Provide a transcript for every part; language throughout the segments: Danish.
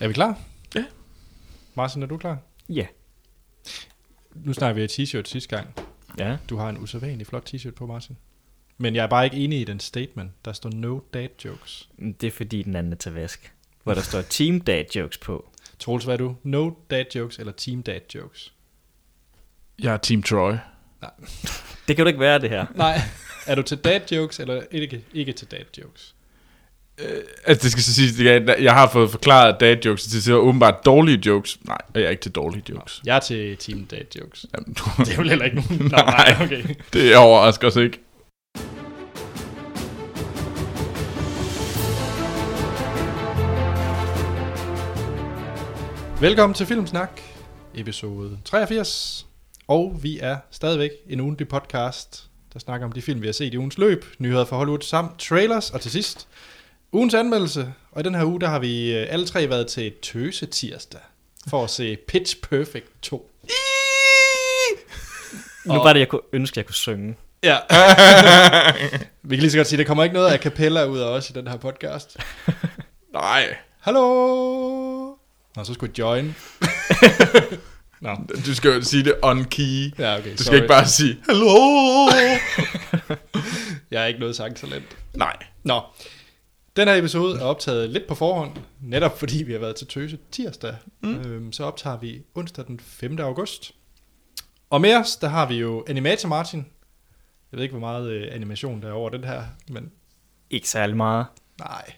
Er vi klar? Ja. Martin, er du klar? Ja. Nu snakker vi t-shirt sidste gang. Ja. Du har en usædvanlig flot t-shirt på, Martin. Men jeg er bare ikke enig i den statement. Der står no dad jokes. Det er fordi den anden er til vask. Hvor der står Team Dad Jokes på. Troels, hvad er du? No dad jokes eller team dad jokes? Jeg er Team Troy. Det kan du ikke være, det her. Nej. er du til dad jokes eller ikke, ikke til dad jokes? Altså, det skal så siges, jeg, jeg har fået forklaret dad jokes, det er åbenbart dårlige jokes. Nej, jeg er ikke til dårlige jokes. Jeg er til team dad jokes. Jamen, du, Det er jo heller ikke nogen. Nå, nej, okay. det overrasker os ikke. Velkommen til Filmsnak, episode 83. Og vi er stadigvæk en ugentlig podcast, der snakker om de film, vi har set i ugens løb, nyheder fra Hollywood samt trailers, og til sidst ugens anmeldelse. Og i den her uge, der har vi øh, alle tre været til Tøse Tirsdag for at se Pitch Perfect 2. Nu var det, jeg kunne ønske, jeg kunne synge. Ja. vi kan lige så godt sige, at der kommer ikke noget af capella ud af os i den her podcast. Nej, Hallo! Nå, så skulle jeg join. Nå, du skal jo sige det on key. ja, okay. Du skal ikke bare sige, hallo. Jeg er ikke noget sangtalent. Nej. Nå, den her episode er optaget lidt på forhånd, netop fordi vi har været til Tøse tirsdag. Mm. Øhm, så optager vi onsdag den 5. august. Og med os, der har vi jo Animator Martin. Jeg ved ikke, hvor meget øh, animation der er over den her, men Ikke særlig meget. nej.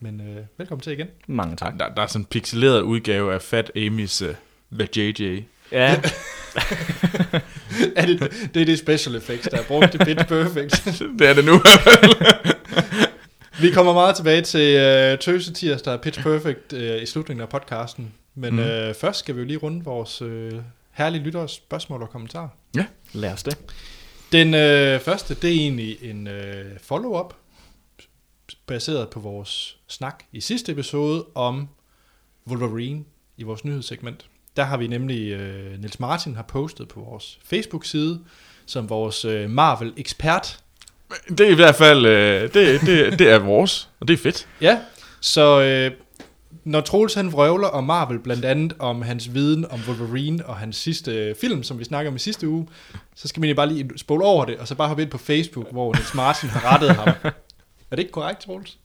Men øh, velkommen til igen. Mange tak. Der, der er sådan en pixeleret udgave af Fat Amy's uh, The JJ. Ja, er det, det er det special effects, der er brugt i Pitch Perfect. det er det nu. Vi kommer meget tilbage til øh, Tøse tirsdag Pitch Perfect øh, i slutningen af podcasten. Men Mm. øh, først skal vi jo lige runde vores øh, herlige lyttere spørgsmål og kommentarer. lad os det. Den øh, første, det er egentlig en øh, follow-up, baseret på vores snak i sidste episode om Wolverine i vores nyhedssegment. Der har vi nemlig, øh, Niels Martin har postet på vores Facebook-side, som vores øh, Marvel-ekspert. Det er i hvert fald, øh, det, det, det er vores, og det er fedt. Ja, så øh, når Troels han vrøvler om Marvel, blandt andet om hans viden om Wolverine og hans sidste øh, film, som vi snakker om i sidste uge, så skal man jo bare lige spole over det, og så bare hoppe ind på Facebook, hvor Niels Martin har rettet ham. Er det ikke korrekt, Troels?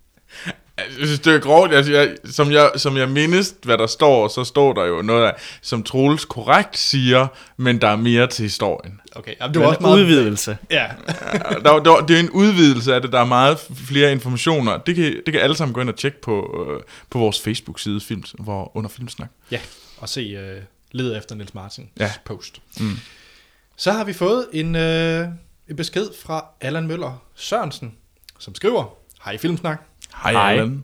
Jeg synes, det er grovt. Altså, jeg, som, jeg, som jeg mindes, hvad der står, så står der jo noget, af, som Troels korrekt siger, men der er mere til historien. Okay, jamen, det var var også en meget... udvidelse. Ja, Ja, der, der, det er en udvidelse af det, der er meget flere informationer. Det kan, det kan alle sammen gå ind og tjekke på, øh, på vores Facebook-side film, hvor, under Filmsnak. ja, og se øh, led efter Niels Martins Ja. post. Mm. Så har vi fået en, øh, en besked fra Allan Møller Sørensen, som skriver, Hej Filmsnak. Hej, Hej. Allan.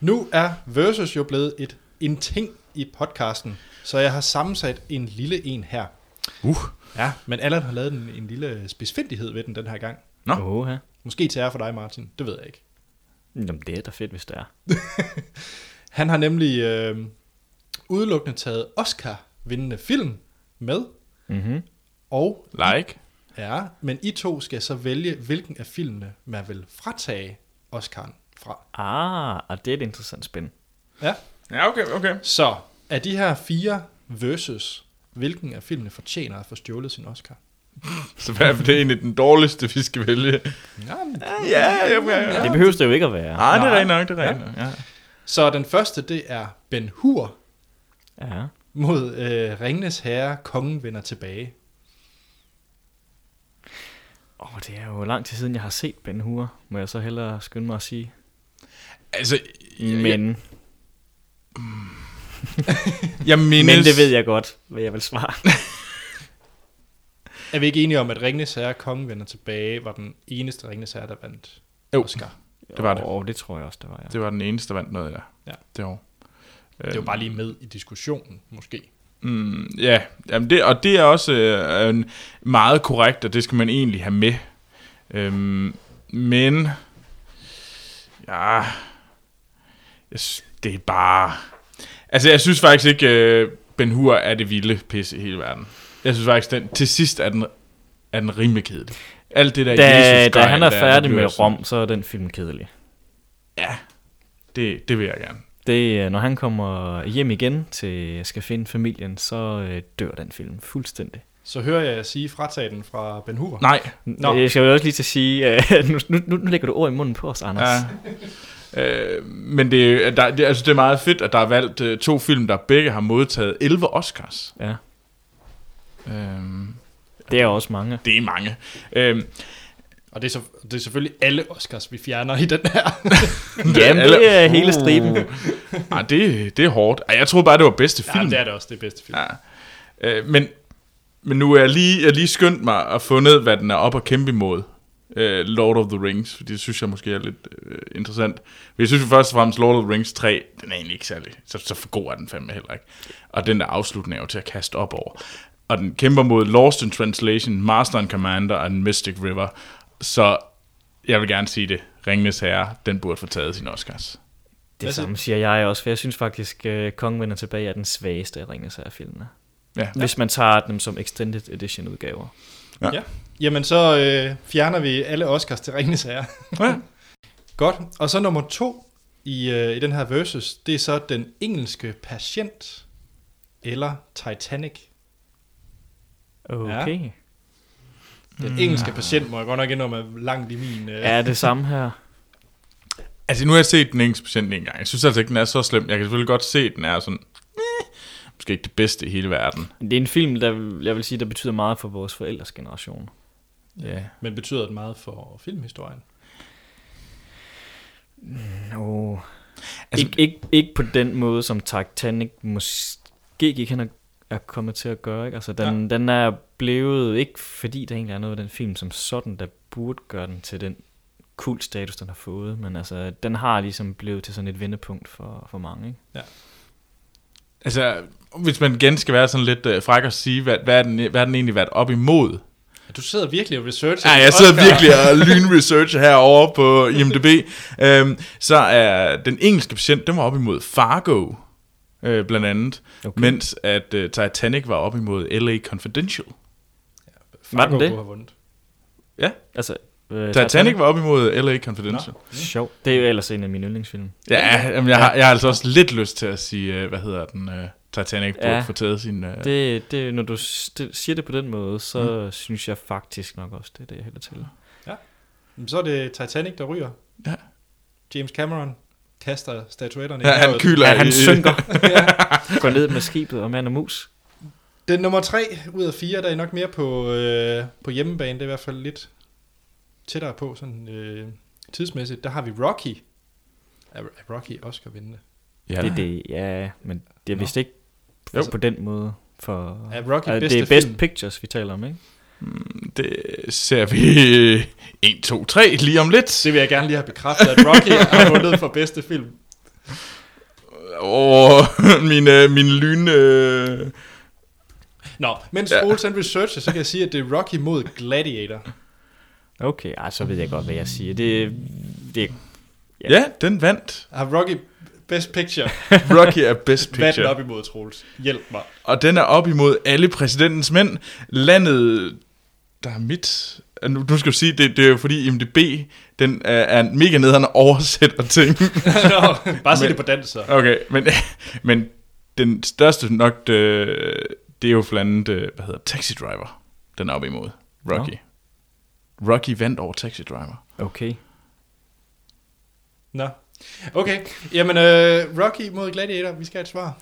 Nu er Versus jo blevet et, en ting i podcasten, så jeg har sammensat en lille en her. Uh. Ja, men Allan har lavet en, en lille spidsfindighed ved den den her gang. Nå. Åh, ja. Måske til ære for dig, Martin. Det ved jeg ikke. Jamen, det er da fedt, hvis det er. Han har nemlig øh, udelukkende taget Oscar-vindende film med, Mm-hmm. og Like. ja, men I to skal så vælge, hvilken af filmene man vil fratage Oscar'en fra. Ah, og det er et interessant spænd. Ja. Ja, okay, okay. Så af de her fire versus, hvilken af filmene fortjener at få stjålet sin Oscar? Så hvad er det egentlig den dårligste, vi skal vælge? Ja, men, Ja, ja, ja. ja. Det behøver det jo ikke at være. Nej, det er rent nok, det er rent nok. Ja. så den første, det er Ben Hur Ja. mod øh, Ringnes Herre, Kongen vender tilbage. Åh, det er jo lang tid siden, jeg har set Ben Hur, må jeg så hellere skynde mig at sige. Altså, jeg, Men, jeg mindes... men det ved jeg godt, hvad jeg vil svare. Er vi ikke enige om, at Ringnes Herre, Kongen vender tilbage, var den eneste Ringnes Herre, der vandt Jo. Oscar? Det var det. Åh, det tror jeg også, det var, ja. Det var den eneste, der vandt noget, ja. Ja. Det år. Det var bare lige med i diskussionen, måske. Mm, ja, jamen det, og det er også øh, en meget korrekt, og det skal man egentlig have med. Øhm, men, ja, jeg, det er bare... Altså, jeg synes faktisk ikke, øh, Ben Hur er det vilde pisse i hele verden. Jeg synes faktisk, den, til sidst er den, er den rimelig kedelig. Alt det der Da, Jesus da han er der, færdig bliver med sådan- Rom, så er den film kedelig. Ja, det, det vil jeg gerne. Det, er, når han kommer hjem igen til skal finde familien, så øh, dør den film fuldstændig. Så hører jeg sige fratage den fra Ben Hur. Nej. Nå. Jeg skal jo også lige til at sige, øh, nu, nu, nu lægger du ord i munden på os, Anders. Ja. Øh, men det, er- der, det, altså det er meget fedt, at der er valgt øh, to film, der begge har modtaget 11 Oscars. Ja, Øhm, det er også mange. det er mange. Øhm, Og det er, så, det er selvfølgelig alle Oscars, vi fjerner i den her. Jamen, det er hele striben. Ej, det, det er hårdt. Ej, jeg troede bare, det var bedste film. ja, det er det også, det bedste film. Ja. Øh, men, men nu er jeg lige, jeg er lige skyndt mig at fundet, hvad den er op og kæmpe imod. Øh, Lord of the Rings, for det synes jeg måske er lidt øh, interessant. Men jeg synes jo først og fremmest, Lord of the Rings 3, den er egentlig ikke særlig, så, så for god er den fandme heller ikke. Og den der afslutning er jo til at kaste op over. Og den kæmper mod Lost in Translation, Master and Commander og den Mystic River. Så jeg vil gerne sige det. Ringenes Herre, den burde få taget sin Oscars. Det samme siger jeg også, for jeg synes faktisk, at Kongen vender tilbage er den svageste af Ringens af filmene. Ja. Hvis man tager dem som extended edition udgaver. Ja. Ja. Jamen, så øh, fjerner vi alle Oscars til Ringens Herre. Ja. Godt. Og så nummer to i, øh, i den her versus, det er så den engelske patient eller Titanic. Okay. Ja. Den engelske patient må jeg godt nok indrømme langt i min... Øh, Er det samme her? Altså, nu har jeg set den engelske patient en gang. Jeg synes altså ikke, den er så slem. Jeg kan selvfølgelig godt se, at den er sådan... Eh, måske ikke det bedste i hele verden. Det er en film, der vil- jeg vil sige, der betyder meget for vores forældres generation. Ja. Men betyder det meget for filmhistorien? No. Altså- Altså, ikke, ikke, ikke på den måde, som Titanic måske gik hen og er kommet til at gøre. Ikke? Altså, den, ja. den er blevet, ikke fordi der egentlig er noget af den film som sådan, der burde gøre den til den kult status, den har fået, men altså, den har ligesom blevet til sådan et vendepunkt for, for mange. Ikke? Altså, hvis man igen skal være sådan lidt øh, fræk og sige, hvad, hvad, er den, hvad er den egentlig været op imod? Ja, Du sidder virkelig og researcher. Ja, jeg sidder virkelig og lynresearcher herovre på IMDb. øhm, så er den engelske patient, den var op imod Fargo, øh, blandt andet. Okay. Mens at øh, Titanic var op imod LA Confidential. Var den det? Kunne have vundet. Ja, Altså, øh, Titanic var op imod LA Confidential. Sjov. Det er jo ellers en af mine yndlingsfilm. Ja, jamen, jeg, har, jeg har altså også lidt lyst til at sige, øh, hvad hedder den, øh, Titanic burde Ja. få taget sin... Øh, Det, det, når du siger det på den måde, så mm. synes jeg faktisk nok også, det er det, jeg hælder til. Jamen, Så er det Titanic, der ryger. Ja. James Cameron kaster statuetterne ja, i han kyler Ja, han i- synker. Går ned med skibet og mand og mus. Den nummer tre ud af fire, der er nok mere på, øh, på hjemmebane. Det er i hvert fald lidt tættere på sådan øh, tidsmæssigt. Der har vi Rocky. Er, er Rocky Oscar vindende? Ja, Det er det, ja, men det er vist ikke Jo. på den måde. For, Er Rocky Altså, bedste det er Best film? Pictures, vi taler om, ikke? Det ser vi 1, 2, 3 lige om lidt. Det vil jeg gerne lige have bekræftet, at Rocky har vundet for bedste film. Åh, min, øh, min lyn... Øh... Nå, mens Ja. Olsen researcher, så kan jeg sige, at det er Rocky mod Gladiator. Okay, ej, så ved jeg godt, hvad jeg siger. Det, det Ja. Ja. ja, den vandt. Har Rocky Best Picture Rocky er best picture. op imod Troels. Hjælp mig. Og den er op imod alle præsidentens mænd. Landet, der er mit... Nu, nu skal du sige, det, det er jo fordi IMDB, den er, er mega nederne oversætter ting. Nå, bare sig Men- det på dansk så. Okay, men, men den største nok, det, det er jo blandt andet, øh, hvad hedder Taxi Driver, den er op imod. Rocky. Rocky vandt over Taxi Driver. okay. Nå. Okay, jamen øh, Rocky mod Gladiator, vi skal have et svar.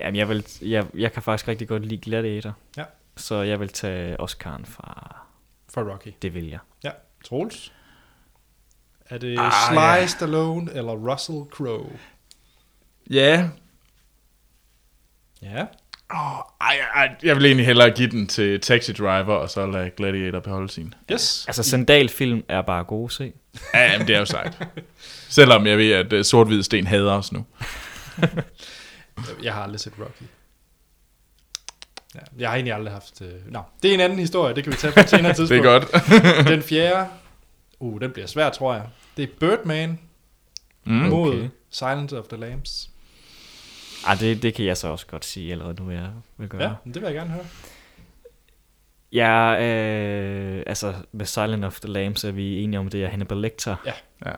Jamen, jeg, vil, jeg, jeg kan faktisk rigtig godt lide Gladiator. Ja. Så jeg vil tage Oscar'en fra... For Rocky. Det vil jeg. Ja, Troels. Er det Ah, Sly ja. Stallone eller Russell Crowe? Ja. Ja. Oh, ej, ej, jeg vil egentlig hellere give den til Taxi Driver, og så lade Gladiator beholde sin. Yes. Altså, sandalfilm er bare gode at se. Ja, jamen, det er jo sejt. Selvom jeg ved, at uh, sort-hvid sten hader os nu. Jeg har aldrig set Rocky. Ja, jeg har egentlig aldrig haft... Øh... Nå, det er en anden historie, det kan vi tage på et senere Det tidspunkt. er godt. Den fjerde, uh, den bliver svær, tror jeg. Det er Birdman mm. mod Okay. Silence of the Lambs. Ej, det, det kan jeg så også godt sige allerede nu, jeg vil gøre. Ja, det vil jeg gerne høre. Ja, øh, altså med Silent of the Lambs er vi enige om, det er Hannibal Lecter. Ja.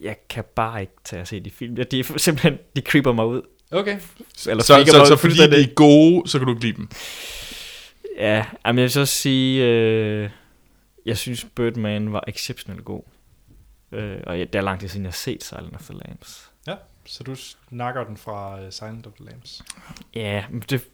jeg kan bare ikke tage at se de film. De er simpelthen, de creeper mig ud. Okay. Eller Så, så, mig så ud fordi de er gode, så kan du ikke lide dem. Ja, jamen jeg vil så sige, øh, jeg synes Birdman var exceptionelt god. Øh, og jeg, det er lang tid siden, jeg har set Silent of the Lambs. Så du snakker den fra uh, Silent of the Lambs. Ja, det,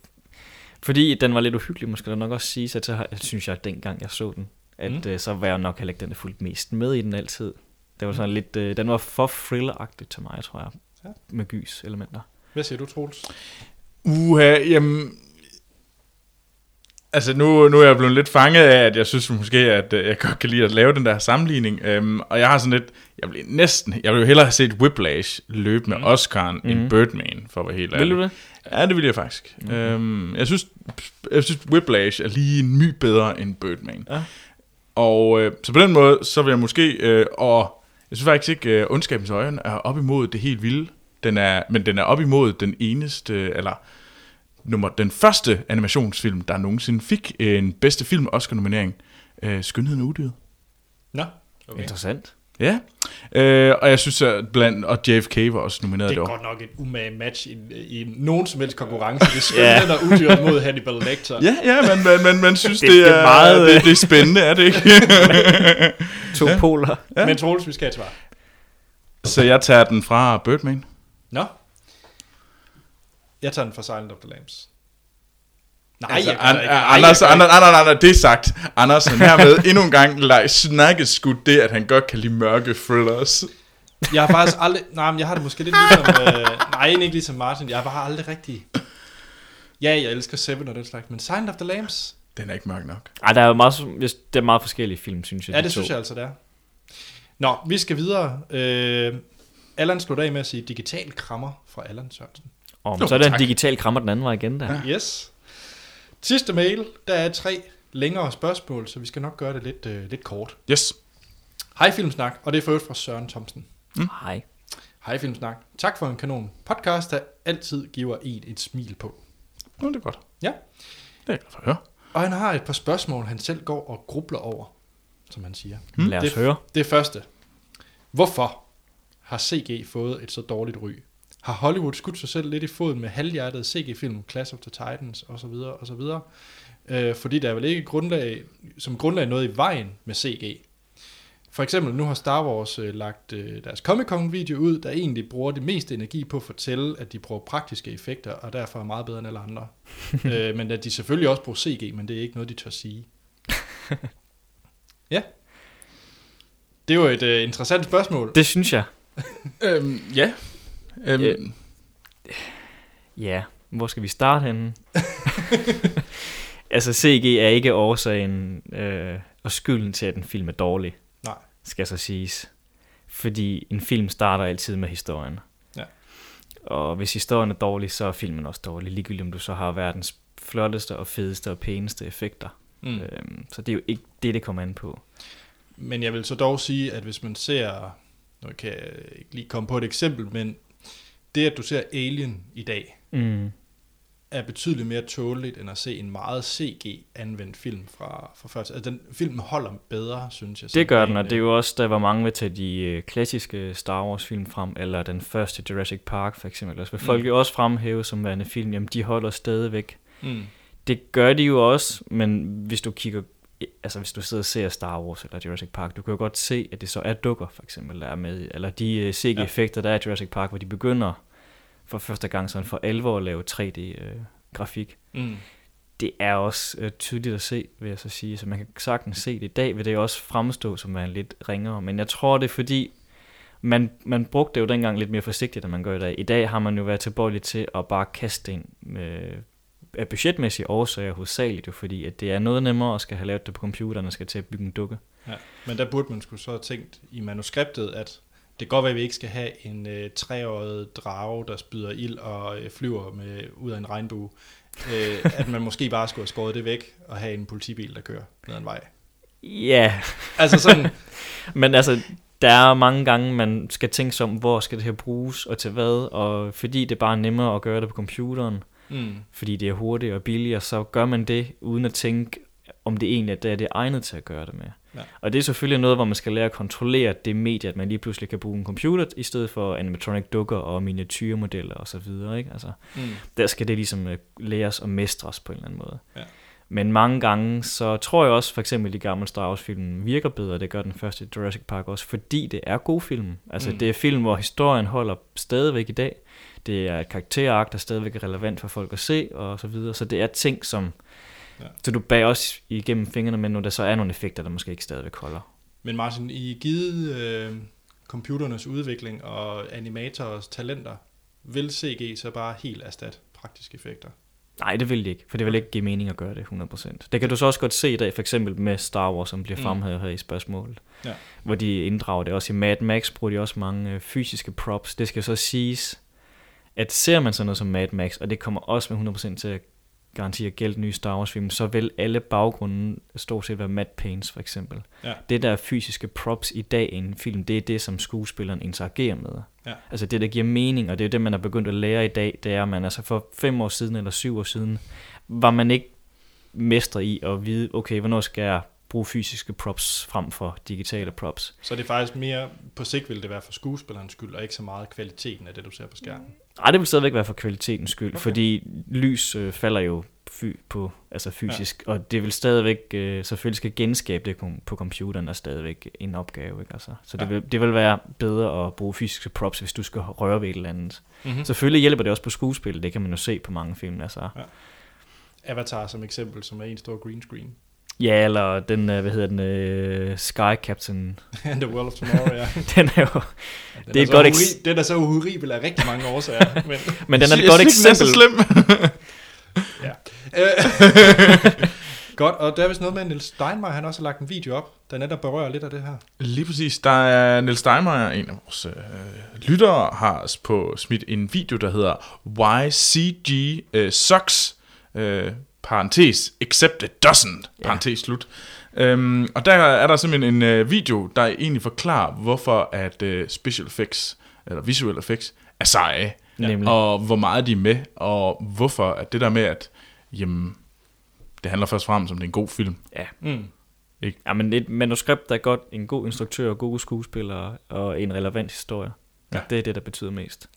fordi den var lidt uhyggelig, måske der nok også sige, så har- jeg synes jeg, at dengang jeg så den, at Mm. mm. øh, så var jeg nok heller ikke den, der fulgte mest med i den altid. Det var sådan lidt, øh, den var for thrilleragtig til mig, tror jeg, Ja. ja. med gys elementer. Hvad siger du, Troels? Uha, jamen... Altså, nu, nu er jeg blevet lidt fanget af, at jeg synes måske, at øh, jeg godt kan lide at lave den der sammenligning. Øhm, og jeg har sådan lidt... Jeg vil næsten... Jeg vil jo hellere have set Whiplash løbe med Mm. Oscar'en mm. end Mhm. Birdman, for at være helt Vil ærlig. du det? Ja, det vil jeg faktisk. Mm. Øhm, jeg, synes, jeg synes, Whiplash er lige en my bedre end Birdman. Ja. Og øh, så på den måde, så vil jeg måske... Øh, og jeg synes faktisk ikke, øh, Ondskabens Øjne er op imod det helt vilde. Den er, men den er op imod den eneste, eller nummer, den første animationsfilm, der nogensinde fik en bedste film Oscar-nominering. Øh, Skønheden og udyret. Nå, Okay. Interessant. Ja. Øh, og jeg synes, at blandt, og JFK var også nomineret Det det er godt nok et umage match i, i nogen som helst konkurrence. Det er Ja. skønne, der uddyret mod Hannibal Lecter. Ja, ja, men man, man, man synes, det, Det- er, er meget, det, øh, det er spændende, er det ikke? To ja. poler. Ja. Men Troels, vi skal have et svar. Så jeg tager den fra Birdman. Nå. Jeg tager den fra Silent of the Lambs. Nej, Altså, jeg an, an, Nej, Anders, gør Anders, Anders, Anders, det er sagt. Andersen hermed endnu en gang lege snakket skud det, at han godt kan lide mørke thrillers. Jeg har faktisk aldrig... Nej, men jeg har det måske lidt ligesom... Øh, nej, ikke ligesom Martin. Jeg har bare aldrig rigtig... Ja, jeg elsker Seven og den slags, men Silent of the Lambs... Den er ikke mørk nok. Ej, der er jo meget, det er meget forskellige film, synes jeg. Ja, de det to. synes jeg altså, det er. Nå, vi skal videre. Øh, Allan slutter af med at sige digital krammer fra Allan Sørensen. Jo, så er der en digital krammer den anden vej igen der. Ja. Yes. Sidste mail, der er tre længere spørgsmål, så vi skal nok gøre det lidt, øh, lidt kort. Yes. Hej Filmsnak, og det er først fra Søren Thomsen. Hej. Hej Filmsnak. Tak for en kanon podcast, der altid giver en et smil på. Nå, det er godt. Ja. Det er jeg glad for at høre. Og han har et par spørgsmål, han selv går og grubler over, som han siger. Hmm? Lad os Det- høre. Det første. Hvorfor har CG fået et så dårligt ry? Har Hollywood skudt sig selv lidt i foden med halvhjertede CG-film, Clash of the Titans osv. osv. Øh, fordi der er vel ikke grundlag, som grundlag noget i vejen med CG. For eksempel nu har Star Wars øh, lagt øh, deres Comic-Con-video ud, der egentlig bruger det meste energi på at fortælle, at de bruger praktiske effekter, og derfor er meget bedre end alle andre. øh, men at de selvfølgelig også bruger CG, men det er ikke noget, de tør sige. ja. Det er jo et øh, interessant spørgsmål. Det synes jeg. Øhm, ja. Øhm, Ja. Ja, hvor skal vi starte henne? altså, CG er ikke årsagen øh, og skylden til, at en film er dårlig. Nej. Skal så siges. Fordi en film starter altid med historien. Ja. Og hvis historien er dårlig, så er filmen også dårlig. Ligegyldigt om du så har verdens flotteste og fedeste og pæneste effekter. Mm. Øhm, så det er jo ikke det, det kommer an på. Men jeg vil så dog sige, at hvis man ser, nu kan jeg ikke lige komme på et eksempel, men det, at du ser Alien i dag, Mm. er betydeligt mere tåleligt, end at se en meget CG-anvendt film fra, fra først. Altså, den film holder bedre, synes jeg. Det gør den, og det er jo også, der var mange vil tage de øh, klassiske Star Wars film frem, eller den første Jurassic Park for eksempel. Altså vil folk Mm. jo også fremhæve som værende film, jamen de holder stadigvæk. Mm. Det gør de jo også, men hvis du kigger, altså hvis du sidder og ser Star Wars eller Jurassic Park, du kan jo godt se, at det så er dukker for eksempel, der er med, eller de øh, CG-effekter, der er i Jurassic Park, hvor de begynder for første gang sådan for alvor at lave 3D-grafik. Mm. det er også øh, tydeligt at se, vil jeg så sige. Så man kan sagtens se det i dag, vil det også fremstå som en lidt ringere. Men jeg tror, det er fordi, man, man brugte det jo dengang lidt mere forsigtigt, end man gør i dag. I dag har man jo været tilbøjelig til at bare kaste ind med, af budgetmæssige årsager hovedsageligt, jo, fordi at det er noget nemmere at skal have lavet det på computeren, og skal til at bygge en dukke. Ja. Men der burde man skulle så have tænkt i manuskriptet, at det kan godt være, at vi ikke skal have en øh, treåret drage, der spyder ild og øh, flyver med, ud af en regnbue. øh, at man måske bare skulle have skåret det væk og have en politibil, der kører ned ad en vej. Ja, Altså sådan, men altså, der er mange gange, man skal tænke sig om, hvor skal det her bruges, og til hvad, og fordi det er bare nemmere at gøre det på computeren, mm, fordi det er hurtigt og billigt, og så gør man det, uden at tænke, om det egentlig er det, er det egnet til at gøre det med. Ja. Og det er selvfølgelig noget, hvor man skal lære at kontrollere det medie, at man lige pludselig kan bruge en computer, i stedet for animatronic dukker og miniatyrmodeller og så videre. Ikke? Altså, Mm. der skal det ligesom øh, læres og mestres på en eller anden måde. Ja. Men mange gange, så tror jeg også, for eksempel de gamle Star Wars film virker bedre, det gør den første Jurassic Park også, fordi det er god film. Altså Mm. det er film, hvor historien holder stadigvæk i dag. Det er et karakterark, der stadigvæk er relevant for folk at se, og så videre. Så det er ting, som... Ja. Så du bag også igennem fingrene med, når der så er nogle effekter, der måske ikke stadigvæk holder. Men Martin, i givet øh, computernes udvikling og animators talenter, vil CG så bare helt erstatte praktiske effekter? Nej, det vil de ikke, for det vil ikke give mening at gøre det 100%. Det kan du så også godt se i dag, for eksempel med Star Wars, som bliver Mm. fremhævet her i spørgsmålet. Ja. Hvor de inddrager det. Også i Mad Max bruger de også mange øh, fysiske props. Det skal så siges, at ser man sådan noget som Mad Max, og det kommer også med 100% til at garantere gælde nye Star Wars film, så vil alle baggrunden stort set være matte paints for eksempel. Ja. Det der fysiske props i dag i en film, det er det, som skuespilleren interagerer med. Ja. Altså det, der giver mening, og det er det, man er begyndt at lære i dag, det er, at man altså for fem år siden eller syv år siden, var man ikke mestre i at vide, okay, hvornår skal jeg bruge fysiske props frem for digitale props. Så det er faktisk mere, på sigt vil det være for skuespillerens skyld, og ikke så meget kvaliteten af det, du ser på skærmen. Nej, det vil stadigvæk være for kvalitetens skyld, Okay. fordi lys øh, falder jo fy, på, altså fysisk, ja. og det vil stadigvæk, øh, selvfølgelig skal genskabe det på computeren, er stadigvæk en opgave, ikke? Altså, så det, Ja. vil, det vil være bedre at bruge fysiske props, hvis du skal røre ved et eller andet. Mm-hmm. Selvfølgelig hjælper det også på skuespil, det kan man jo se på mange film, altså. Avatar som eksempel, som er en stor green screen. Ja, eller den, øh, hvad hedder den, øh, Sky Captain, And the World of Tomorrow, ja. den er jo, Den Det er et så godt horri- Den er så horribel af rigtig mange årsager. men, men den er et godt eksempel. Den er så slem. Øh, Godt, og der er vist noget med, at Niels Steinmeier, han også har lagt en video op, der netop berører lidt af det her. Lige præcis. Der er Niels Steinmeier, en af vores øh, lyttere, har på smidt en video, der hedder Why CG øh, Sucks, øh, parentes, except it doesn't, Ja. parentes slut. Øhm, og der er der simpelthen en øh, video, der egentlig forklarer, hvorfor at øh, special effects, eller visual effects, er seje, Nemlig. og hvor meget de er med, og hvorfor at det der med, at jamen, det handler først og fremmest om, det er en god film. Ja. Mm. Ja, men et manuskript, der er godt, en god instruktør, gode skuespillere og en relevant historie. Ja. Ja. Det er det, der betyder mest.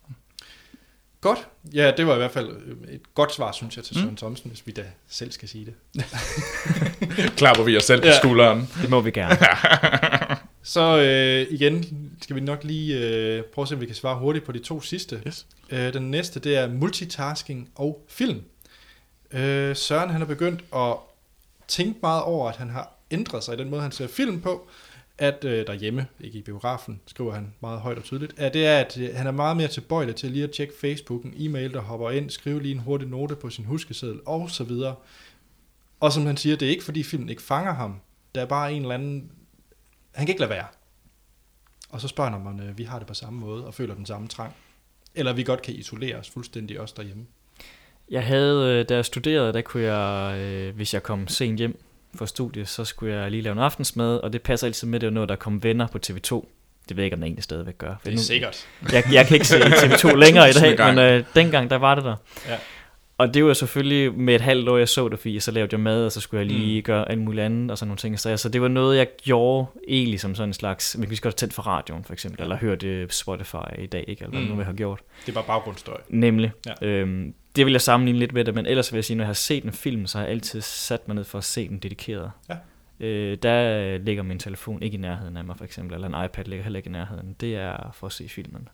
Godt. Ja, det var i hvert fald øh, et godt svar, synes jeg, til Mm. Søren Thomsen, hvis vi da selv skal sige det. Klapper vi os selv på Ja. skulderen. Det må vi gerne. Så øh, igen skal vi nok lige øh, prøve at se, om vi kan svare hurtigt på de to sidste. Yes. Øh, den næste, det er multitasking og film. Øh, Søren, han har begyndt at tænke meget over, at han har ændret sig i den måde, han ser film på, at øh, derhjemme, ikke i biografen, skriver han meget højt og tydeligt, at det er, at øh, han er meget mere tilbøjelig til lige at tjekke Facebooken, e-mail, der hopper ind, skrive lige en hurtig note på sin huskeseddel, og så videre. Og som han siger, det er ikke fordi filmen ikke fanger ham, der er bare en eller anden, han kan ikke lade være. Og så spørger han, om man, øh, vi har det på samme måde, og føler den samme trang. Eller vi godt kan isolere os fuldstændig også derhjemme. Jeg havde, øh, da jeg studerede, der kunne jeg, øh, hvis jeg kom sent hjem fra studiet, så skulle jeg lige lave en aftensmad, og det passer altid med, det var noget, der kom venner på TV2. Det ved jeg ikke, om der egentlig stadigvæk gør. For Det er nu- sikkert. Jeg, jeg kan ikke se TV2 længere i dag, men øh, dengang, der var det der. Ja. Og det var selvfølgelig med et halvt år, jeg så det, fordi så lavede jeg mad, og så skulle jeg lige Mm. gøre alt muligt andet, og sådan nogle ting. Så, så det var noget, jeg gjorde egentlig som sådan en slags, vi kan godt tændt for radioen for eksempel, eller hørte Spotify i dag, ikke? eller hvad Mm. nu vi har gjort. Det var baggrundsstøj. Nemlig. Ja. Ja. Øhm, det vil jeg sammenligne lidt med det, men ellers vil jeg sige, når jeg har set en film, så har jeg altid sat mig ned for at se den dedikeret. Ja. Øh, der ligger min telefon ikke i nærheden af mig, for eksempel, eller en iPad ligger heller ikke i nærheden. Det er for at se filmen.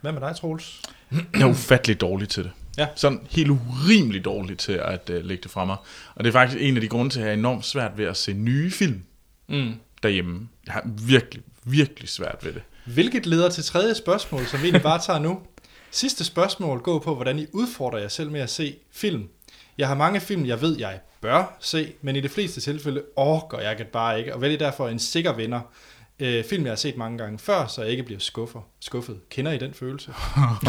Hvad med dig, Troels? Jeg er ufattelig dårlig til det. Ja. Sådan helt urimelig dårlig til at uh, lægge det fra mig. Og det er faktisk en af de grunde til, at jeg er enormt svært ved at se nye film Mm. derhjemme. Jeg har virkelig, virkelig svært ved det. Hvilket leder til tredje spørgsmål, som vi egentlig bare tager nu. Sidste spørgsmål går på, hvordan I udfordrer jer selv med at se film. Jeg har mange film, jeg ved, jeg bør se, men i de fleste tilfælde orker jeg det bare ikke, og vælger derfor en sikker vinder. Øh, film, jeg har set mange gange før, så jeg ikke bliver skuffer, skuffet. Kender I den følelse?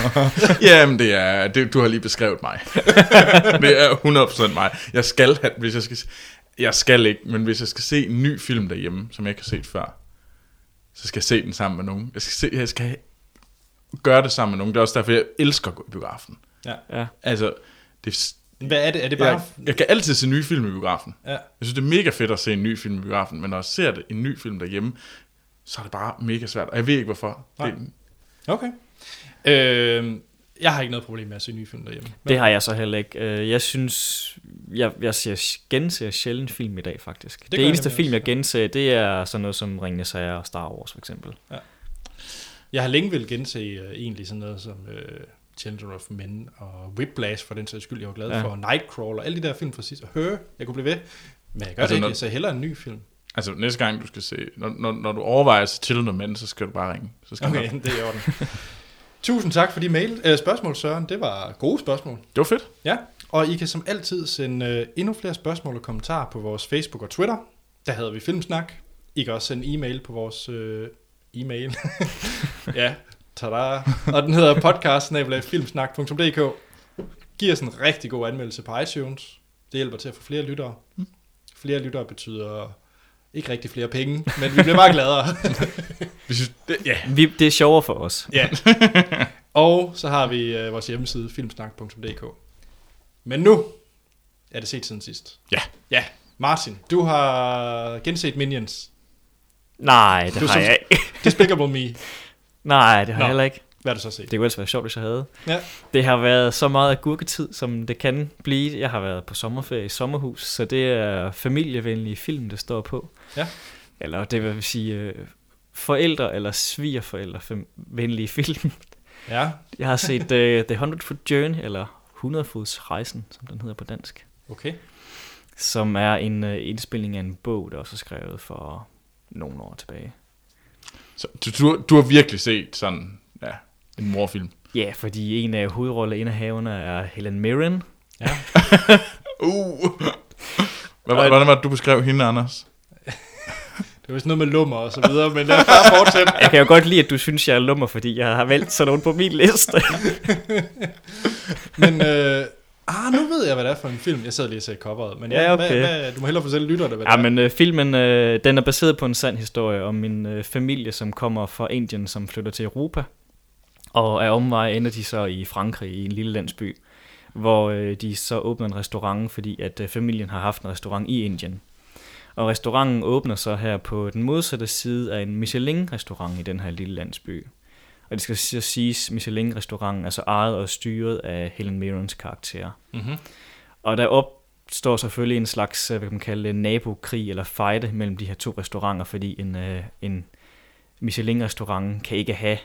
Jamen, det er, det, du har lige beskrevet mig. det er 100% mig. Jeg skal have, hvis jeg skal, jeg skal ikke, men hvis jeg skal se en ny film derhjemme, som jeg ikke har set før, så skal jeg se den sammen med nogen. Jeg skal, se, jeg skal gøre det sammen med nogen. Det er også derfor, jeg elsker at gå i biografen. Ja. Altså, det, Hvad er det? Er det bare... Jeg, jeg kan altid se nye film i biografen. Ja. Jeg synes, det er mega fedt at se en ny film i biografen, men når jeg ser det, en ny film derhjemme, så er det bare mega svært. Og jeg ved ikke, hvorfor. Nej. Det, Okay. Øh, jeg har ikke noget problem med at se nye film derhjemme. Men, Det har jeg så heller ikke. Øh, Jeg synes, jeg, jeg ser, genser sjældent film i dag, faktisk. Det, det eneste film, jeg genser, det er sådan noget som Ringenes Herre og Star Wars, for eksempel. Jeg har længe vil gense uh, egentlig sådan noget som uh, Children of Men og Whiplash for den sags skyld. Jeg var glad ja. Ja. for Nightcrawler, alle de der film fra sidst. Og Her, jeg kunne blive ved. Men jeg gør Altså, det ikke. Jeg ser hellere en ny film. Altså, næste gang du skal se, når, når, når du overvejer at Children of Men, så skal du bare ringe. Så skal Okay, du, det er i orden. Tusind tak for de mail, øh, spørgsmål, Søren. Det var gode spørgsmål. det var fedt. Ja, og I kan som altid sende øh, endnu flere spørgsmål og kommentarer på vores Facebook og Twitter. Der hedder vi Filmsnak. I kan også sende e-mail på vores øh, e-mail. ja, tada. Og den hedder podcast-filmsnak.dk. Giv os en rigtig god anmeldelse på iTunes. Det hjælper til at få flere lyttere. Flere lyttere betyder ikke rigtig flere penge, men vi bliver bare gladere. Vi synes, det, ja. Vi, det er sjovere for os. Ja. og så har vi øh, vores hjemmeside filmsnak.dk. Men nu er det set siden sidst. Ja. Ja, Martin, du har genset Minions. Nej, det Du har som- jeg ikke. Despicable Me. Nej, det har Nå. jeg heller ikke. Hvad har du så set? Det kunne ellers være sjovt, hvis jeg havde. Ja. Det har været så meget agurketid, som det kan blive. Jeg har været på sommerferie i sommerhus, så det er familievenlige film, det står på. Ja. Eller det vil sige forældre eller svigerforældre venlige film. Ja, Jeg har set uh, The 100 Foot Journey, eller 100 Fods Rejsen, som den hedder på dansk. okay. Som er en uh, indspilning af en bog, der også er skrevet for nogle år tilbage. Så, du, du, du har virkelig set sådan, en morfilm. Ja, fordi en af hovedrolleindehaverne er Helen Mirren, Ja. Uh. Hvad, var- hvordan var det, du beskrev hende, Anders? Det var sådan noget med lummer og så videre, men lad os bare fortsætte. Jeg kan jo godt lide, at du synes, jeg er lummer, fordi jeg har valgt sådan nogen på min liste. Men øh, ah, nu ved jeg, hvad det er for en film. Jeg sad lige og sagde coveret, men ja, Ja, okay. hvad, hvad, du må hellere fortælle lytterne, hvad ja, det er. men øh, filmen, øh, den er baseret på en sand historie om en øh, familie, som kommer fra Indien, som flytter til Europa. Og af omvej ender de så i Frankrig, i en lille landsby, hvor øh, de så åbner en restaurant, fordi at øh, familien har haft en restaurant i Indien. Og restauranten åbner så her på den modsatte side af en Michelin-restaurant i den her lille landsby. Og det skal så siges, Michelin-restauranten er så ejet og styret af Helen Mirrens karakter. Mm-hmm. Og der opstår selvfølgelig en slags, øh, hvad kan man kalde det, nabokrig eller fejde mellem de her to restauranter, fordi en, øh, en Michelin-restaurant kan ikke have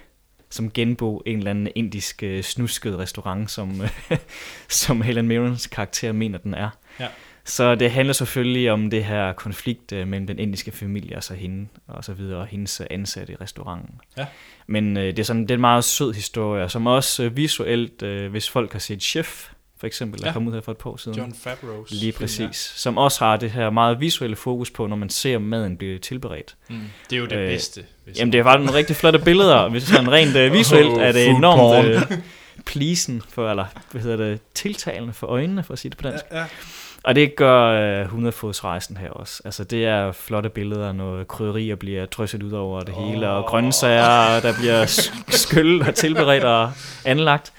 som genbo en eller anden indisk øh, snusket restaurant, som, øh, som Helen Mirrens karakter mener, den er. Ja. Så det handler selvfølgelig om det her konflikt øh, mellem den indiske familie og så hende, og så videre, og hendes øh, ansatte i restauranten. Ja. Men øh, det, er sådan, det er en meget sød historie, som også øh, visuelt, øh, hvis folk har set Chef, for eksempel, der Ja. kom ud her for et par år siden. John Favreau's Lige film, præcis. Som også har det her meget visuelle fokus på, når man ser maden blive tilberedt. Ja. Mm. Det er jo det Øh, bedste. Hvis Jamen, det er faktisk nogle rigtig flotte billeder. Hvis sådan rent uh, visuelt Oh, er det enormt porn. uh, pleasing for, eller hvad hedder det, tiltalende for øjnene, for at sige det på dansk. Ja, ja. Og det gør uh, 100 fods rejsen her også. Altså, det er flotte billeder, når krydderier bliver drysset ud over det Åh. hele, og grøntsager, der bliver sk- skyllet og tilberedt og anlagt.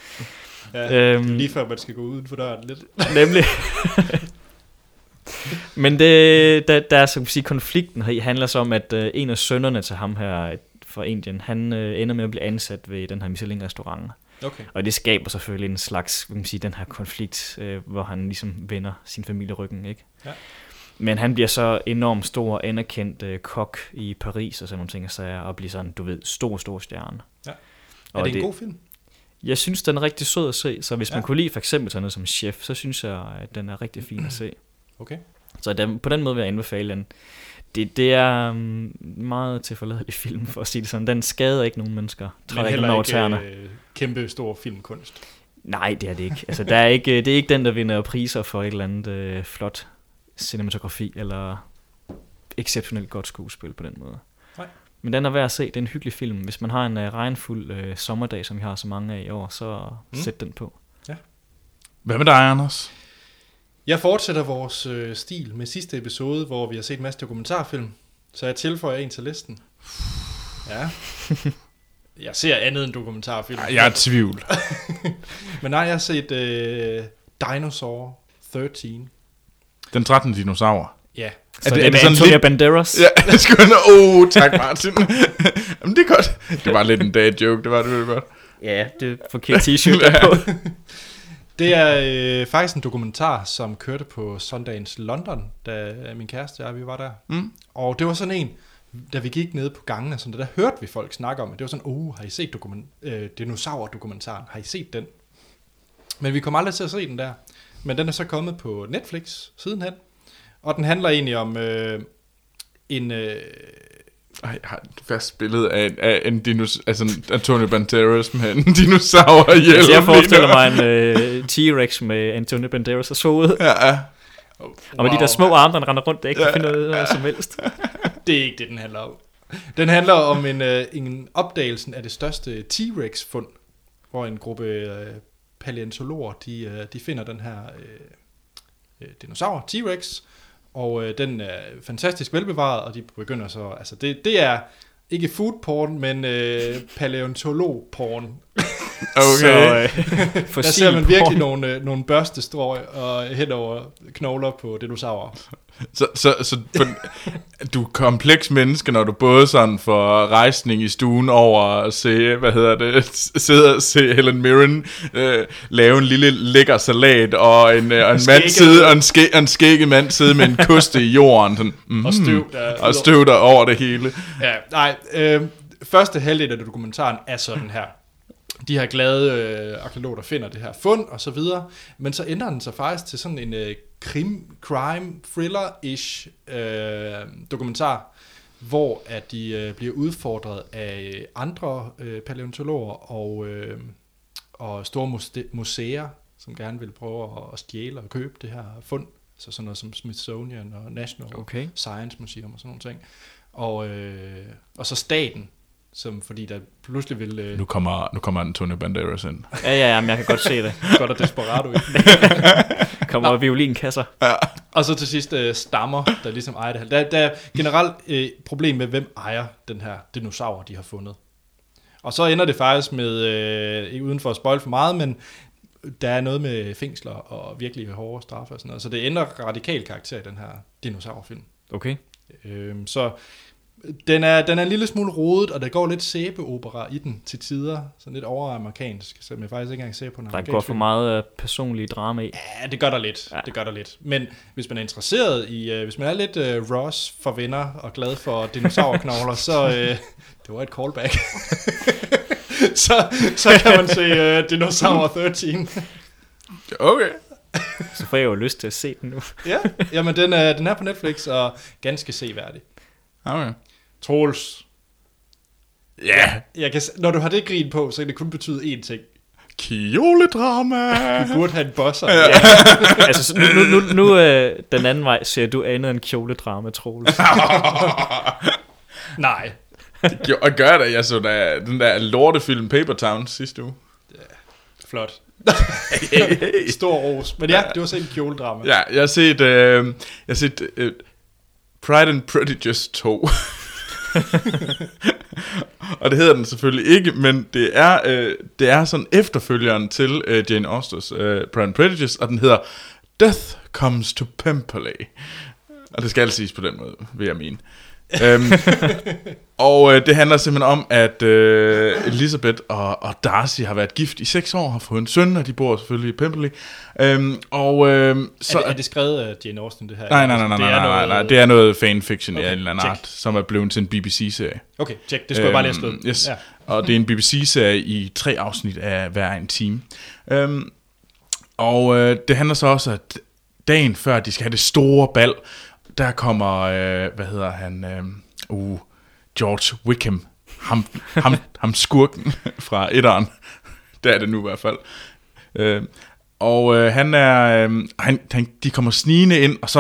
Ja. Øhm, Lige før man skal gå uden for døren lidt. Nemlig. Men det, der, der er som sige, konflikten her handler så om, at uh, en af sønnerne til ham her fra Indien, han uh, ender med at blive ansat ved den her Michelin-restaurant. Okay. Og det skaber selvfølgelig en slags, kan man sige, den her konflikt, uh, hvor han ligesom vender sin familie ryggen, ikke? Ja. Men han bliver så enormt stor og anerkendt uh, kok i Paris og sådan nogle ting, og, sager, og bliver sådan, du ved, stor, stor stjerne. Ja. Og Er det en god film? Jeg synes, den er rigtig sød at se, så hvis Ja. man kunne lide for eksempel sådan noget som Chef, så synes jeg, at den er rigtig fin at se. Okay. Så den, på den måde vil jeg anbefale den. Det, det er um, meget til forladelig film, for at sige det sådan. Den skader ikke nogen mennesker. Men heller ikke tæerne. øh, kæmpe stor filmkunst. Nej, det er det ikke. Altså, der er ikke. Det er ikke den, der vinder priser for et eller andet øh, flot cinematografi, eller exceptionelt godt skuespil på den måde. Men den er værd at se. Det er en hyggelig film. Hvis man har en øh, regnfuld øh, sommerdag, som vi har så mange af i år, så Mm. sæt den på. Hvad med dig, Anders? Jeg fortsætter vores øh, stil med sidste episode, hvor vi har set en masse dokumentarfilm. Så jeg tilføjer en til listen. Ja. Jeg ser andet end dokumentarfilm. Jeg er i tvivl. Men nej, jeg har set øh, Dinosaur 13. Den 13. dinosaur. Ja. Så det- det, er er det det sådan Antonio lidt- Banderas? Ja, jeg skulle Åh, oh, tak Martin. Jamen, det er godt. Det var lidt en dad joke, det var det virkelig godt. ja det er forkert t-shirt der på. Det er øh, faktisk en dokumentar, som kørte på Sundance London, da min kæreste og jeg, vi var der. Mm. Og det var sådan en, da vi gik ned på gangene, sådan, der hørte vi folk snakke om det. Det var sådan, oh, har I set dokument, øh, dinosaur-dokumentaren? Har I set den? Men vi kom aldrig til at se den der. Men den er så kommet på Netflix sidenhen. Og den handler egentlig om øh, en... Øh, Ej, jeg har et fast billede af, en- af en dinos, altså en Antonio Banderas med en dinosaur i Altså, jeg forestiller mig en øh, T-Rex med Antonio Banderas hoved. Ja, ja. Og med de der små arme, der render rundt, der ikke kan Ja. finde ud af noget som helst. Det er ikke det, den handler om. Den handler om en, øh, en opdagelsen af det største T-Rex-fund, hvor en gruppe øh, paleontologer, de, øh, de finder den her øh, øh, dinosaur, T-Rex, og øh, den er fantastisk velbevaret, og de begynder så, altså det, det er ikke food porn, men øh, paleontolog-porn. Okay. Så, øh, Der ser man virkelig porn. nogle, øh, nogle børstestrøg og hen over knogler på dinosaurer. Så, så, så på, du er kompleks menneske, når du både sådan får rejsning i stuen over at se, hvad hedder det, sidde og se Helen Mirren øh, lave en lille lækker salat, og en, øh, og en mand skægget. sidde, og en, og en skægget mand sidde med en koste i jorden, sådan, mm, Og støv, der og støv der over det hele. Ja, nej. Øh, første halvdel af dokumentaren er sådan her. De her glade øh, arkeologer, der finder det her fund og så videre. Men så ændrer den sig faktisk til sådan en øh, krim, crime, thriller-ish øh, dokumentar, hvor at de øh, bliver udfordret af øh, andre øh, paleontologer og, øh, og store muse- museer, som gerne vil prøve at, at stjæle og købe det her fund. Så sådan noget som Smithsonian og National Okay. Science Museum og sådan nogle ting. Og, øh, og så staten, som fordi der pludselig vil... Øh, Nu kommer, nu kommer Antonio Banderas ind. Ja, ja, ja, men jeg kan godt se det. godt og desperado i. Kommer violinkasser. Og så til sidst øh, stammer, der ligesom ejer det her. Der, der er generelt øh, problem med, hvem ejer den her dinosaur, de har fundet. Og så ender det faktisk med, øh, ikke uden for at spoil for meget, men der er noget med fængsler og virkelig hårde straffe og sådan noget. Så det ændrer radikal karakter i den her dinosaurfilm. Okay. Øhm, så den er, den er en lille smule rodet, og der går lidt sæbeopera i den til tider. Sådan lidt overamerikansk, som jeg faktisk ikke engang ser på en Der går for meget uh, personlige drama i. Ja, det gør der lidt. Ja. Det gør der lidt. Men hvis man er interesseret i, uh, hvis man er lidt uh, Ross for venner og glad for dinosaurknogler, så uh, det var et callback. så, så kan man se uh, Dinosaur 13. Okay. Så får jeg jo lyst til at se den nu. ja, jamen den er, den er på Netflix og ganske seværdig. Okay. Troels, Ja. jeg kan, når du har det grin på, så kan det kun betyde én ting. Kjoledrama. Du burde have en bosser. Ja. altså, så nu, nu, nu, nu øh, den anden vej ser du andet end kjoledrama, Troels. Nej. Jo, og gør det. Jeg så da, den der lortefilm Paper Town sidste uge. Flot. Stor ros. Men ja, det var selv en kjoledrama. Ja, jeg har set, øh, jeg har set øh, Pride and Prejudice 2. og det hedder den selvfølgelig ikke, men det er, øh, det er sådan efterfølgeren til øh, Jane Austens øh, Pride and Prejudice, og den hedder Death Comes to Pemberley. Og det skal altså siges på den måde, vil jeg mene øhm, og øh, det handler simpelthen om, at øh, Elizabeth og, og Darcy har været gift i seks år, har fået en søn, og de bor selvfølgelig i Pemberley. Øhm, og øh, Så, er, det, er det skrevet af Jane Austen, det her? Nej, nej, nej, nej, Det nej, er nej, nej, noget- nej, det er noget fanfiction okay, af en eller anden check. art, som er blevet til en BBC-serie. Okay, tjek. Det skulle øhm, jeg bare lige have skrevet. Yes. Ja. Og det er en BBC-serie i tre afsnit af hver en time. Øhm, og øh, det handler så også, at dagen før de skal have det store bal, der kommer, øh, hvad hedder han, øh, uh, George Wickham, ham, ham, ham skurken fra etteren, der er det nu i hvert fald. Øh, og øh, han er, øh, han, han, de kommer snigende ind, og så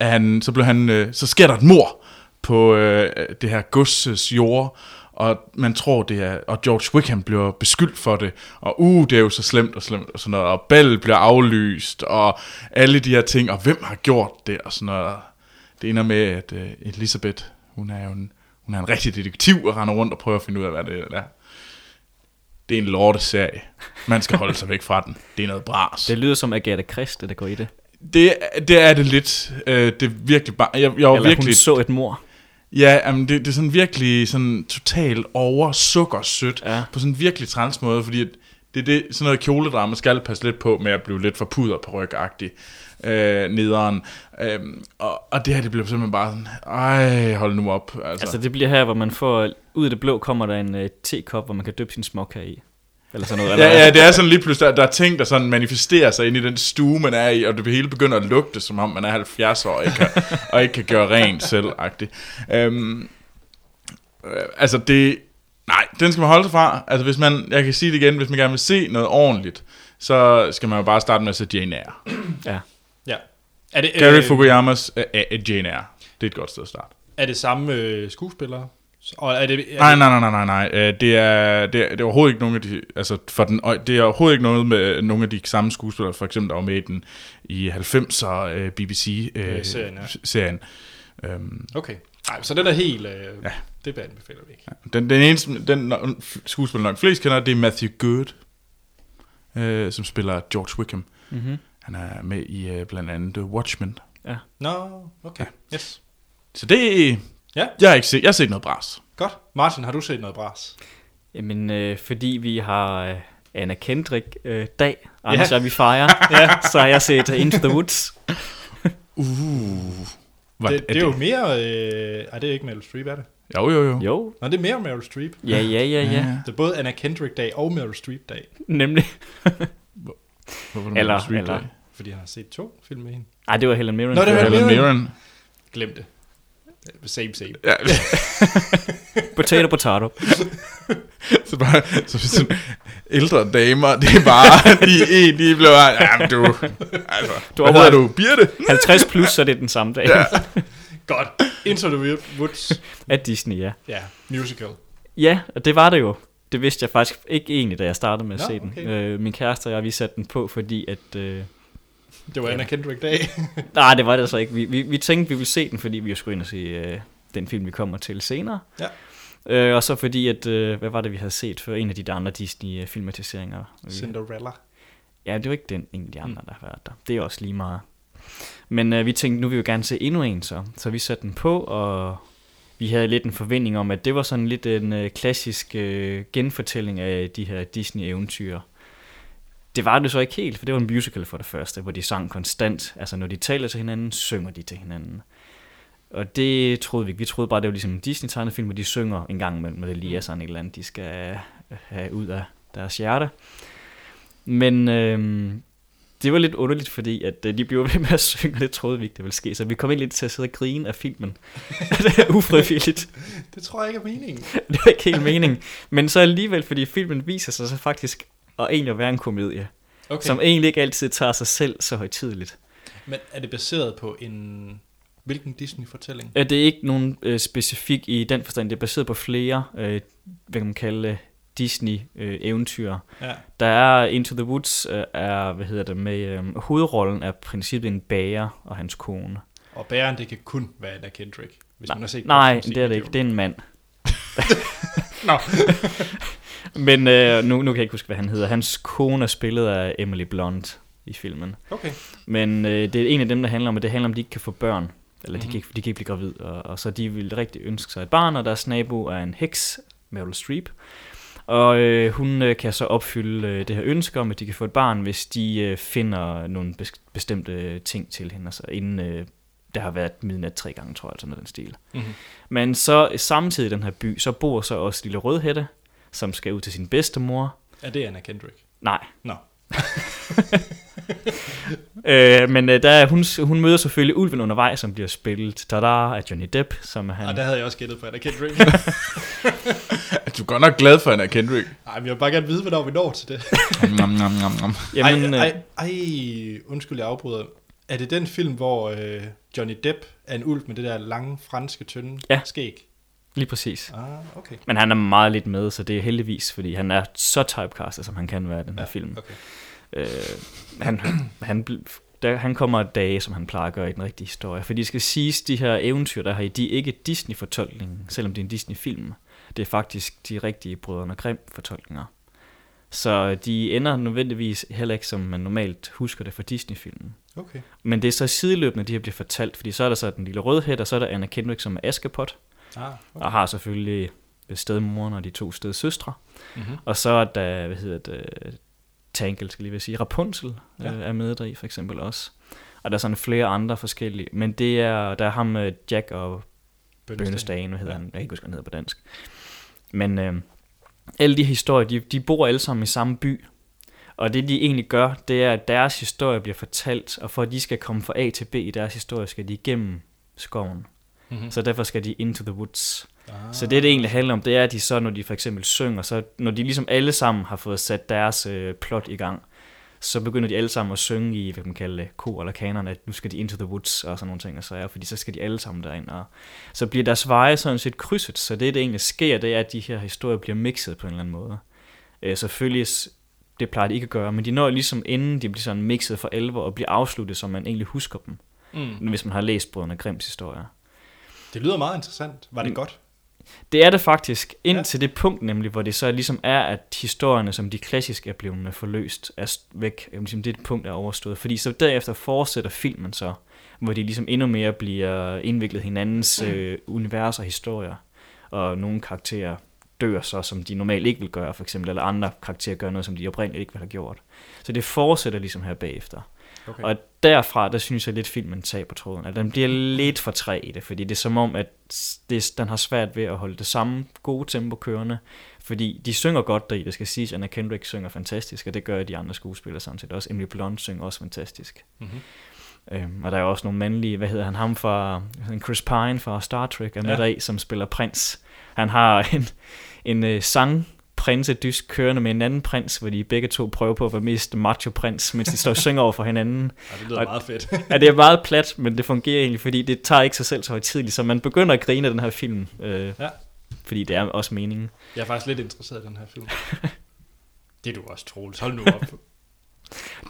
er han, så bliver han, øh, så sker der et mor på øh, det her godses jord, og man tror det er, og George Wickham bliver beskyldt for det, og uh, det er jo så slemt og slemt og sådan noget, og Bell bliver aflyst, og alle de her ting, og hvem har gjort det, og sådan noget. Det ender med, at øh, Elisabeth, hun er jo en, hun er en rigtig detektiv, og render rundt og prøver at finde ud af, hvad det er. Det er en lorteserie. Man skal holde sig væk fra den. Det er noget bras. Det lyder som Agatha Christie, der går i det. Det, det er det lidt. Øh, det er virkelig bare... Jeg, jeg Eller virkelig... hun så et mor. Ja, jamen, det, det er sådan virkelig sådan totalt over sukkersødt. Ja. På sådan en virkelig træls måde, fordi det er det, sådan noget kjoledrama skal passe lidt på med at blive lidt for puder på rygagtig øh, nederen. Øhm, og, og det her, det bliver simpelthen bare sådan, ej, hold nu op. Altså, Altså det bliver her, hvor man får, ud af det blå kommer der en uh, tekop, hvor man kan døbe sin småkage i. Eller sådan noget. eller ja, det er sådan lige pludselig, der, der er ting, der sådan manifesterer sig ind i den stue, man er i, og det hele begynder at lugte, som om man er 70 år og ikke kan, og ikke kan gøre rent selv -agtigt. Øhm, øh, altså det, nej, den skal man holde sig fra. Altså hvis man, jeg kan sige det igen, hvis man gerne vil se noget ordentligt, så skal man jo bare starte med at se Jane Eyre. Ja. Ja. Er det, Gary øh, Fukuyamas uh, Jane Eyre. Det er et godt sted at starte. er det samme øh, skuespillere? Og er det, er Nej, nej, nej, nej, nej, nej. Øh, Det er, det, er, det er overhovedet ikke nogen af de, altså for den, det er overhovedet ikke noget med nogle af de samme skuespillere, for eksempel der var med i den i 90'er uh, BBC uh, Øh, serien, ja. serien. Um, Okay. Nej, så den er helt... Øh, Ja. Det anbefaler vi ikke. den, den eneste, den skuespiller nok flest kender, det er Matthew Good, uh, som spiller George Wickham. Mm-hmm. Han er med i uh, blandt andet Watchmen. Nå, okay. Yes. Så det Ja. Jeg har ikke set, jeg har set noget bras. Godt. Martin, har du set noget bras? Jamen, øh, fordi vi har øh, Anna Kendrick øh, dag, Anders Ja. ja. vi fejrer, ja. så har jeg set Into the Woods. Uh. Hvad, det, det, er jo mere... Øh, ej, det er ikke Meryl Streep, er det? Jo, jo, jo. Jo, Nå, det er mere Meryl Streep. ja, ja, ja, ja, Det er både Anna Kendrick-dag og Meryl Streep-dag. nemlig. Hvorfor er Eller- Street eller- Day? Fordi han har set to film med hende. Ej, det var Helen Mirren. Nå, det var Helen Mirren. Mirren. Glem det. Same, same. Ja, Potato, potato. så bare så sådan, ældre damer, det er bare, de, de, de blev bare, jamen du, altså, Du hvad hedder du, Birte? 50 plus, så er det den samme dag. Ja. Godt. Into the Woods. Af Disney, ja. Ja, musical. Ja, og det var det jo. Det vidste jeg faktisk ikke egentlig, da jeg startede med at Nå, se den. okay. Øh, min kæreste og jeg, vi satte den på, fordi at... Øh, Det var Anna Kendrick-dag. nej, det var det altså ikke. Vi, vi, vi tænkte, vi ville se den, fordi vi skulle ind og se øh, den film, vi kommer til senere. Ja. Øh, og så fordi, at, øh, hvad var det, vi havde set for en af de andre Disney-filmatiseringer? Cinderella. Ja, det var ikke den, en af de andre, der har været der. Det er også lige meget. Men øh, vi tænkte, nu vil vi jo gerne se endnu en, så. Så vi satte den på, og vi havde lidt en forventning om, at det var sådan lidt en øh, klassisk øh, genfortælling af de her Disney-eventyr. Det var det så ikke helt, for det var en musical for det første, hvor de sang konstant. Altså når de taler til hinanden, synger de til hinanden. Og det troede vi ikke. Vi troede bare, det var ligesom en Disney-tegnefilm, hvor de synger en gang imellem, når det lige er sådan et eller andet, de skal øh, have ud af deres hjerte. Men øh, det var lidt underligt, fordi at øh, de blev ved med at synge, og det troede vi ikke, det ville ske. Så vi kom ind lidt til at sidde og grine af filmen. det er ufrivilligt. Det tror jeg ikke er meningen. Det var ikke helt meningen. Men så alligevel, fordi filmen viser sig så faktisk at egentlig være en komedie, Okay. som egentlig ikke altid tager sig selv så højtidligt. Men er det baseret på en... Hvilken Disney-fortælling? Øh, Det er ikke nogen øh, specifik i den forstand. Det er baseret på flere, øh, hvad kan man kalde Disney-eventyr. Ja. Der er Into the Woods, øh, er, hvad hedder det, med øh, hovedrollen er princippet en bager og hans kone. Og bæren, det kan kun være Anna Kendrick. Hvis man har set Nej, det er det ikke. Det er en mand. Nå. Men øh, nu, nu kan jeg ikke huske, hvad han hedder. Hans kone er spillet af Emily Blunt i filmen. Okay. Men øh, det er en af dem, der handler om, at det handler om, at de ikke kan få børn. Eller Mhm. de, kan ikke, de kan ikke blive gravid. Og, og så de vil rigtig ønske sig et barn, og deres nabo er en heks, Meryl Streep. Og øh, hun øh, kan så opfylde øh, det her ønske om, at de kan få et barn, hvis de øh, finder nogle bes- bestemte ting til hende. Altså inden øh, der har været midnat tre gange, tror jeg, sådan noget den stil. Mm-hmm. Men så samtidig i den her by, så bor så også lille Rødhætte, som skal ud til sin bedstemor. Er det Anna Kendrick? Nej. Nå. øh, men øh, der, er- hun, hun møder selvfølgelig ulven undervejs, som bliver spillet tada, af Johnny Depp, som er han. Og der havde jeg også gættet på Anna Kendrick. Du er godt nok glad for Anna Kendrick. Ej, men jeg vil bare gerne vide, hvornår vi når til det. nom, nom, nom, nom. Jamen, ej, øh, ej, ej, undskyld, jeg afbryder. Er det den film, hvor øh, Johnny Depp er en ulv med det der lange, franske, tynde Ja. skæg? lige præcis. Ah, okay. Men han er meget lidt med, så det er heldigvis, fordi han er så typecastet, som han kan være i den her film. Okay. Øh, han, han, der, han kommer af dage, som han plejer at gøre i den rigtige historie. For de skal siges, de her eventyr, der har i, de er ikke Disney-fortolkningen, selvom det er en Disney-film. Det er faktisk de rigtige Brødrene Grimm-fortolkninger. Så de ender nødvendigvis heller ikke, som man normalt husker det fra Disney-filmen. Okay. Men det er så sideløbende, de her bliver fortalt, fordi så er der så den lille rødhæt, og så er der Anna Kendrick, som er Askepot, Ah, okay. og har selvfølgelig stedmoren og de to stedsøstre. Mm-hmm. Og så er der, hvad hedder det, Tangle, skal lige vil sige, Rapunzel Ja. ja. er med der i, for eksempel også. Og der er sådan flere andre forskellige, men det er, der er ham øh, Jack og Bønnestagen, hvad hedder ja. han? Jeg kan ikke huske, hvad han hedder på dansk. Men øh, alle de historier, de, de bor alle sammen i samme by. Og det de egentlig gør, det er, at deres historie bliver fortalt, og for at de skal komme fra A til B i deres historie, skal de igennem skoven. Mm-hmm. Så derfor skal de into the woods. Ah. Så det, det egentlig handler om, det er, at de så, når de for eksempel synger, så når de ligesom alle sammen har fået sat deres øh, plot i gang, så begynder de alle sammen at synge i, hvad man kalde det, kor eller kanon, at nu skal de into the woods og sådan nogle ting, og så er, fordi så skal de alle sammen derind, og så bliver deres veje sådan set krydset, så det, der egentlig sker, det er, at de her historier bliver mixet på en eller anden måde. Øh, selvfølgelig, det plejer de ikke at gøre, men de når ligesom inden de bliver sådan mixet for alvor og bliver afsluttet, som man egentlig husker dem, Mm. hvis man har læst Brødrene Grimms historier. Det lyder meget interessant. Var det Mm. godt? Det er det faktisk, indtil Ja. ja. det punkt nemlig, hvor det så ligesom er, at historierne, som de klassiske er blevet forløst, er væk. Jamen, Ligesom det punkt er overstået. Fordi så derefter fortsætter filmen så, hvor de ligesom endnu mere bliver indviklet hinandens øh, univers og historier. Og nogle karakterer dør så, som de normalt ikke vil gøre, for eksempel, eller andre karakterer gør noget, som de oprindeligt ikke ville have gjort. Så det fortsætter ligesom her bagefter. Okay. Og derfra, der synes jeg lidt, filmen taber tråden. At den bliver lidt for træ i det, fordi det er som om, at det, den har svært ved at holde det samme gode tempo kørende. Fordi de synger godt deri, det skal siges, Anna Kendrick synger fantastisk, og det gør de andre skuespillere samtidig også. Emily Blunt synger også fantastisk. Mm-hmm. Øhm, og der er også nogle mandlige, hvad hedder han, ham fra, Chris Pine fra Star Trek er med Ja. ja. deri, som spiller prins. Han har en, en øh, sang prinsedysk kørende med en anden prins, hvor de begge to prøver på at være mest macho prins, mens de står og synger over for hinanden. Ja, det lyder Og- meget fedt. Ja, det er meget plat, men det fungerer egentlig, fordi det tager ikke sig selv så højtidligt, så man begynder at grine af den her film, øh, Ja. fordi det er også meningen. Jeg er faktisk lidt interesseret i den her film. det er du også, Troels. Hold nu op.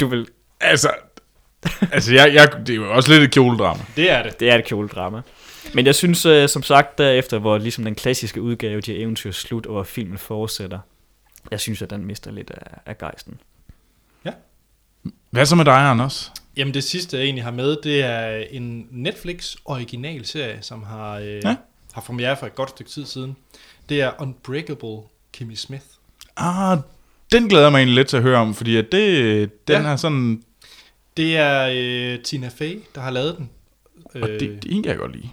Du vil, Altså, altså jeg, jeg, det er jo også lidt et kjoledrama. Det er det. det er et kjoledrama. Men jeg synes, øh, som sagt, derefter, hvor ligesom den klassiske udgave, de her eventyr slut, og filmen fortsætter, jeg synes, at den mister lidt af, af gejsten. Hvad så med dig, Anders? Jamen det sidste, jeg egentlig har med, det er en Netflix originalserie, som har, øh, Ja. ja. har premiere for et godt stykke tid siden. Det er Unbreakable Kimmy Smith. Ah, den glæder jeg mig egentlig lidt til at høre om, fordi at det, den Ja. er sådan... Det er øh, Tina Fey, der har lavet den. Og det, det en kan jeg godt lide.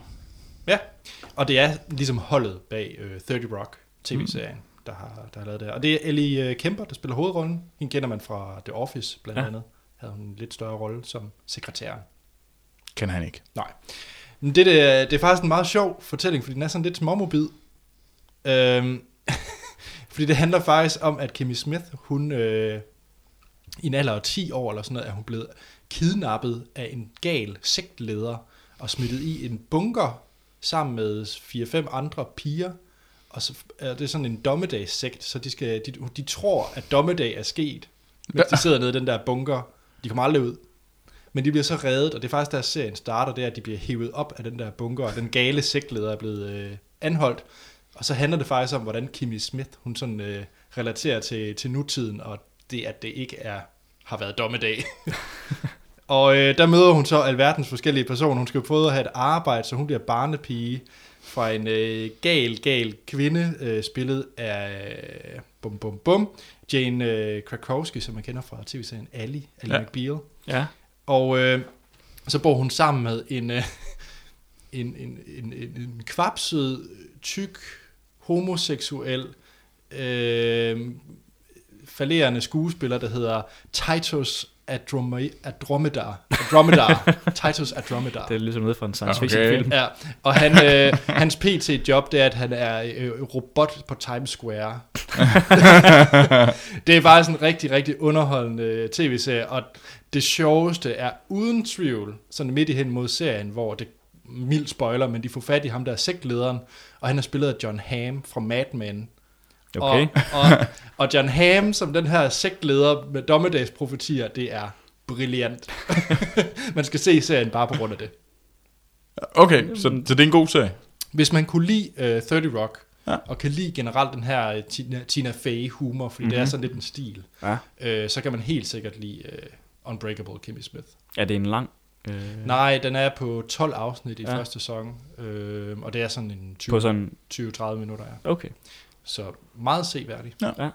Og det er ligesom holdet bag øh, 30 Rock tv-serien, mm. der, har, der har lavet det her. Og det er Ellie øh, Kemper, der spiller hovedrollen. Hende kender man fra The Office blandt ja. Andet. Havde hun en lidt større rolle som sekretær. Kender han ikke. Nej. Men det, det, er, det er faktisk en meget sjov fortælling, fordi den er sådan lidt småmobil. Øhm, fordi det handler faktisk om, at Kimmy Smith, hun øh, i en alder af 10 år eller sådan noget, er hun blevet kidnappet af en gal sektleder og smittet i en bunker sammen med 4-5 andre piger. Og så er det sådan en dommedagssekt, så de, skal, de, de tror, at dommedag er sket, mens de sidder nede i den der bunker. De kommer aldrig ud. Men de bliver så reddet, og det er faktisk der serien starter, det er, at de bliver hævet op af den der bunker, og den gale sektleder er blevet øh, anholdt. Og så handler det faktisk om, hvordan Kimmy Smith, hun sådan øh, relaterer til, til nutiden, og det, at det ikke er, har været dommedag. og øh, der møder hun så alverdens forskellige personer. Hun skal jo prøve at have et arbejde, så hun bliver barnepige fra en øh, gal, gal kvinde, øh, spillet af øh, bum, bum, bum, Jane øh, Krakowski, som man kender fra tv-serien Ali, Ali Ja. ja. McBeal. Ja. Og øh, så bor hun sammen med en, øh, en, en, en, en, en kvapsød, tyk, homoseksuel, øh, falerende skuespiller, der hedder Titus Adrome- Adromedar. Adromedar. Titus Adromedar. Det er ligesom noget fra en science Okay. fiction film. Ja, og han, øh, hans PT-job, det er, at han er øh, robot på Times Square. det er bare sådan en rigtig, rigtig underholdende øh, tv-serie, og det sjoveste er uden tvivl, sådan midt i hen mod serien, hvor det mild spoiler, men de får fat i ham, der er sektlederen, og han er spillet af John Hamm fra Mad Men. Okay. Og, og, og John Hamm, som den her sektleder med dommedagsprofetier, det er brilliant. Man skal se serien bare på grund af det. Okay, så, så det er en god serie. Hvis man kunne lide uh, 30 Rock, Ja. og kan lide generelt den her øh, Tina, Tina Fey humor, fordi mm-hmm. det er Mhm. sådan lidt en stil, Ja. øh, så kan man helt sikkert lide øh, Unbreakable Kimmy Smith. Er det en lang? Øh, Nej, den er på 12 afsnit i Ja. første sæson, øh, og det er sådan en På 20 sådan... 20-30 minutter. Ja. Okay. Så meget seværdig. Ja.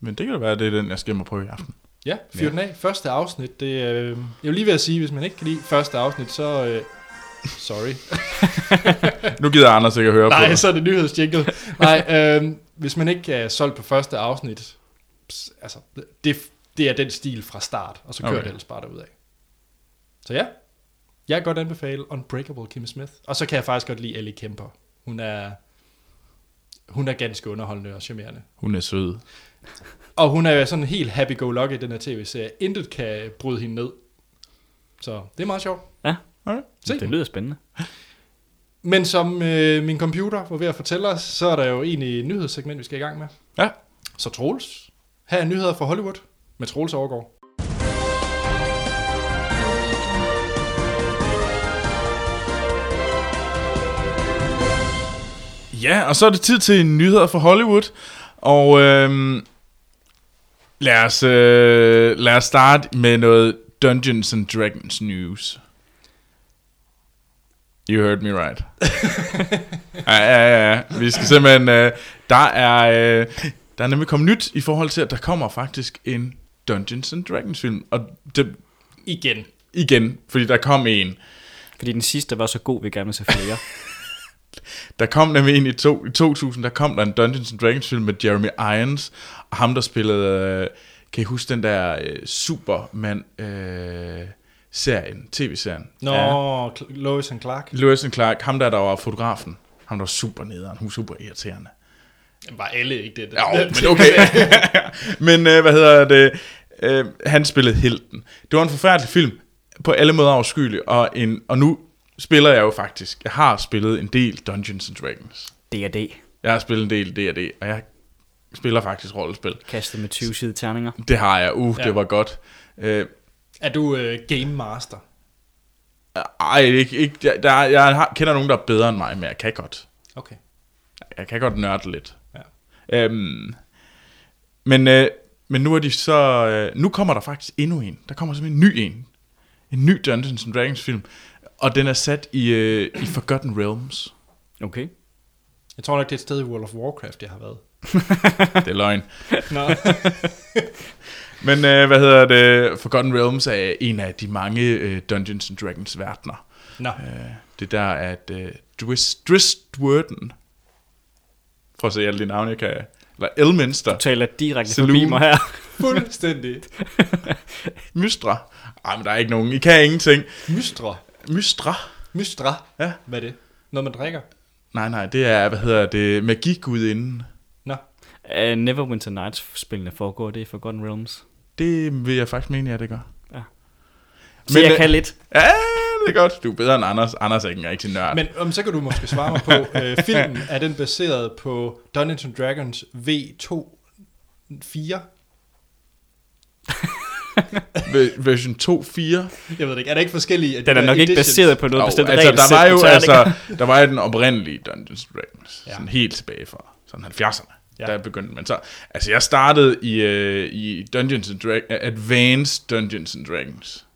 Men det kan da være, at det er den, jeg skal og prøve i aften. Ja, fyr Ja. den af. Første afsnit, det øh, jeg vil lige ved at sige, hvis man ikke kan lide første afsnit, så... Øh, sorry. Nu gider Anders ikke at høre på Nej, så er det nyhedsjingle. Nej, øh, hvis man ikke er solgt på første afsnit, altså, det, det er den stil fra start, og så kører Okay. okay. det ellers bare derudad. Så ja, jeg kan godt anbefale Unbreakable Kim Smith. Og så kan jeg faktisk godt lide Ellie Kemper. Hun er, hun er ganske underholdende og charmerende. Hun er sød. Og hun er sådan helt happy-go-lucky i den her tv-serie. Intet kan bryde hende ned. Så det er meget sjovt. Ja. Okay. Se. Det lyder spændende. Men som øh, min computer var ved at fortælle os, så er der jo egentlig et nyhedssegment, vi skal i gang med. Ja. Så Troels, her er nyheder fra Hollywood med Troels Overgaard. Ja, og så er det tid til nyheder fra Hollywood. Og øhm, lad, os, øh, lad os starte med noget Dungeons and Dragons news. You heard me right. ja, ja, ja. Vi skal simpelthen... Øh, der, er, øh, der er nemlig kommet nyt i forhold til, at der kommer faktisk en Dungeons and Dragons film. Og det, Igen. igen, fordi der kom en. Fordi den sidste var så god, vi gerne vil se flere. Der kom nemlig en i, to, i 2000, der kom der en Dungeons and Dragons film med Jeremy Irons, og ham der spillede, øh, kan I huske den der øh, Superman øh, serien, tv-serien? Nå, Ja. ja. Lois and Clark. Lewis and Clark, ham der, der var fotografen, ham der var super nederen, hun var super irriterende. Var alle ikke det? Ja, men okay. men øh, hvad hedder det? Øh, han spillede Helten. Det var en forfærdelig film, på alle måder afskyelig, og, en, og nu spiller jeg jo faktisk, jeg har spillet en del Dungeons and Dragons. D&D. Jeg har spillet en del D&D, og jeg spiller faktisk rollespil. Kastet med 20 side terninger. Det har jeg. Uh, ja. Ja. det var godt. Øh, Er du øh, game master? ej, ikke, ikke, jeg, der, jeg har, kender nogen, der er bedre end mig, men jeg kan godt. Okay. Jeg kan godt nørde lidt. Ja. Øhm, men, øh, men nu er de så... Øh, nu kommer der faktisk endnu en. Der kommer simpelthen en ny en. En ny Dungeons and Dragons film. Og den er sat i, øh, i Forgotten Realms. Okay. Jeg tror nok, det er et sted i World of Warcraft, jeg har været. Det er løgn. Nå. Men øh, hvad hedder det? Forgotten Realms er en af de mange øh, Dungeons and Dragons verdener. Nå. Øh, det er der, at øh, Dris, Dristwarden, for at se alle de navne, jeg kan... Eller Elminster, Du taler direkte Saloon. forbi mig her. Fuldstændig. Mystra. Ej, men der er ikke nogen. I kan ingenting. Mystre. Mystra? Mystra. Ja. Hvad er det? Noget, man drikker? Nej, nej, det er, hvad hedder det, magigudinden. Nå. Uh, Neverwinter Nights-spillene foregår det i Forgotten Realms. Det vil jeg faktisk mene, ja, det gør. Så jeg øh, kan lidt. Ja, det er godt. Du er bedre end Anders. Anders er ikke en rigtig nørd. Men um, så kan du måske svare mig på, øh, filmen, er den baseret på Dungeons and Dragons V2 4? Ve- Version 2.4. Jeg ved det ikke. Er der ikke forskellige Den er nok ikke baseret på noget Jo, bestemt altså, regelsæt der var jo altså, der var jo den oprindelige Dungeons Dragons, ja. Ja. sådan helt tilbage fra sådan 70'erne, ja. Ja. der begyndte man så. Altså, jeg startede i, uh, i Dungeons and Dragons, Advanced Dungeons and Dragons,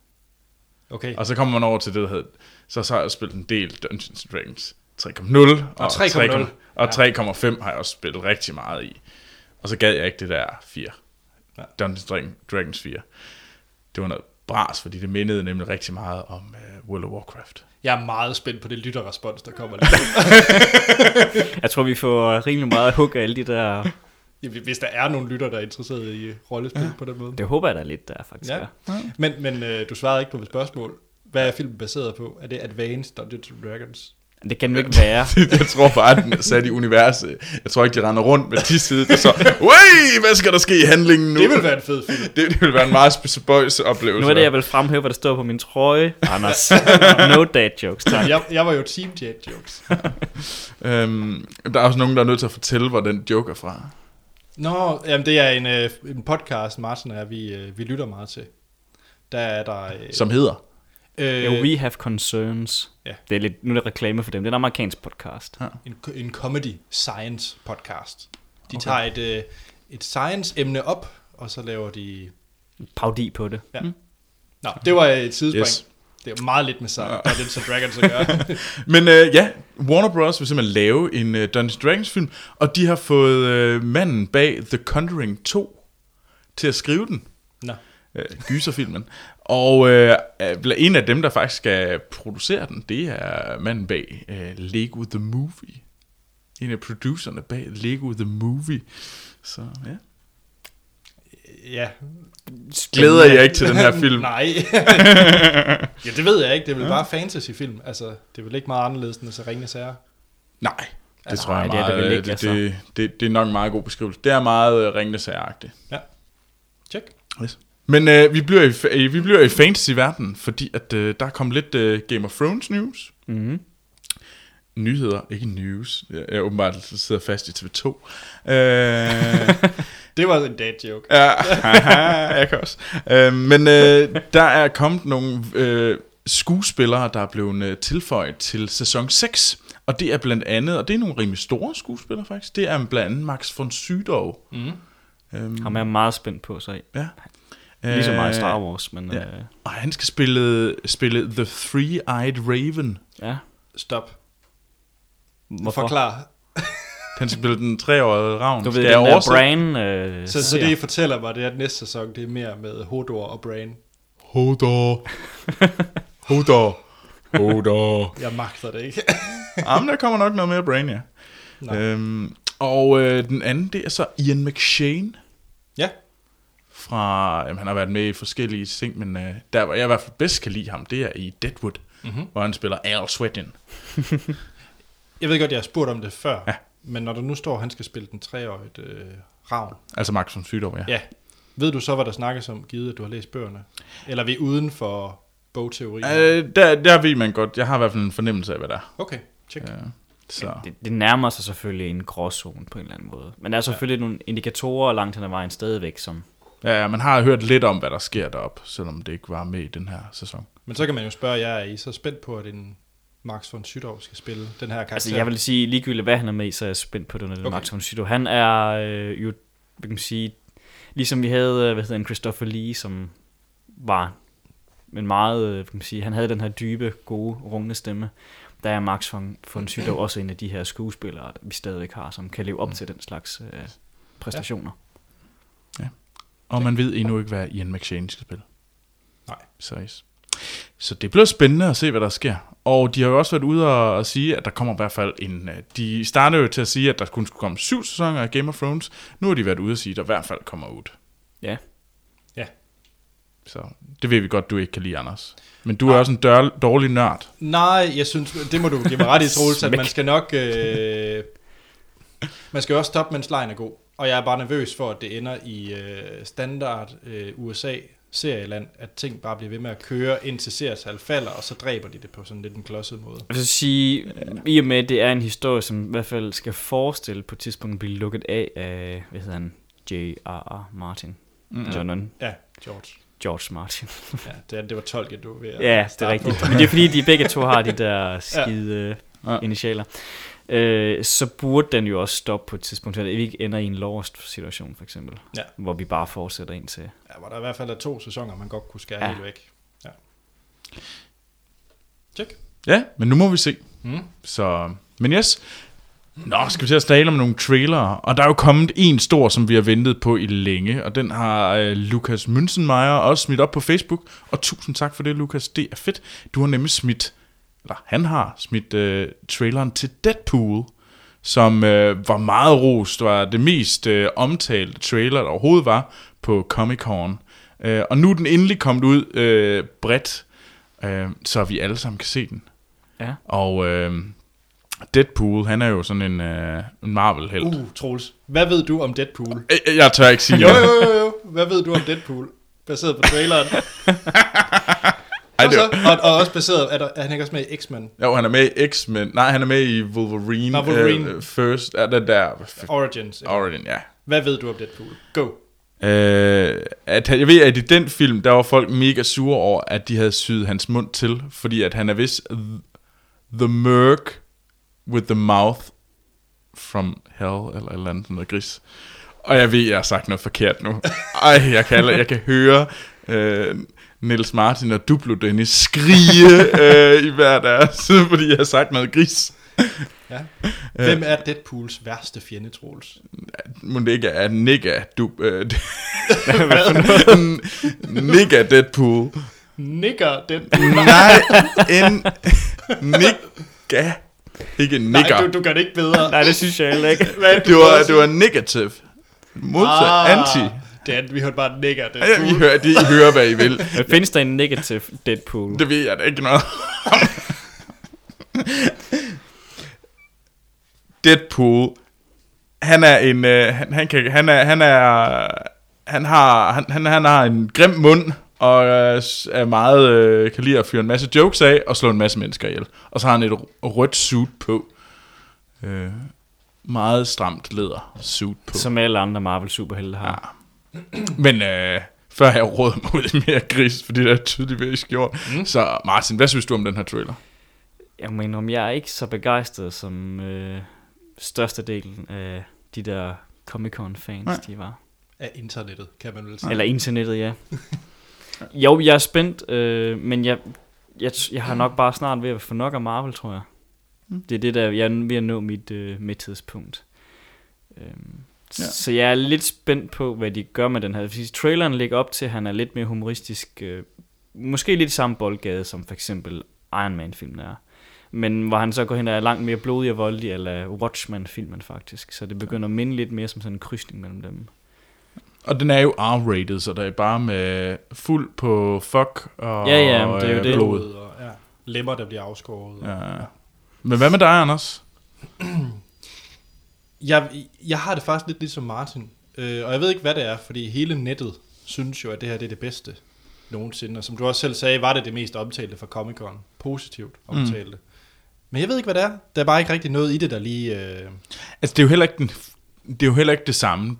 Okay. og så kommer man over til det, der hed, så, så har jeg spillet en del Dungeons and Dragons 3.0 og, 3.0. 3, og 3.5 har jeg også spillet rigtig meget i. Og så gad jeg ikke det der 4. Ja. Ja. Dungeons and Dragons 4. Det var noget bras, fordi det mindede nemlig rigtig meget om uh, World of Warcraft. Jeg er meget spændt på det lytterrespons, der kommer lige. Jeg tror, vi får rimelig meget hug af alle de der... Hvis der er nogle lytter, der er interesseret i rollespil ja. på den måde. Det håber jeg da lidt, der faktisk Ja. er. Men, men øh, du svarede ikke på mit spørgsmål. Hvad er filmen baseret på? Er det Advanced Dungeons Dragons? Det kan jo ikke være. jeg tror bare, at den er sat i universet. Jeg tror ikke, de render rundt med de side, der så, Wey, hvad skal der ske i handlingen nu? Det vil være en fed film. det, det vil være en meget spøjs oplevelse. Nu er det, jeg vil fremhæve, hvad der står på min trøje. Anders, no dad jokes, tak. Jeg, jeg var jo team jet jokes. øhm, der er også nogen, der er nødt til at fortælle, hvor den joke er fra. Nå, jamen det er en, øh, en podcast, Martin og jeg, vi, øh, vi lytter meget til. Der er der... Øh, Som hedder. Øh, We Have Concerns. Ja. Det er lidt, nu er det reklame for dem. Det er en amerikansk podcast. en, en comedy science podcast. De Okay. tager et, øh, et science-emne op, og så laver de... Parodi på det. Ja. Nå, det var et sidespring. Yes. Det er meget lidt med sig, og det så Dragons at gøre. Men øh, ja, Warner Bros. vil simpelthen lave en øh, Dungeons Dragons film, og de har fået øh, manden bag The Conjuring 2 til at skrive den, Nå. øh, gyserfilmen. Og øh, øh, en af dem, der faktisk skal producere den, det er manden bag øh, Lego The Movie. En af producerne bag Lego The Movie. Så ja. ja. Glæder jeg ikke til den her film? Nej. ja, det ved jeg ikke. Det er vel bare fantasyfilm. Altså, det er vel ikke meget anderledes end at Ringenes Herre. Nej, det Altså, tror jeg nej, det er meget, det vel øh, ikke, det, altså. det, det, det er nok en meget god beskrivelse. Det er meget øh, ringende særagtigt. Check. Yes. Men øh, vi, bliver i, øh, vi bliver i fantasy-verdenen, fordi at, øh, der er kommet lidt øh, Game of Thrones news. Mm-hmm. Nyheder, ikke news. Jeg, jeg åbenbart sidder fast i TV2. Øh, Det var en dad joke. ja, haha, jeg kan også. Øh, men øh, der er kommet nogle øh, skuespillere, der er blevet øh, tilføjet til sæson 6. Og det er blandt andet, og det er nogle rimelig store skuespillere faktisk, det er blandt andet Max von Sydow. Mm. Øhm, Ham er jeg meget spændt på, så ja. Lige så meget Øh, Star Wars, men ja. øh, Og han skal spille, spille The Three-Eyed Raven. ja. Stop. Hvorfor? Forklar. Han skal spille den treårige ravn. Du skal ved, jeg den der? Bran... Øh, Så, så det, I fortæller mig, det er, at næste sæson, det er mere med Hodor og Bran. Hodor. Hodor. Hodor. Jeg magter det ikke. Jamen, der kommer nok noget mere Brain, ja. Nå. Øhm, og øh, den anden, det er så Ian McShane. Fra, jamen, han har været med i forskellige ting, men øh, der, hvor jeg i hvert fald bedst kan lide ham, det er i Deadwood, Mm-hmm. hvor han spiller Al Sweatin. Jeg ved godt, jeg har spurgt om det før, Ja. men når der nu står, at han skal spille den treårige øh, ravn, Altså Max von Sydow, ja. ja. ved du så, hvad der snakkes om, givet at du har læst bøgerne? Eller er vi uden for bogteori? Øh, der, der ved man godt, jeg har i hvert fald en fornemmelse af, hvad der er. Okay, check. Ja. Så. det, det nærmer sig selvfølgelig en gråzone på en eller anden måde. Men der er selvfølgelig ja. nogle indikatorer langt hen ad vejen stadigvæk, som... Ja, man har hørt lidt om, hvad der sker deroppe, selvom det ikke var med i den her sæson. Men så kan man jo spørge jer, er I så spændt på, at en Max von Sydow skal spille den her karakter? Altså, jeg vil sige, ligegyldigt hvad han er med i, så er jeg spændt på det, når det er Okay. Max von Sydow. Han er øh, jo, hvad kan man sige, ligesom vi havde, øh, hvad hedder han, Christopher Lee, som var en meget, øh, hvad kan man sige, han havde den her dybe, gode, rungende stemme. Der er Max von, von Sydow også en af de her skuespillere, vi stadigvæk har, som kan leve op til den slags øh, præstationer. Og man ved endnu ikke, hvad Ian McShane skal spille. Nej. Yes. så det bliver spændende at se, hvad der sker. Og de har jo også været ude og, og sige, at der kommer i hvert fald en... øh, De startede jo til at sige, at der kun skulle komme syv sæsoner af Game of Thrones. Nu har de været ude og sige, at der i hvert fald kommer ud. Ja. Ja. Så det ved vi godt, du ikke kan lide, Anders. Men du er Nej. også en dør, dårlig nørd. Nej, jeg synes, det må du give mig ret i, Troels, at man skal nok... Øh, man skal jo også stoppe, mens lejen er god. Og jeg er bare nervøs for, at det ender i øh, standard øh, USA-serieland, at ting bare bliver ved med at køre, indtil seertal falder, og så dræber de det på sådan lidt en klodset måde. Jeg vil sige, i og med, at det er en historie, som i hvert fald skal forestille på et tidspunkt blive lukket af af, hvad hedder han, J.R.R. Martin. Mm. John Ja, George. George Martin. Ja, det, er- det var tolket, du ved at Ja, det er rigtigt. Men det er fordi, de begge to har de der skide ja. initialer. Øh, så burde den jo også stoppe på et tidspunkt, så vi ikke ender i en lost situation, for eksempel. Ja. Hvor vi bare fortsætter ind til. Ja, hvor der i hvert fald er to sæsoner, man godt kunne skære Ja. ja. helt væk. Ja. Check. Ja, men nu må vi se. Mm. Så, men yes. Nå, skal vi til at tale om nogle trailere. Og der er jo kommet en stor, som vi har ventet på i længe. Og den har øh, Lukas Münzenmeier også smidt op på Facebook. Og tusind tak for det, Lukas. Det er fedt. Du har nemlig smidt, eller han har smidt øh, traileren til Deadpool. Som øh, var meget rost. var det mest øh, omtalte trailer, der overhovedet var på Comic Con. Øh, og nu er den endelig kommet ud øh, bredt. Øh, så vi alle sammen kan se den. Ja. Og øh, Deadpool, han er jo sådan en, øh, en Marvel-held. Uh. Troels. Hvad ved du om Deadpool? Jeg, jeg tør ikke sige Jo, jo, jo, jo. Hvad ved du om Deadpool? Baseret på traileren. Så, var, og, og også baseret, er, der, er han ikke også med i X-Men? jo, han er med i X-Men. Nej, han er med i Wolverine. Nå, Wolverine. Øh, first, er det der? Origins. ikke? Origin, ja. Hvad ved du om Deadpool? Go. Øh, at jeg ved, at i den film, der var folk mega sure over, at de havde syet hans mund til, fordi at han er vist th- the merc with the mouth from hell, eller eller andet noget gris. Og jeg ved, jeg har sagt noget forkert nu. Ej, jeg kan, jeg kan høre øh, Niels Martin og Duplo Dennis skrige øh, i hver deres, fordi jeg har sagt noget gris. Ja. Hvem er Deadpools værste fjende, Troels? Må det ikke er nigga, du... Øh, nigga Deadpool. Nigger, den... Nej, en nigga. Ikke nigger. Nej, du, du gør det ikke bedre. Nej, det synes jeg heller ikke. Hvad er Det var, det var negative. Modsat, Ah. anti. Det er, vi hørte bare nigger, den Ja, I hører, de, I hører, hvad I vil. Men findes der en negative Deadpool? Det ved jeg da ikke noget. Deadpool, han er en, øh, han, han, kan, han er, han er, han har, han, han, han har en grim mund, og øh, er meget, øh, kan lide at fyre en masse jokes af, og slå en masse mennesker ihjel. Og så har han et rødt suit på. Øh, meget stramt læder suit på. Som alle andre Marvel superhelte har. Men øh, før jeg råd mig ud i mere gris, fordi det er tydeligvis gjort. Mm. Så Martin, hvad synes du om den her trailer? Jeg mener, om jeg er ikke så begejstret som øh, størstedelen af de der Comic-Con-fans, Nej. de var. Af internettet, kan man vel sige. Eller internettet, ja. Jo, jeg er spændt, øh, men jeg, jeg, jeg har nok bare snart ved at få nok af Marvel, tror jeg. Det er det, der jeg er ved at nå mit øh, midthedspunkt. Øhm, Ja. ja. Så jeg er lidt spændt på, hvad de gør med den her. Fordi traileren ligger op til, at han er lidt mere humoristisk. Øh, måske lidt samme boldgade, som for eksempel Iron Man-filmen er. Men hvor han så går hen og er langt mere blodig og voldelig, eller Watchmen-filmen faktisk. Så det begynder at minde lidt mere som sådan en krydsning mellem dem. Og den er jo R-rated, så der er bare med fuld på fuck og Ja, ja, det er jo øh, det. blod. Og ja, lemmer, der bliver afskåret. Ja. Men hvad med dig, Anders? Jeg, jeg har det faktisk lidt ligesom Martin. Øh, og jeg ved ikke, hvad det er, fordi hele nettet synes jo, at det her det er det bedste nogensinde. Og som du også selv sagde, var det det mest omtalte for Comic-Con. Positivt omtalte. Mm. Men jeg ved ikke, hvad det er. Der er bare ikke rigtig noget i det, der lige... Øh... Altså, det er jo heller ikke, den, det, er jo heller ikke det samme.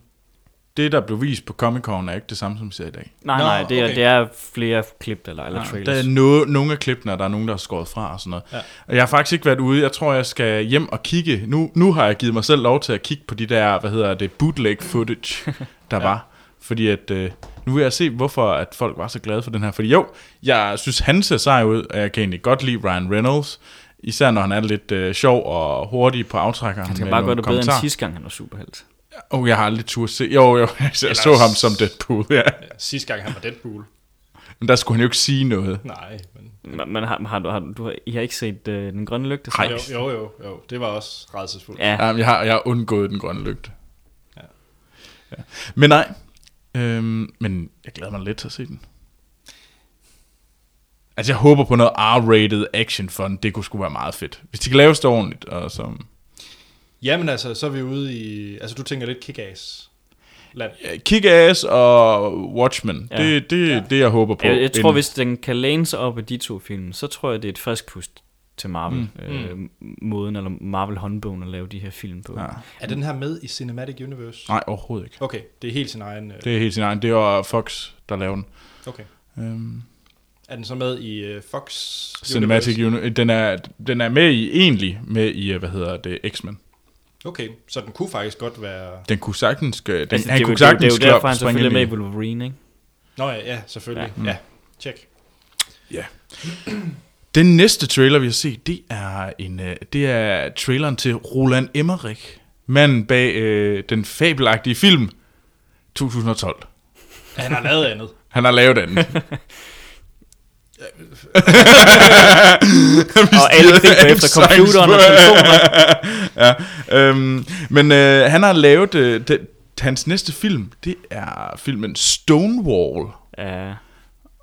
Det, der blev vist på Comic-Con, er ikke det samme, som vi ser i dag. Nej, Nå, nej, det er, okay. det er flere klip eller, eller Ja, trailers. der er no, nogle af klippene, der er nogen, der har skåret fra og sådan noget. Ja. Og jeg har faktisk ikke været ude. Jeg tror, jeg skal hjem og kigge. Nu, nu har jeg givet mig selv lov til at kigge på de der, hvad hedder det, bootleg footage, der Ja. var. Fordi at, øh, nu vil jeg se, hvorfor at folk var så glade for den her. Fordi jo, jeg synes, han ser sej ud, og jeg kan egentlig godt lide Ryan Reynolds. Især når han er lidt øh, sjov og hurtig på aftrækkeren. Han skal bare gøre det bedre end sidste gang, han var superhelt. Oh, jeg har aldrig tur se. Jo, jo, jeg så, så ham som Deadpool, ja. Ja, sidste gang han var Deadpool. Men der skulle han jo ikke sige noget. Nej, men... Men, men har, har, du, har, du, har, I har ikke set øh, Den Grønne Lygte? Nej. Jo, jo, jo, jo. Det var også redselsfuldt. Ja, Ja, jeg, har, jeg har undgået den grønne lygte. Ja. Ja. Men nej, øhm, men jeg glæder mig lidt til at se den. Altså, jeg håber på noget R-rated action fun. Det kunne sgu være meget fedt. Hvis de kan lave det ordentligt. Og så, Jamen altså, så er vi ude i... Altså, du tænker lidt kick-ass. Land. Kick-Ass og Watchmen. Ja. Det, det er Ja. det, jeg håber på. jeg, jeg tror, inden- hvis den kan læne sig op af de to film, så tror jeg, det er et frisk pust til Marvel. Mm. Mm. Øh, måden, eller Marvel-håndbogen at lave de her film på. Ja. Er den her med i Cinematic Universe? Nej, overhovedet ikke. Okay, det er helt sin egen... Øh... Det er helt sin egen. Det var Fox, der lavede den. Okay. Øhm, Er den så med i øh, Fox Cinematic Universe? Universe. Den er, den er med i, egentlig med i, øh, hvad hedder det, X-Men. Okay, så den kunne faktisk godt være... Den kunne sagtens, den, altså, han det, er kunne jo- det, er jo- sagtens det er jo derfor, han springe selvfølgelig er med i- Wolverine, ikke? Nå ja, ja selvfølgelig. Ja, Ja. ja. tjek. Den næste trailer, vi har set, det er, en, øh, det er traileren til Roland Emmerich, manden bag øh, den fabelagtige film 2012. Han har lavet andet. Han har lavet den. Og alle griber efter computeren og telefoner. ja, øhm, men øh, han har lavet øh, det, hans næste film, det er filmen Stonewall. Ja.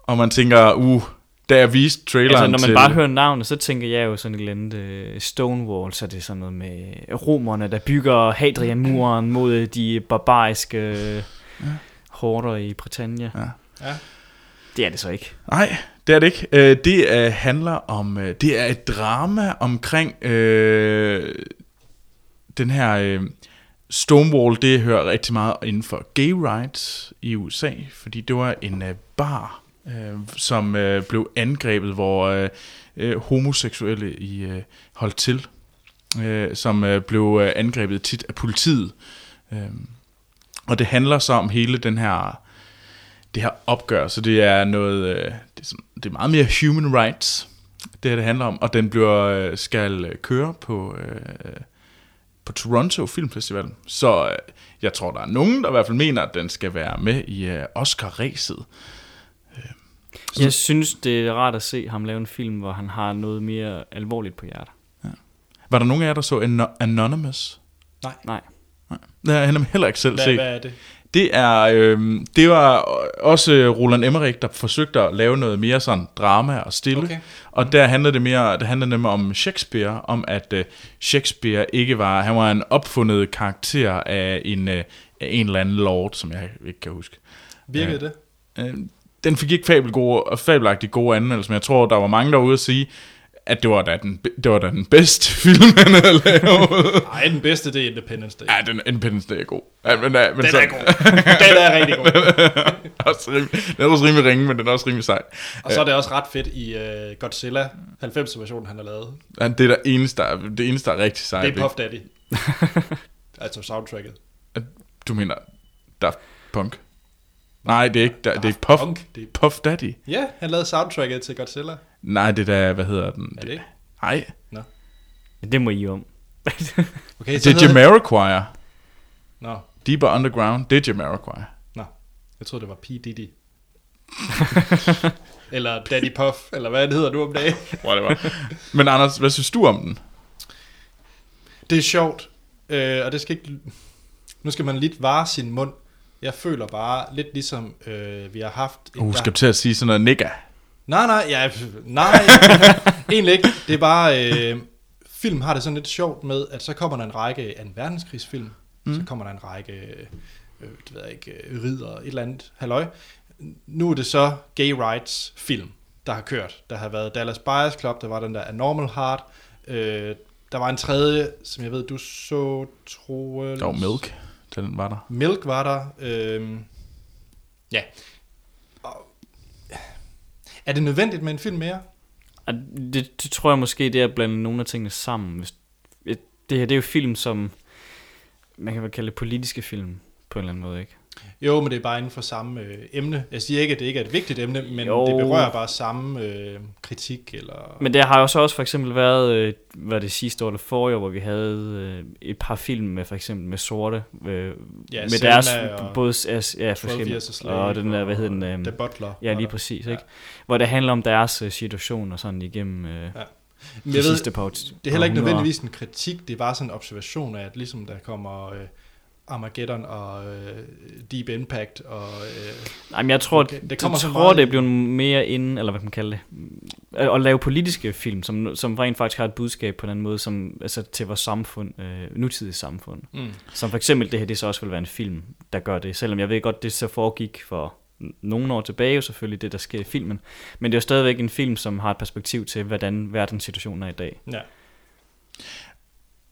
Og man tænker, uh, da jeg viste traileren Altså, når man til... bare hører navnet, så tænker jeg jo sådan et eller andet uh, Stonewall, så er det sådan noget med romerne, der bygger Hadrian-muren mod de barbariske uh, horder i Britannia. Ja. Ja. Det er det så ikke. Nej, det er det ikke. Øh, det er, handler om, øh, det er et drama omkring øh, den her øh, Stonewall, det hører rigtig meget inden for gay rights i USA, fordi det var en øh, bar, øh, som øh, blev angrebet, hvor øh, øh, homoseksuelle i øh, holdt til, øh, som øh, blev øh, angrebet tit af politiet. Øh, og det handler så om hele den her det her opgør, så det er noget, øh, sådan, det er meget mere human rights, det her det handler om, og den bliver, uh, skal køre på uh, på Toronto Filmfestival. Så øh, jeg tror, der er nogen, der i hvert fald mener, at den skal være med i øh, Oscar-ræset. Så. Jeg synes, det er rart at se ham lave en film, hvor han har noget mere alvorligt på hjertet. Ja. Var der nogen af jer, der så An- Anonymous? Nej. Nej. Nej. Det har jeg heller ikke selv hvad, set. Hvad er det? Det er øh, det var også Roland Emmerich, der forsøgte at lave noget mere sådan drama og stille. Okay. Og der handlede det mere, det handlede nemlig om Shakespeare, om at uh, Shakespeare ikke var, han var en opfundet karakter af en, uh, af en eller anden lord, som jeg ikke kan huske. Virkede uh, det? Uh, den fik ikke fabelgode, fabelagtigt gode anmeldelser, men jeg tror, der var mange derude at sige, at det var da den, det var da den bedste film, han havde lavet. Nej, den bedste, det er Independence Day. Ja, den Independence Day er god. Ja, men, ja, men den så, er god. den er rigtig god. også rimelig, den er også rimelig ringe, men den er også rimelig sej. Og så er det også ret fedt i uh, Godzilla 90-versionen, han har lavet. Ja, det er der eneste, der, det eneste, der er rigtig sejt. Det er Puff Daddy. altså soundtracket. Du mener Daft Punk? Nej, det er ikke, der, det er Puff, Punk. Det er Puff Daddy. Ja, han lavede soundtracket til Godzilla. Nej, det der, hvad hedder den? Er det ikke? Nej. Nå. Det må I om. okay, det er Jamiroquai. Nå. Deeper Underground, det er Jamiroquai. Nå, jeg troede, det var P. Diddy. eller Daddy Puff, eller hvad det hedder du om dagen. Whatever. Men Anders, hvad synes du om den? Det er sjovt, øh, og det skal ikke... Nu skal man lidt vare sin mund. Jeg føler bare lidt ligesom øh, vi har haft... Uh, skal du til at sige sådan noget nigga? Nej, nej, ja, nej, egentlig ikke. Det er bare, øh, film har det sådan lidt sjovt med, at så kommer der en række af en verdenskrigsfilm, mm. så kommer der en række, øh, det ved jeg ikke, øh, ridder, et eller andet, halløj. Nu er det så gay rights film, der har kørt. Der har været Dallas Buyers Club, der var den der A Normal Heart, øh, der var en tredje, som jeg ved, du så, Troels... Der var Milk, den var der. Milk var der, øh, ja. Er det nødvendigt med en film mere? Det, det tror jeg måske, det er at blande nogle af tingene sammen. Hvis, det her det er jo film, som man kan vel kalde politiske film på en eller anden måde, ikke? Jo, men det er bare inden for samme øh, emne. Jeg siger ikke, at det ikke er et vigtigt emne, men jo. det berører bare samme øh, kritik. Eller... Men det har jo så også for eksempel været, øh, hvad det sidste år eller forrige år, hvor vi havde øh, et par film med for eksempel med sorte, øh, ja, med deres, både ja, forskellige, og den der, hvad hedder den? Øh, The Butler. Ja, lige præcis, ja. ikke? Hvor det handler om deres øh, situation og sådan igennem... Øh, ja. Men jeg ved, på, det er heller ikke nødvendigvis en kritik, det er bare sådan en observation af, at ligesom der kommer... Øh, Armageddon og øh, Deep Impact og øh, Nej, men jeg tror, det, det kommer jeg tror, det bliver mere inden, eller hvad man kalde det, at, at lave politiske film, som, som rent faktisk har et budskab på den måde, som, altså til vores samfund, øh, nutidige samfund. Mm. Som for eksempel det her, det så også vil være en film, der gør det, selvom jeg ved godt, det så foregik for nogle år tilbage, jo selvfølgelig det, der sker i filmen, men det er jo stadigvæk en film, som har et perspektiv til, hvordan verdenssituationen er i dag. Ja.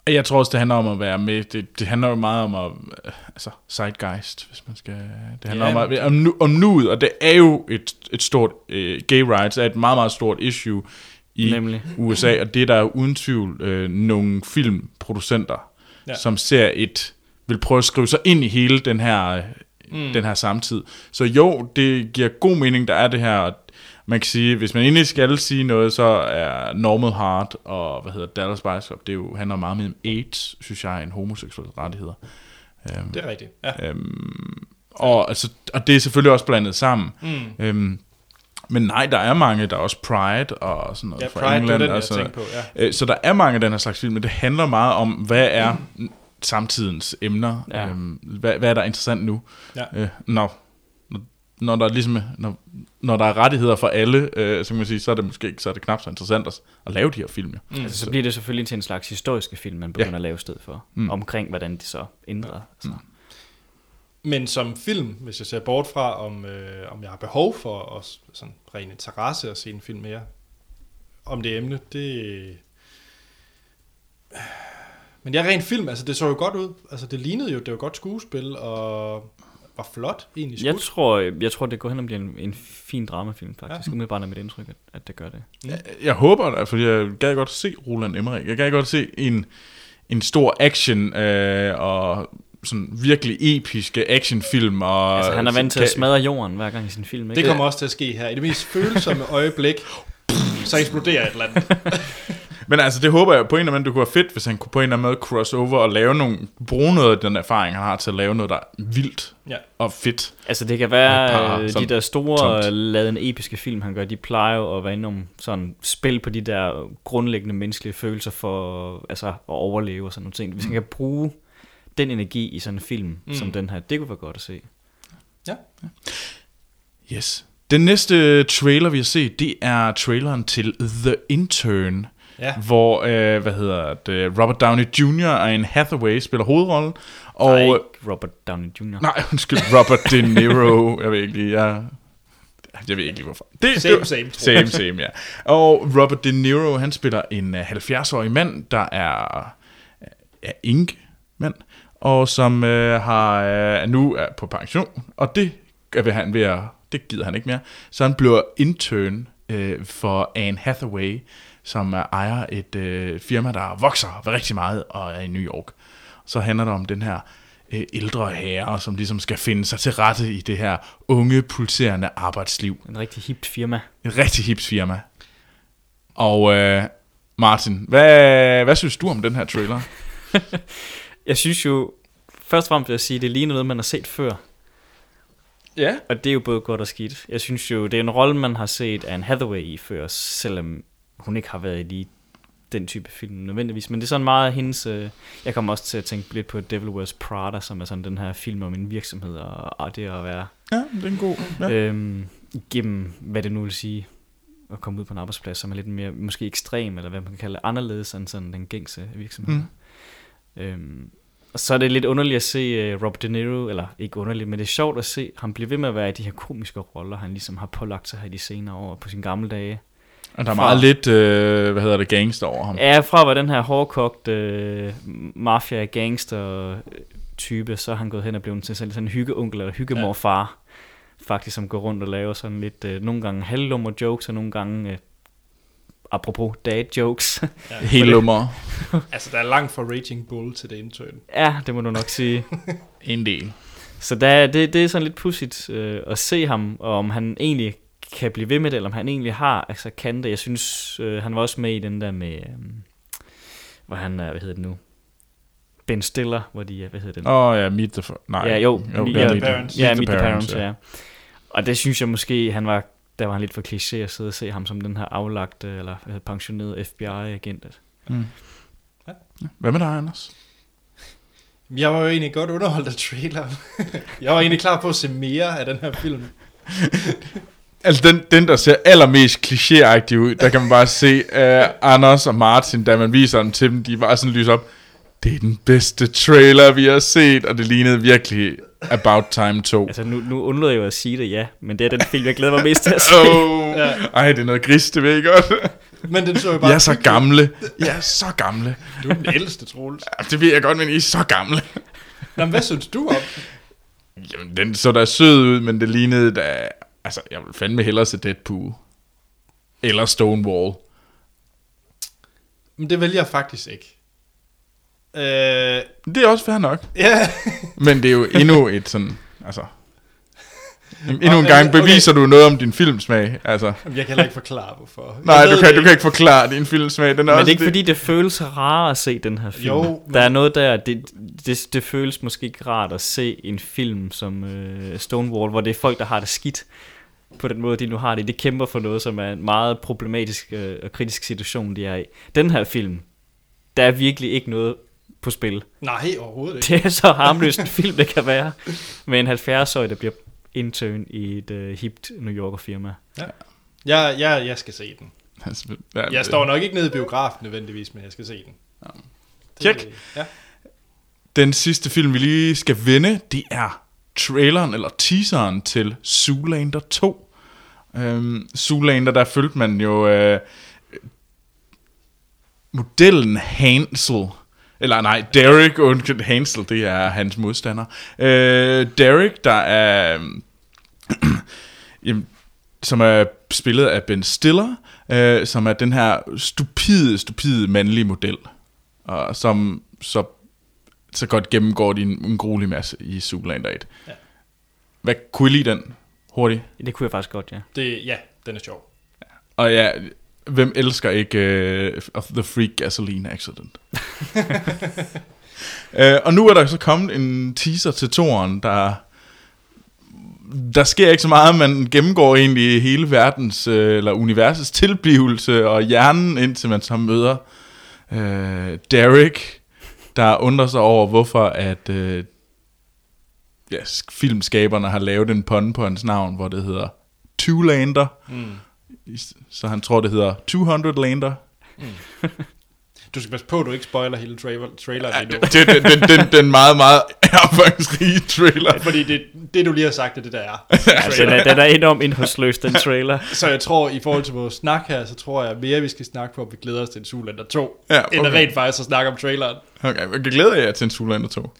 Jeg tror også, det handler om at være med. Det, det handler jo meget om at, altså, zeitgeist, hvis man skal... Det handler ja. om, at, om, nu, om nuet, og det er jo et, et stort... Uh, gay rights er et meget, meget stort issue i Nemlig. USA, og det er der uden tvivl uh, nogle filmproducenter, ja. som ser et... vil prøve at skrive sig ind i hele den her, mm. den her samtid. Så jo, det giver god mening, der er det her man kan sige, hvis man egentlig skal sige noget, så er Normal Heart og hvad hedder Dallas Buyers Club, det er jo, handler meget mere om AIDS, synes jeg, en homoseksuel rettigheder. Um, det er rigtigt, ja. Um, og, altså, og det er selvfølgelig også blandet sammen. Mm. Um, men nej, der er mange, der er også Pride og sådan noget ja, fra Pride, England. Det den, altså, på, ja. Øh, så der er mange af den her slags film, men det handler meget om, hvad er mm. samtidens emner? Ja. Um, hvad, hvad er der interessant nu? Ja. Uh, når når der ligesom, når, når der er rettigheder for alle, øh, så kan man sige, så er det måske ikke, så er det knap så interessant at, at lave de her film. Mm. Altså, så bliver det selvfølgelig til en slags historiske film, man begynder ja. at lave sted for, mm. omkring hvordan det så ændrer. Ja. Altså. Mm. Men som film, hvis jeg ser bort fra, om, øh, om jeg har behov for at, sådan ren interesse at se en film mere, om det emne, det... Men jeg rent film, altså det så jo godt ud. Altså det lignede jo, det var godt skuespil, og var flot egentlig Jeg skudt. tror, jeg tror, det går hen og bliver en, en fin dramafilm, faktisk. Ja. Umiddelbart er mit indtryk, at, at det gør det. Jeg, jeg håber det, fordi jeg gad godt se Roland Emmerich. Jeg gad godt se en, en stor action øh, og sådan virkelig episke actionfilm. Og Altså, han er vant til at smadre jorden hver gang i sin film, ikke? Det kommer også til at ske her. I det mest følsomme øjeblik, så eksploderer et eller andet. Men altså, det håber jeg på en eller anden måde, det kunne være fedt, hvis han kunne på en eller anden måde crossover og lave nogle, bruge noget af den erfaring, han har til at lave noget, der er vildt Ja. og fedt. Altså det kan være par øh, sådan de der store tomt. ladende episke film, han gør, de plejer jo at være inde om sådan spil på de der grundlæggende menneskelige følelser for altså, at overleve og sådan nogle ting. Hvis han kan bruge den energi i sådan en film Mm. mm. som den her, det kunne være godt at se. Yes. Den næste trailer, vi har set, det er traileren til The Intern, Ja. hvor, øh, hvad hedder det, Robert Downey Jr. og en Hathaway spiller hovedrollen. Og, Nej, ikke Robert Downey Jr. nej, undskyld, Robert De Niro, jeg ved ikke lige, jeg, jeg ved ikke lige hvorfor. Det, Same, det, same, Same, same, ja. Og Robert De Niro, han spiller en øh, 70-årig mand, der er, er ink mand, og som øh, har øh, nu er på pension, og det vil han ved at, det gider han ikke mere. Så han bliver intern øh, for Anne Hathaway, som er ejer et øh, firma, der vokser rigtig meget og er i New York. Så handler det om den her øh, ældre herre, som ligesom skal finde sig til rette i det her unge, pulserende arbejdsliv. En rigtig hipt firma. Et rigtig hips firma. Og øh, Martin, hvad, hvad synes du om den her trailer? Jeg synes jo, først og fremmest vil jeg sige, det ligner noget, man har set før. Ja. Og det er jo både godt og skidt. Jeg synes jo, det er en rolle, man har set Anne Hathaway i før, selvom hun ikke har været i lige den type film nødvendigvis. Men det er sådan meget hendes... Øh, jeg kommer også til at tænke lidt på Devil Wears Prada, som er sådan den her film om en virksomhed, og, og det at være... Ja, det er en god. Ja. Øhm, igennem, hvad det nu vil sige, at komme ud på en arbejdsplads, som er lidt mere, måske ekstrem, eller hvad man kan kalde anderledes end sådan den gængse virksomhed. Mm. Mm. Øhm, og så er det lidt underligt at se uh, Robert De Niro, eller ikke underligt, men det er sjovt at se ham blive ved med at være i de her komiske roller, han ligesom har pålagt sig her de senere år på sine gamle dage. Og der er fra- meget lidt, øh, hvad hedder det, gangster over ham. Ja, fra være den her hårdkogt uh, mafia-gangster-type, så er han gået hen og blevet til sådan sådan en hyggeonkel eller hyggemorfar, faktisk, som går rundt og laver sådan lidt, uh, nogle gange halvlummer jokes, og nogle gange, uh, apropos dad jokes. Helt lummer. Altså, der er langt fra Raging Bull til det intern. ja, det må du nok sige. En del. Så der, det, det er sådan lidt pudsigt øh, at se ham, og om han egentlig kan blive ved med det, eller om han egentlig har, altså kan det. Jeg synes, øh, han var også med i den der med, øh, hvor han er, hvad hedder det nu? Ben Stiller, hvor de er, hvad hedder den? Åh oh, ja, Meet the... Nej. Ja, jo, jo Meet ja, the Parents. ja, Meet the Parents, ja. Og det synes jeg måske, han var, der var han lidt for kliché at sidde og se ham som den her aflagte, eller hvad hedder, pensionerede FBI-agent. Mm. Hvad med dig, Anders? Jeg var jo egentlig godt underholdt af trailer. jeg var egentlig klar på at se mere af den her film. Altså, den, den der ser allermest klichéagtig ud, der kan man bare se uh, Anders og Martin, da man viser dem til dem, de bare sådan lyser op. Det er den bedste trailer, vi har set, og det lignede virkelig About Time 2. Altså nu, nu undlod jeg jo at sige det, ja, men det er den film, jeg glæder mig mest til at se. Oh, Ja. ej, det er noget grist, det ved jeg godt. Men den så jo bare... er så gamle. I er så gamle. Du er den ældste, Troels. Ja, Det ved jeg godt, men I er så gamle. Nå, men hvad synes du om? Jamen, den så da sød ud, men det lignede da... Altså, jeg vil fandme hellere se Deadpool. Eller Stonewall. Men det vælger jeg faktisk ikke. Øh, Det er også fair nok. ja, Men det er jo endnu et sådan... Altså... Endnu en Okay, gang okay. beviser du noget om din filmsmag. Altså, jeg kan heller ikke forklare, hvorfor. nej, du kan, det du kan ikke forklare din filmsmag. Den er Men også det er ikke fordi, det føles rart at se den her film. Jo, men- Der er noget der, det, det, det føles måske ikke rart at se en film som øh, Stonewall, hvor det er folk, der har det skidt på den måde, de nu har det. De kæmper for noget, som er en meget problematisk øh, og kritisk situation, de er i. Den her film, der er virkelig ikke noget på spil. Nej, overhovedet ikke. Det er så harmløst en film, det kan være. Med en 70-årig, der bliver intern i et øh, hipt New Yorker firma. Jeg, jeg, jeg skal se den. Ja, Jeg står nok ikke nede i biografen nødvendigvis, men jeg skal se den. Det- Tjek. Ja. Den sidste film, vi lige skal vende, det er traileren eller teaseren til Zoolander 2. Øhm, Zoolander, der følte man jo øh, modellen Hansel Eller nej, Derek undskyld, Hansel, det er hans modstander. Øh, Derek, der er... jamen, som er spillet af Ben Stiller, øh, som er den her stupide, stupide mandlige model, og som så, så godt gennemgår de en, en gruelig masse i Zoolander 1. Ja. Hvad kunne I lide den hurtigt? Det kunne jeg faktisk godt, ja. Det, ja, den er sjov. Og ja, hvem elsker ikke uh, of The Freak Gasoline Accident? uh, og nu er der så kommet en teaser til toren, der... Der sker ikke så meget, man gennemgår egentlig hele verdens, uh, eller universets tilblivelse og hjernen, indtil man så møder uh, Derek, der undrer sig over, hvorfor at uh, ja, filmskaberne har lavet en pun på hans navn, hvor det hedder Two-Lander. Mm. Så han tror, det hedder 200 Lander. Du skal passe på, at du ikke spoiler hele trailer, traileren endnu. Det er den, den, den, den meget, meget erfaringsrige trailer. Fordi det, det, du lige har sagt, er det der er. Altså, den er, den er enormt indholdsløs, den trailer. Så jeg tror, i forhold til vores snak her, så tror jeg mere, vi skal snakke på, at vi glæder os til en Zoolander 2, Ja, end okay. rent faktisk at snakke om traileren. Okay, jeg glæder jer til en Zoolander 2.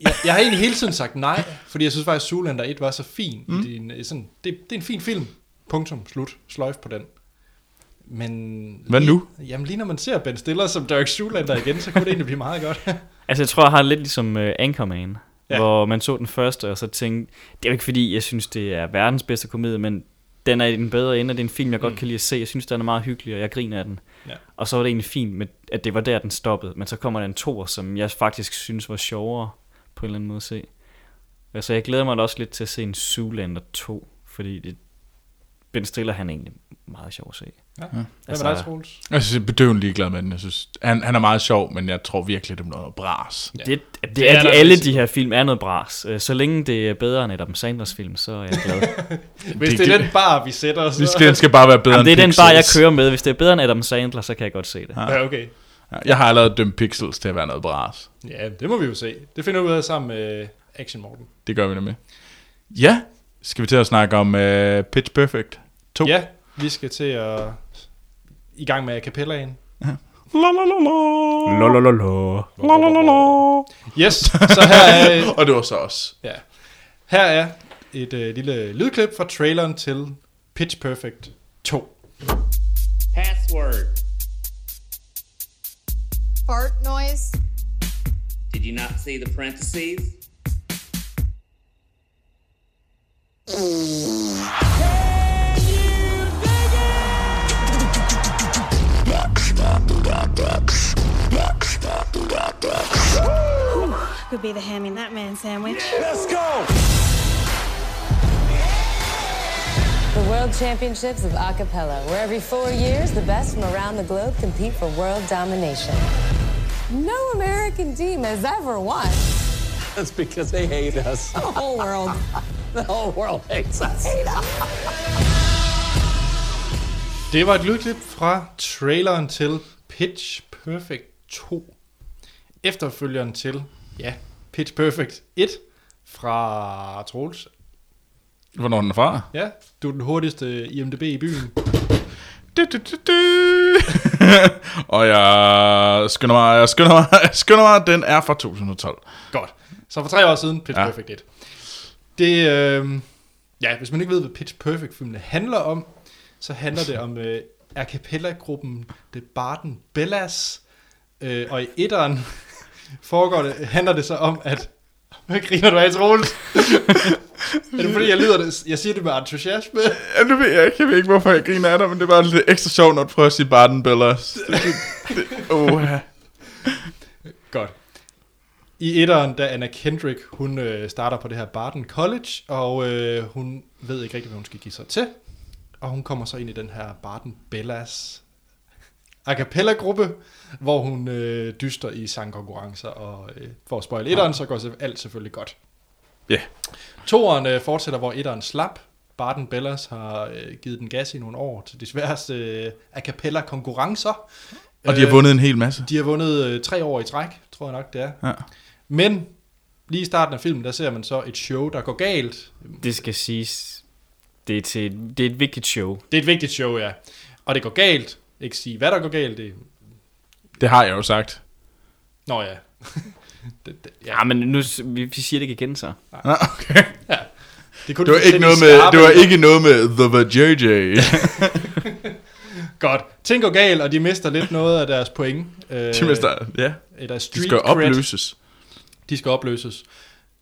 Jeg, jeg har egentlig hele tiden sagt nej, fordi jeg synes faktisk, at Zoolander 1 var så fin. Mm. Din, sådan, det, det er en fin film. Punktum. Slut. Sløjf på den. Men... Hvad nu? Jamen lige når man ser Ben Stiller som Dirk Zoolander igen, så kunne det egentlig blive meget godt. Altså, jeg tror, jeg har lidt ligesom uh, Anchorman, Ja. hvor man så den første, og så tænkte, det er jo ikke fordi, jeg synes, det er verdens bedste komedie, men den er i den bedre ende, og det er en film, jeg godt Mm. kan lide at se. Jeg synes, den er meget hyggelig, og jeg griner af den. Ja. Og så var det egentlig fint, med, at det var der, den stoppede. Men så kommer der en toer, som jeg faktisk synes var sjovere på en eller anden måde at se. Altså, jeg glæder mig da også lidt til at se en Zoolander 2, fordi det, Ben Stiller, han er egentlig meget sjov at se. Ja. Ja. Hvad Altså- med dig, Troels? Jeg synes, jeg er bedøvende ligeglad med den. Jeg synes, han, han er meget sjov, men jeg tror virkelig, det er noget bras. Ja. Det, det, Det det er er, de, alle de her film er noget bras. Øh, Så længe det er bedre end Adam Sanders film, så er jeg glad. Hvis det, det- er den bar, vi sætter, så... Vi skal, den skal bare være bedre Jamen, det er end den bare, jeg kører med. Hvis det er bedre end Adam Sandler, så kan jeg godt se det. Ja. Ja, okay. Jeg har allerede dømt Pixels til at være noget bras. Ja, det må vi jo se. Det finder vi ud af sammen med Action Morten. Det gør vi nemlig. Ja, skal vi til at snakke om uh, Pitch Perfect 2? Ja, vi skal til at i gang med a cappellaen. La la la la. Lolololo. La la la la. Yes, så her er, Og det var så os. ja, her er et øh, lille lydklip fra traileren til Pitch Perfect 2. Password. Fart noise. Did you not see the parentheses? Could be the ham in that man sandwich. Let's go! The World Championships of Acapella, where every four years the best from around the globe compete for world domination. No American team has ever won. That's because they hate us. The whole world. The whole world hates us. Det var et lydklip fra traileren til Pitch Perfect 2. Efterfølgeren til, ja, Pitch Perfect 1 fra Troels. Hvornår er den fra? Ja, du er den hurtigste IMDB i byen. Du, du, du, du. og jeg skynder mig, jeg skynder mig, jeg skynder mig, den er fra 2012. Godt. Så for tre år siden, Pitch Ja. Perfect 1. Det, øh, ja, hvis man ikke ved, hvad Pitch Perfect filmene handler om, så handler det om øh, a cappella-gruppen The Barden Bellas. Øh, og i etteren foregår det, handler det så om, at... Hvad griner du af, Troels? Er det fordi, jeg, lyder det, jeg siger det med entusiasme? Ja, det ved jeg ikke, jeg ved ikke, hvorfor jeg griner af dig, men det er bare lidt ekstra sjovt, når du prøver at sige Barden Bellas. Ja. Godt. I etteren, da Anna Kendrick, hun øh, starter på det her Barton College, og øh, hun ved ikke rigtig, hvad hun skal give sig til. Og hun kommer så ind i den her Barton Bellas a cappella-gruppe, hvor hun øh, dyster i sangkonkurrencer, og øh, for at spoil etteren, så går alt selvfølgelig godt. Ja. Toeren øh, fortsætter, hvor etteren slap. Barton Bellas har øh, givet den gas i nogle år til de sværeste øh, a cappella-konkurrencer. Og de har vundet en hel masse. De har vundet øh, tre år i træk, tror jeg nok det er. Ja. Men lige i starten af filmen, der ser man så et show, der går galt. Det skal siges, det er, til, det er et vigtigt show. Det er et vigtigt show, ja. Og det går galt. Ikke sige, hvad der går galt. Det, Det Det har jeg jo sagt. Nå ja. det, det, ja. Ja, men nu, vi, vi siger det ikke igen så. Ah, okay. Det, kunne Det var, du ikke noget med, det var ikke noget med The VJJ. Godt. Ting går galt, og de mister lidt noget af deres point. Øh, De mister, ja. Eller De street skal cred. opløses. De skal opløses.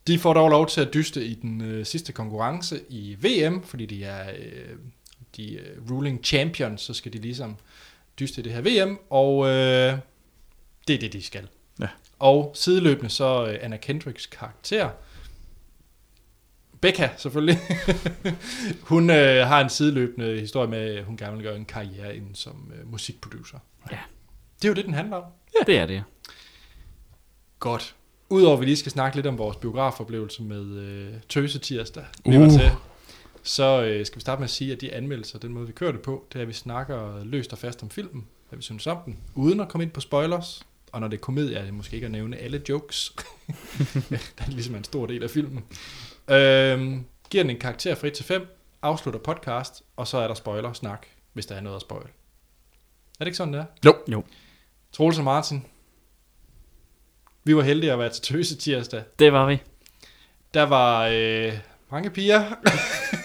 De får dog lov til at dyste i den øh, sidste konkurrence i VM, fordi de er øh, de øh, ruling champions, så skal de ligesom dyste i det her VM, og øh, det er det, de skal. Og sideløbende så øh, Anna Kendricks karakter, Becca selvfølgelig, hun øh, har en sideløbende historie med, at hun gerne vil gøre en karriere inden som øh, musikproducer. Ja. Det er jo det, den handler om. Ja. Det er det. Godt. Udover at vi lige skal snakke lidt om vores biografoplevelse med øh, Tøse Tirsdag, vi Uh. var til, så øh, skal vi starte med at sige, at de anmeldelser, den måde vi kører det på, det er, at vi snakker løst og fast om filmen, hvad vi synes om den, uden at komme ind på spoilers. Og når det er komedie, er det måske ikke at nævne alle jokes. der er ligesom en stor del af filmen. Øhm, giver den en karakter fra 1 til 5, afslutter podcast, og så er der spoiler-snak, hvis der er noget at spoil. Er det ikke sådan, det er? Jo. Jo. Troels og Martin, vi var heldige at være til Tøse Tirsdag. Det var vi. Der var øh, mange piger.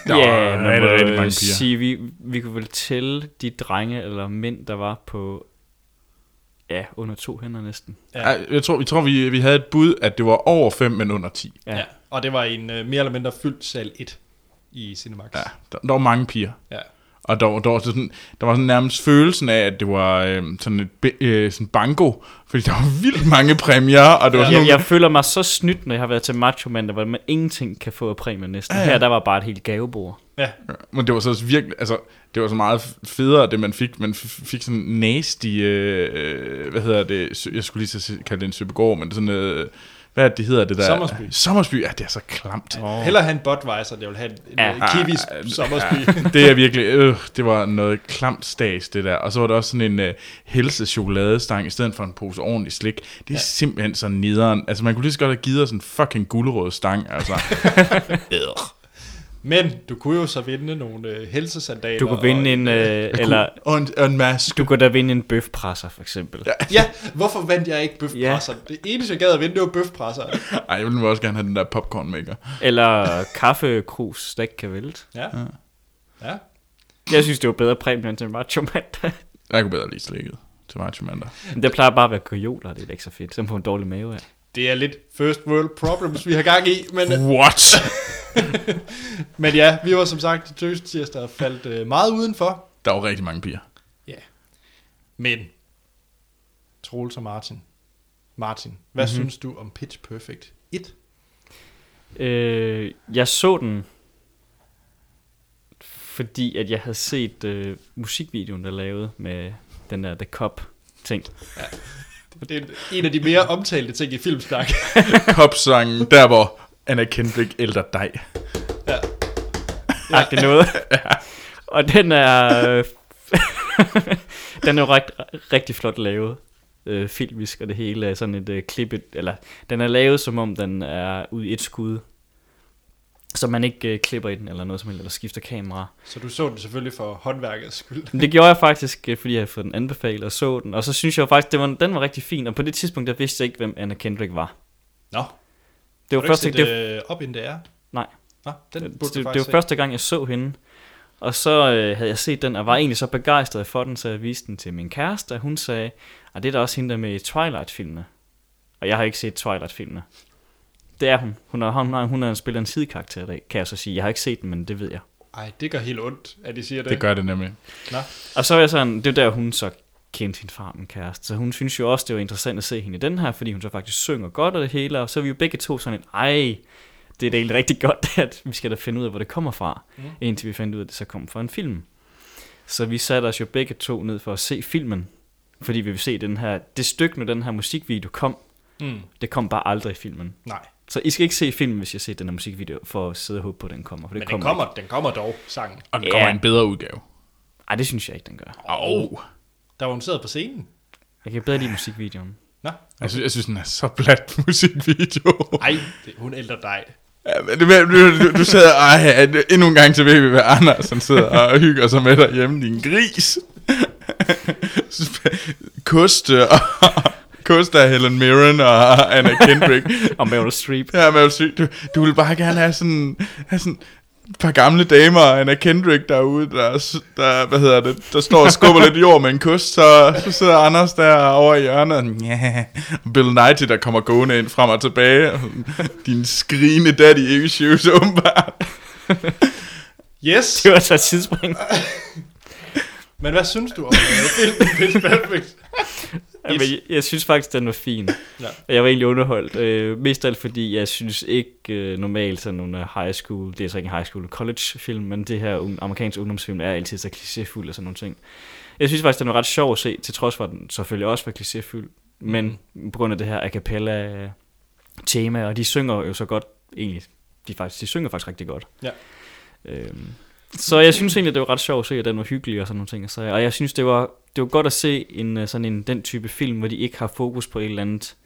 Der var man rigtig, må rigtig mange piger. sige, vi, vi kunne vel tælle de drenge eller mænd, der var på, ja, under to hænder næsten. Ja. Ja. Jeg tror, jeg tror vi, vi havde et bud, at det var over 5, men under 10. Ja. ja. Og det var en øh, mere eller mindre fyldt sal 1 i Cinemax. Ja, der, der var mange piger. ja. Og der, var- der, var sådan, der var sådan nærmest følelsen af, at det var øh, sådan et øh, sådan banko, fordi der var vildt mange præmier, og det var sådan Jeg, nogle, jeg føler mig så snydt, når jeg har været til Macho Man, hvor man ingenting kan få af præmie næsten. Ja, ja. Her der var bare et helt gavebord. ja. men det var så virkelig, altså, det var så meget federe, det man fik. Man fik sådan en nasty, øh, øh, hvad hedder det, jeg skulle lige så kalde det en søbegård, men sådan øh, hvad er det, det hedder det der? Sommersby. Sommersby, ja, det er så klamt. Oh. Hellere have en Budweiser, jeg vil have en, Ja. ja. Kiwis Ah, sommersby. det er virkelig, øh, det var noget klamt stas, det der. Og så var der også sådan en øh, helse chokoladestang, i stedet for en pose ordentlig slik. Det er ja. simpelthen så nederen. Altså, man kunne lige så godt have givet os en fucking guldrødstang, altså. Men du kunne jo så vinde nogle øh, helsesandaler. Du kunne vinde og, en, øh, eller og, en, og en maske. du kunne da vinde en bøfpresser, for eksempel. Ja. Ja, hvorfor vandt jeg ikke bøfpresser? Ja. Det eneste, jeg gad at vinde, det var bøfpresser. Ej, jeg ville også gerne have den der popcorn maker. Eller kaffekrus, der ikke kan vælte. Ja. Ja. Jeg synes, det var bedre præmie end til Macho Man. Jeg kunne bedre lide slikket til Macho Man der. Men det plejer bare at være kajoler, det er ikke så fedt. Så får en dårlig mave af. Det er lidt first world problems, vi har gang i. Men, What? men ja, vi var som sagt i Tøse Tirsdag og faldt øh, meget udenfor. der var rigtig mange piger. Ja. Men, Troels og Martin. Martin, hvad mm-hmm. synes du om Pitch Perfect 1? Øh, jeg så den, fordi at jeg havde set øh, musikvideoen, der lavede med den der The Cop ting. Det er en af de mere omtalte ting i Filmsnak. Popsangen, der hvor Anna Kendrick ældre dig. Ja. Det noget. Og den er... Den er jo rigt, rigtig flot lavet. Øh, filmisk og det hele er sådan et øh, klippet... Eller, den er lavet som om den er ude i et skud. Så man ikke øh, klipper i den eller noget som helst, eller skifter kamera. Så du så den selvfølgelig for håndværkets skyld. Men det gjorde jeg faktisk, øh, fordi jeg havde fået den anbefalet og så den. Og så synes jeg faktisk, det var, den var rigtig fin. Og på det tidspunkt, der vidste jeg ikke, hvem Anna Kendrick var. Nå, Det var, første, ikke det, øh, op, inden det er? Nej. Nå, den det, det, det var første gang, jeg så hende. Og så øh, havde jeg set den, og var egentlig så begejstret for den, så jeg viste den til min kæreste, og hun sagde, at det er da også hende, der er med i Twilight-filmene. Og jeg har ikke set Twilight-filmene. Det er hun. Hun er, hun er, hun er spiller en sidekarakter i dag, kan jeg så sige. Jeg har ikke set den, men det ved jeg. Ej, det gør helt ondt, at de siger det. Det gør det nemlig. Nå. Og så er jeg sådan, det er der, hun så kendte sin far, min kæreste. Så hun synes jo også, det var interessant at se hende i den her, fordi hun så faktisk synger godt og det hele. Og så er vi jo begge to sådan en, ej, det er da egentlig rigtig godt, at vi skal da finde ud af, hvor det kommer fra. Mm. Indtil vi fandt ud af, at det så kom fra en film. Så vi satte os jo begge to ned for at se filmen. Fordi vi vil se den her, det stykke, når den her musikvideo kom, Mm. det kom bare aldrig i filmen. Nej, Så I skal ikke se filmen, hvis jeg ser den her musikvideo, for at sidde og håbe på, at den kommer. For det men den kommer, den kommer dog, sangen. Og den Ja. kommer i en bedre udgave. Ikke. Ej, det synes jeg ikke, den gør. Oh. Der var hun sidder på scenen. Jeg kan bedre lide musikvideoen. Nå, Jeg, synes, jeg synes, den er så plat musikvideo. ej, det, hun ældre dig. Ja, men du, du, du sidder, ej, endnu en gang til ved vi, hvad Anders han sidder og hygger sig med derhjemme, din gris. koste, og koste af Helen Mirren og Anna Kendrick. Og Meryl Streep. Ja, Meryl Streep, du, du vil bare gerne have sådan, have sådan et par gamle damer og Anna Kendrick derude, der, der, hvad hedder det, der står og skubber lidt jord med en kost, så, så sidder Anders der over i hjørnet, ja, Bill Nighy, der kommer gående ind frem og tilbage, din skrigende daddy issues, åbenbart. Yes, Det var så et tidsspring. men hvad synes du om filmen Pitch Perfect? Jamen, jeg, jeg synes faktisk, den var fin. Ja. Og Jeg var egentlig underholdt. Øh, mest af alt fordi, jeg synes ikke øh, normalt sådan nogle high school, det er så ikke en high school, college film, men det her un- amerikanske ungdomsfilm er altid så klichéfuld og sådan nogle ting. Jeg synes faktisk, den var ret sjov at se, til trods for, at den selvfølgelig også var klichéfuld. Men på grund af det her a cappella tema, og de synger jo så godt, egentlig, de, faktisk, de synger faktisk rigtig godt. Ja. Øhm, så jeg synes egentlig, det var ret sjovt at se, at den var hyggelig og sådan nogle ting. Så, og jeg synes, det var, det var godt at se en, øh, sådan en, den type film, hvor de ikke har fokus på et eller andet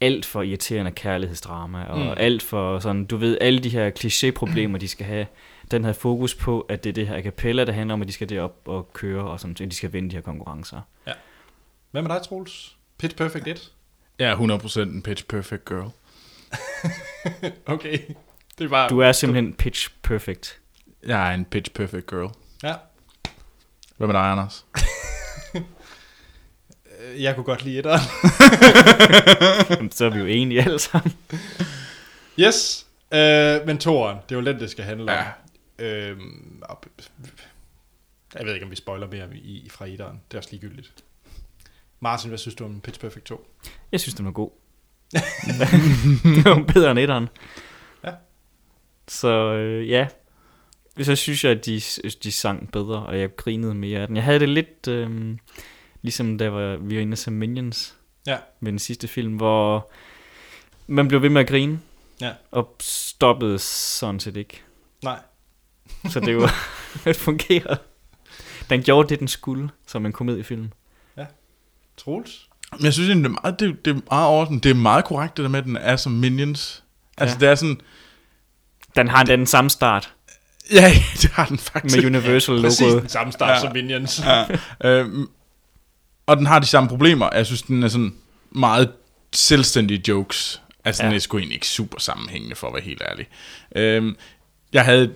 alt for irriterende kærlighedsdrama, og Mm. alt for sådan, du ved, alle de her kliché-problemer, de skal have, den havde fokus på, at det er det her a cappella, der handler om, at de skal derop og køre, og sådan, at de skal vinde de her konkurrencer. Hvad med dig, Troels? Pitch Perfect 1? Jeg er 100% en pitch perfect girl. Okay. Det er bare... Du er simpelthen pitch perfect. Jeg er en pitch perfect girl. Ja. Hvad med dig, Anders? Øh, Jeg kunne godt lide etteren. Så er vi jo enige alle sammen. Yes. Øh, men toeren, det er jo den, det skal handle om. Ja. Og- jeg ved ikke, om vi spoiler mere i, fra etteren. Det er også ligegyldigt. Martin, hvad synes du om Pitch Perfect 2? Jeg synes, den var god. det var bedre end etteren. Ja. Så øh, ja, så synes jeg, at de, de sang bedre, og jeg grinede mere af den. Jeg havde det lidt, øh, ligesom da var, vi var inde og se Minions Ja. med den sidste film, hvor man blev ved med at grine, Ja. og stoppede sådan set ikke. Nej. Så det var, det fungerede. Den gjorde det, den skulle, som en komediefilm. Troels? Men jeg synes egentlig, det er meget, det, det er meget orden. Det er meget korrekt, det der med, at den er som Minions. Altså, Ja. det er sådan... Den har den samme start Ja, det har den faktisk. med Universal Præcis logoet. den samme start ja. som Minions. Ja. Øhm, og den har de samme problemer. Jeg synes, den er sådan meget selvstændige jokes. Altså, ja. den er sgu egentlig ikke super sammenhængende, for at være helt ærlig. Øhm, jeg havde et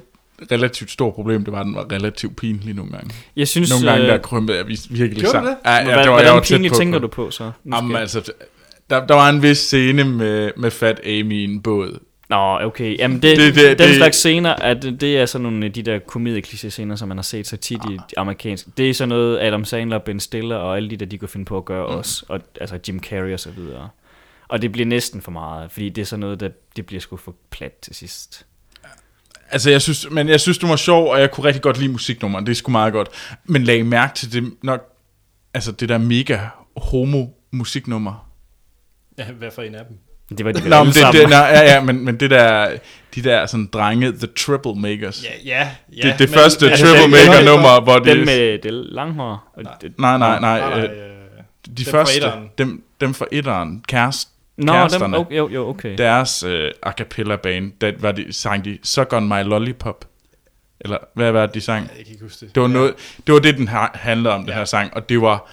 relativt stort problem, det var, at den var relativt pinlig nogle gange. Jeg synes, Nogle gange, øh, der krympede jeg virkelig sammen. det? Ja, ja, Hvad, det var, hvordan tæt pinligt på. tænker du på så? Jamen, altså, der, der var en vis scene med, med Fat Amy i en båd. Nå, okay. Jamen, det, Det- det, den det- slags scener, at det er sådan nogle af de der komedie scener, som man har set så tit i de amerikanske. Det er sådan noget, Adam Sandler, Ben Stiller og alle de der, de kunne finde på at gøre mm. også. Og, altså Jim Carrey og så videre. Og det bliver næsten for meget, fordi det er sådan noget, der det bliver sgu for plat til sidst. Altså, jeg synes, men jeg synes, det var sjov, og jeg kunne rigtig godt lide musiknummeren. Det er sgu meget godt. Men lag mærke til det, nok, altså det der mega homo musiknummer. Ja, hvad for en af dem? Det var de Nå, men det, det, nej, ja, ja, men, men det der, de der sådan drenge, the triple makers. Ja, ja. ja det, det men- første altså, triple den- maker den- nummer, hvor de, Den med det lange hår. Det, nej, nej, nej, Nej, nej, øh, øh, de dem fra første, etteren. dem, dem fra etteren, kærest, Nå, kæresterne. dem, okay, jo, jo, okay. deres øh, a cappella band, der var de, sang de Suck on my lollipop. Eller hvad var det, de sang? Jeg kan ikke huske det. Det var, noget, det, var det, den handlede om, den Ja. her sang. Og det var...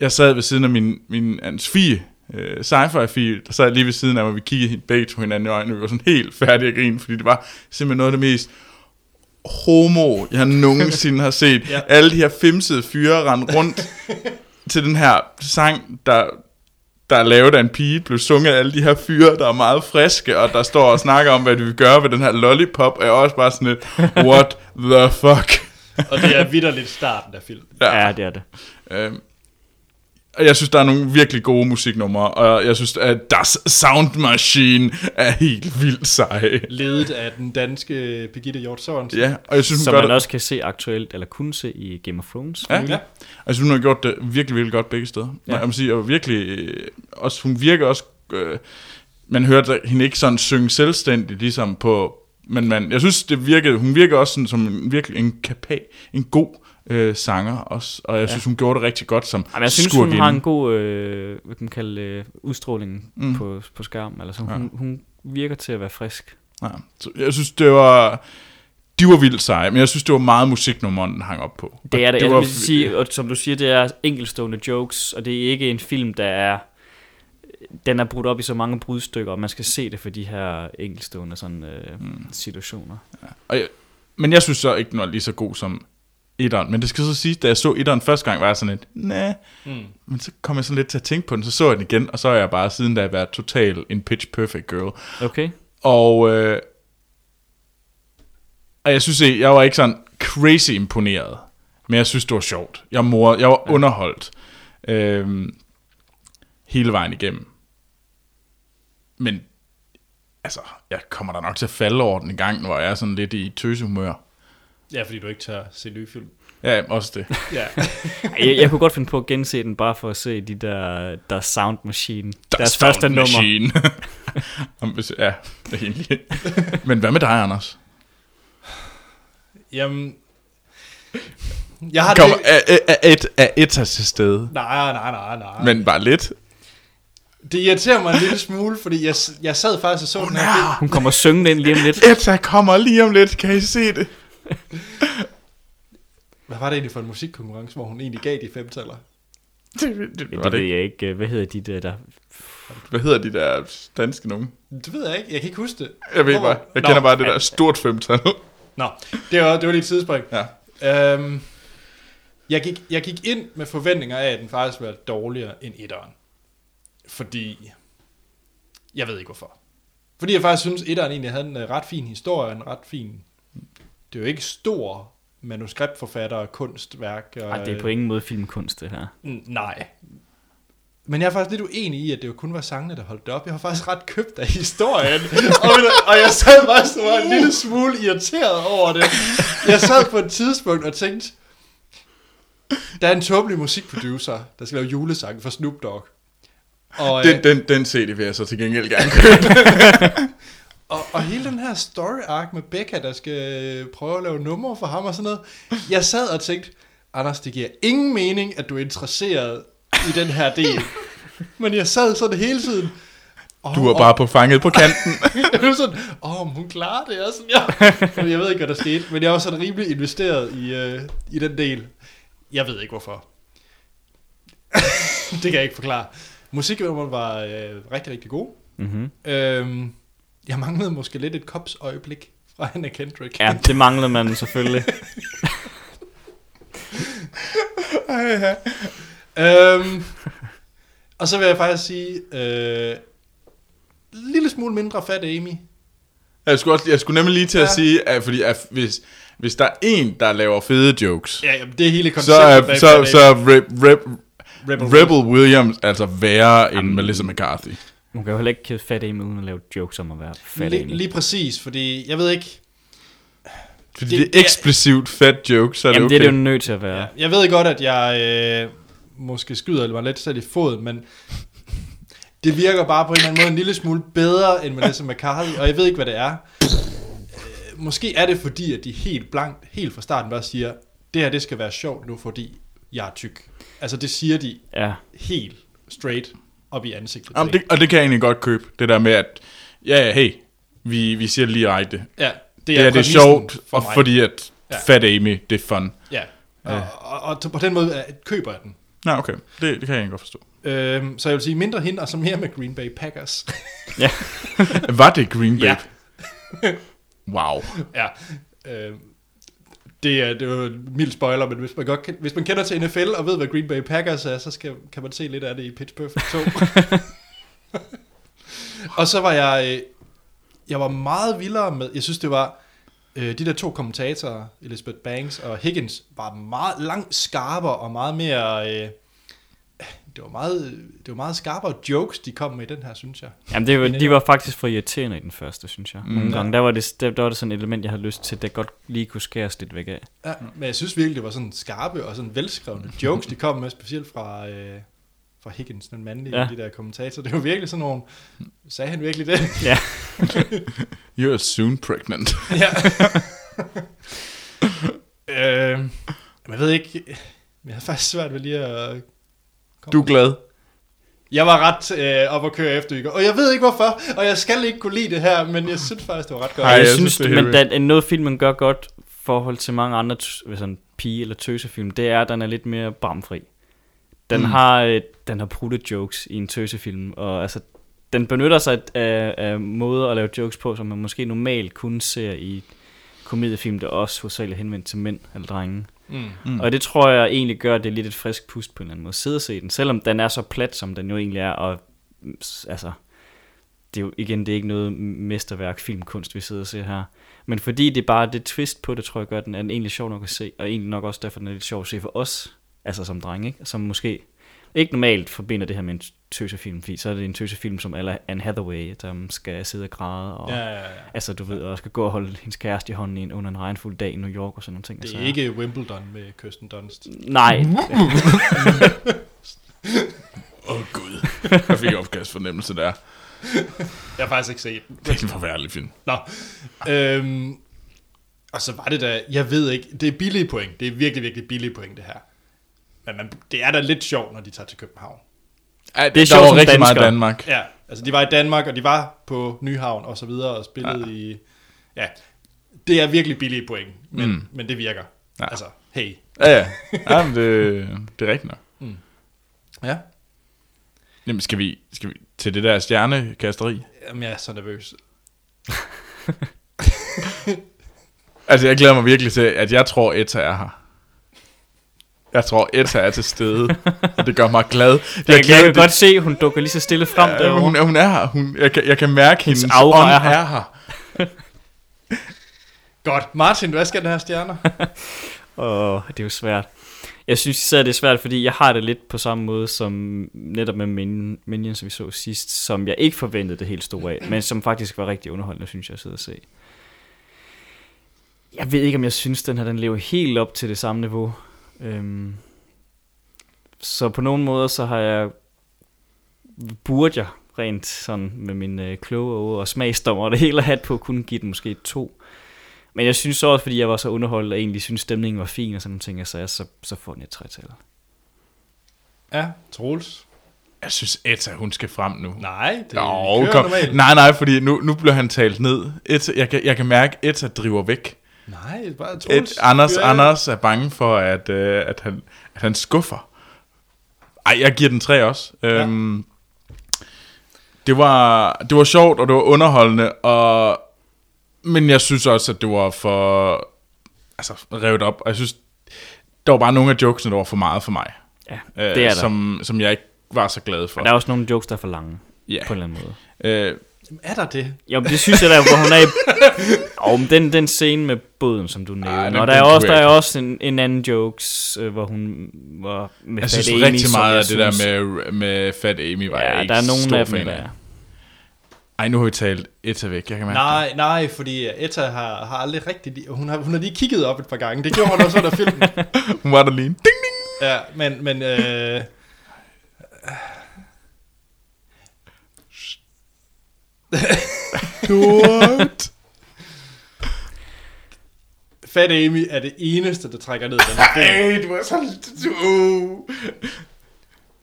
Jeg sad ved siden af min, min hans fie, øh, sci-fi fie, der sad lige ved siden af mig, vi kiggede begge to hinanden i øjnene, og vi var sådan helt færdige at grine, fordi det var simpelthen noget af det mest homo, jeg nogensinde har set. Ja. Alle de her femsede fyre rendte rundt til den her sang, der, der er lavet af en pige, blev sunget af alle de her fyre, der er meget friske, og der står og snakker om, hvad de vil gøre ved den her lollipop, og jeg er også bare sådan lidt, what the fuck? Og det er vidderligt starten af filmen. Ja, det er det. Øhm, jeg synes, der er nogle virkelig gode musiknumre, og jeg synes, at Das Sound Machine er helt vildt sej. Ledet af den danske Birgitte Hjort Sørensen. Ja, og jeg synes, hun Som gør man det, også kan se aktuelt, eller kunne se i Game of Thrones. Ja. Ja. og jeg synes, hun har gjort det virkelig, virkelig godt begge steder. Ja. Ja. Jeg må sige, og virkelig, øh, også, hun virker også, øh, man hørte hende ikke sådan synge selvstændigt, ligesom på, men man, jeg synes, det virkede, hun virker også sådan, som en, virkelig en kapa, en god øh, sanger også, og jeg ja. synes, hun gjorde det rigtig godt som Jamen, jeg synes, skurkinde. hun har en god øh, hvad kan man kalde, øh, udstråling mm. på, på skærmen. Altså, hun, Ja. ja. hun virker til at være frisk. Ja, så jeg synes, det var... de var vildt seje, men jeg synes, det var meget musiknummeren, den hang op på. Det er det. det var, vil sige, og som du siger, det er enkelstående jokes, og det er ikke en film, der er... Den er brudt op i så mange brudstykker, og man skal se det for de her enkelstående sådan, øh, mm. situationer. og jeg, men jeg synes så ikke, den var lige så god som etteren. Men det skal så sige, da jeg så etteren første gang, var jeg sådan lidt, nej. Mm. Men så kom jeg sådan lidt til at tænke på den, så så jeg den igen, og så er jeg bare siden da været total en pitch perfect girl. Okay? Og, øh, og jeg synes jeg var ikke sådan crazy imponeret. Men jeg synes, det var sjovt. Jeg, mor, jeg var ja. underholdt øh, hele vejen igennem. Men altså, jeg kommer da nok til at falde over den en gang, hvor jeg er sådan lidt i tøsehumør. Ja, fordi du ikke tør se nye film. Ja, også det. Ja. Jeg, jeg kunne godt finde på at gense den, bare for at se de der, der Sound Machine. deres Sound første nummer. Machine. Hvis- ja, det er egentlig. Men hvad med dig, Anders? Jamen... Jeg har Kom, det... er, er, et, er et til stede. Nej, nej, nej, nej. Men bare lidt. Det irriterer mig en lille smule, fordi jeg, jeg sad faktisk og så den her film. Hun kommer syngende ind lige om lidt. Etta kommer lige om lidt, kan I se det? Hvad var det egentlig for en musikkonkurrence, hvor hun egentlig gav de femtaller? Det, det, det, var det ved jeg ikke. Hvad hedder de der, der... Hvad hedder de der danske nogen? Det ved jeg ikke. Jeg kan ikke huske det. Jeg ved Hvor- bare, jeg Nå, kender bare det der stort femtal. Nå, det var, det var lige et tidsspring. Ja. Øhm, jeg, gik, jeg gik ind med forventninger af, at den faktisk var dårligere end etteren. Fordi... Jeg ved ikke hvorfor. Fordi jeg faktisk synes, etteren egentlig havde en øh, ret fin historie, en ret fin... Det er jo ikke stor manuskriptforfatter, kunstværk. Og, Ej, det er på ingen måde filmkunst, det her. N- Nej. Men jeg er faktisk lidt uenig i, at det jo kun var sangene, der holdt det op. Jeg var faktisk ret købt af historien. og, og jeg sad faktisk og var en lille smule irriteret over det. Jeg sad på et tidspunkt og tænkte, der er en tåbelig musikproducer, der skal lave julesange for Snoop Dogg. Og, Den, øh, den, den CD vil jeg så til gengæld gerne købe. og, og hele den her story arc med Becca, der skal prøve at lave numre for ham og sådan noget. Jeg sad og tænkte, Anders, det giver ingen mening, at du er interesseret i den her del. Men jeg sad sådan hele tiden. Oh, Du var bare på fanget på kanten. Jeg var sådan, åh, oh, hun klarer det. Og sådan, ja. Men jeg ved ikke, hvad der skete. Men jeg var sådan rimelig investeret i, øh, i den del. Jeg ved ikke, hvorfor. det kan jeg ikke forklare. Musiknummeret var øh, rigtig, rigtig god. Mm-hmm. Øhm, jeg manglede måske lidt et kops øjeblik fra Anna Kendrick. Ja, det manglede man selvfølgelig. øhm, og så vil jeg faktisk sige, øh, lille smule mindre fat Amy. Jeg skulle, også, jeg skulle nemlig lige til at Ja. sige, at, fordi at hvis, hvis der er en, der laver fede jokes, Ja, jamen, det er hele så konceptet. er, bag så, så er Reb, Reb, Rebel Rebel Williams altså værre end Melissa McCarthy. Hun kan jo heller ikke kæde fat Amy uden at lave jokes om at være fat Lige, lige præcis, fordi jeg ved ikke, Fordi Det- det, er eksplicit fat jokes, så er det okay. det er det jo nødt til at være. Ja, jeg ved godt, at jeg øh, måske skyder mig lidt selv i foden, men det virker bare på en eller anden måde en lille smule bedre end Melissa McCarthy, og jeg ved ikke, hvad det er. Øh, måske er det fordi, at de helt blankt, helt fra starten bare siger, det her det skal være sjovt nu, fordi jeg er tyk. Altså det siger de Ja. helt straight op i ansigtet. Jamen, det, og det kan jeg egentlig godt købe. Det der med, at ja, ja, hey, vi, vi siger lige rigtigt. ja, Det er, det er præmissen sjovt, for mig. fordi at Ja. Fat Amy, det er fun. Ja, og, og, og, på den måde øh, køber jeg den. Nå, okay. Det, det kan jeg egentlig godt forstå. Øhm, så jeg vil sige mindre hende, og så mere med Green Bay Packers. Var det Green Bay? Ja. wow. Ja. Øh, det er, det er jo mild spoiler, men hvis man, godt, hvis man kender til NFL og ved, hvad Green Bay Packers er, så skal, kan man se lidt af det i Pitch Perfect 2. og så var jeg, øh, jeg var meget vildere med, jeg synes det var, øh, de der to kommentatorer, Elizabeth Banks og Higgins, var meget langt skarpere og meget mere, øh, det var meget, det var meget skarpere jokes, de kom med i den her, synes jeg. Jamen, det var, de var faktisk for irriterende i den første, synes jeg. Nogle Mm. gange, der var, det, der, der var det sådan et element, jeg havde lyst til, der godt lige kunne skæres lidt væk af. Ja, men jeg synes virkelig, det var sådan skarpe og sådan velskrevne jokes, de kom med, specielt fra, øh, fra Higgins, den mandlige, Ja. de der kommentatorer. Det var virkelig sådan nogle, sagde han virkelig det? Ja. You're soon pregnant. ja. øh, men jeg ved ikke, men jeg havde faktisk svært ved lige at... Du er glad. Jeg var ret øh, op at køre efter i går, og jeg ved ikke hvorfor, og jeg skal ikke kunne lide det her, men jeg synes faktisk, det var ret godt. Ej, jeg, jeg synes, synes, det men der er noget filmen gør godt i forhold til mange andre sådan pige- eller tøsefilm, det er, at den er lidt mere bramfri. Den, Mm. har, øh, den har prutte jokes i en tøsefilm, og altså, den benytter sig af, af måder at lave jokes på, som man måske normalt kun ser i komediefilm, der også hovedsageligt er henvendt til mænd eller drenge. Mm. Mm. Og det tror jeg egentlig gør, at det er lidt et frisk pust på en eller anden måde. Sidde og se den, selvom den er så plat, som den jo egentlig er, og altså, det er jo igen, det er ikke noget mesterværk filmkunst, vi sidder og ser her. Men fordi det er bare det twist på det, tror jeg gør, at den er egentlig sjov nok at se, og egentlig nok også derfor, den er lidt sjov at se for os, altså som drenge, ikke? som måske ikke normalt forbinder det her med en tøsefilm, fordi så er det en tøsefilm som alle Anne Hathaway, der skal sidde og græde, og Ja, ja, ja. altså du ved, og skal gå og holde hendes kæreste i hånden i en, under en regnfuld dag i New York og sådan nogle ting. Det altså. er ikke Wimbledon med Kirsten Dunst. Nej, Åh oh, gud. Jeg fik opkast fornemmelse der. Jeg har faktisk ikke set den. Det er en forfærdelig film. Nå. Øhm, og så var det da, jeg ved ikke, det er billige point. Det er virkelig, virkelig billige point, det her. Men man, det er da lidt sjovt, når de tager til København. Ej, Det er sjovt var rigtig meget dansker. Danmark. Ja, altså de var i Danmark, og de var på Nyhavn og så videre, og spillede ja. i... Ja, det er virkelig billige point, men, mm. Mm. men det virker. Ja. Altså, hey. Ja, ja. ja men det, det er rigtigt nok. Ja. Jamen, skal vi, skal vi til det der stjernekasteri? Jamen, jeg er så nervøs. Altså, jeg glæder mig virkelig til, at jeg tror, Etta er her. Jeg tror, Etta er til stede, og det gør mig glad. jeg, jeg, jeg glæder kan godt se, hun dukker lige så stille frem Ja, derovre. hun, er- hun er her. Hun, jeg, kan, jeg kan mærke, hendes, hendes aura ånd er er her. her. Godt. Martin, hvad skal den her stjerner? Åh, det er jo svært. Jeg synes især, det er svært, fordi jeg har det lidt på samme måde som netop med Min- Minions, vi så sidst, som jeg ikke forventede det helt store af, men som faktisk var rigtig underholdende, synes jeg, at sidde og se. Jeg ved ikke, om jeg synes, den her den lever helt op til det samme niveau. Øhm, så på nogle måder, så har jeg burde jeg rent sådan med min øh, kloge øje og smagsdommer og det hele hat på, kunne give den måske et to. Men jeg synes også, fordi jeg var så underholdt, og egentlig synes stemningen var fin og sådan nogle ting, så, jeg, så, så får den et tretal. Ja, Troels. Jeg synes, Etta, hun skal frem nu. Nej, det Jo, kører kom. normalt. Nej, nej, fordi nu, nu bliver han talt ned. Etta, jeg, kan, jeg kan mærke, at Etta driver væk. Nej, bare Et, Troels. Anders, fyr af. Anders er bange for, at, øh, at, han, at han skuffer. Ej, jeg giver den tre også. Ja. Øhm, det, var, det var sjovt, og det var underholdende, og, men jeg synes også, at det var for altså, revet op. Og jeg synes, der var bare nogle af jokesene, der var for meget for mig. Ja, Øh, det er der. som, som jeg ikke var så glad for. Men der er også nogle jokes, der er for lange, Ja. på en eller anden måde. Øh, Er der det? Jo, men det synes jeg der, hvor hun er i... Og men den, den scene med båden, som du nævnte. Ej, den- og der er også, der jeg er også en, en anden jokes, øh, hvor hun var med jeg Fat synes Amy, rigtig meget jeg af det der med, med Fat Amy, var jeg Ja, ikke der er nogle stor af dem, fan der er. Ej, nu har vi talt Etta væk, jeg kan mærke det. Nej, nej, fordi Etta har, har aldrig rigtig... Hun har, hun har lige kigget op et par gange. Det gjorde hun også under filmen. Hun var der lige. Ding, ding. Ja, men... men øh, What? Fat Amy er det eneste, der trækker ned den her film. Ej, du er så... Du,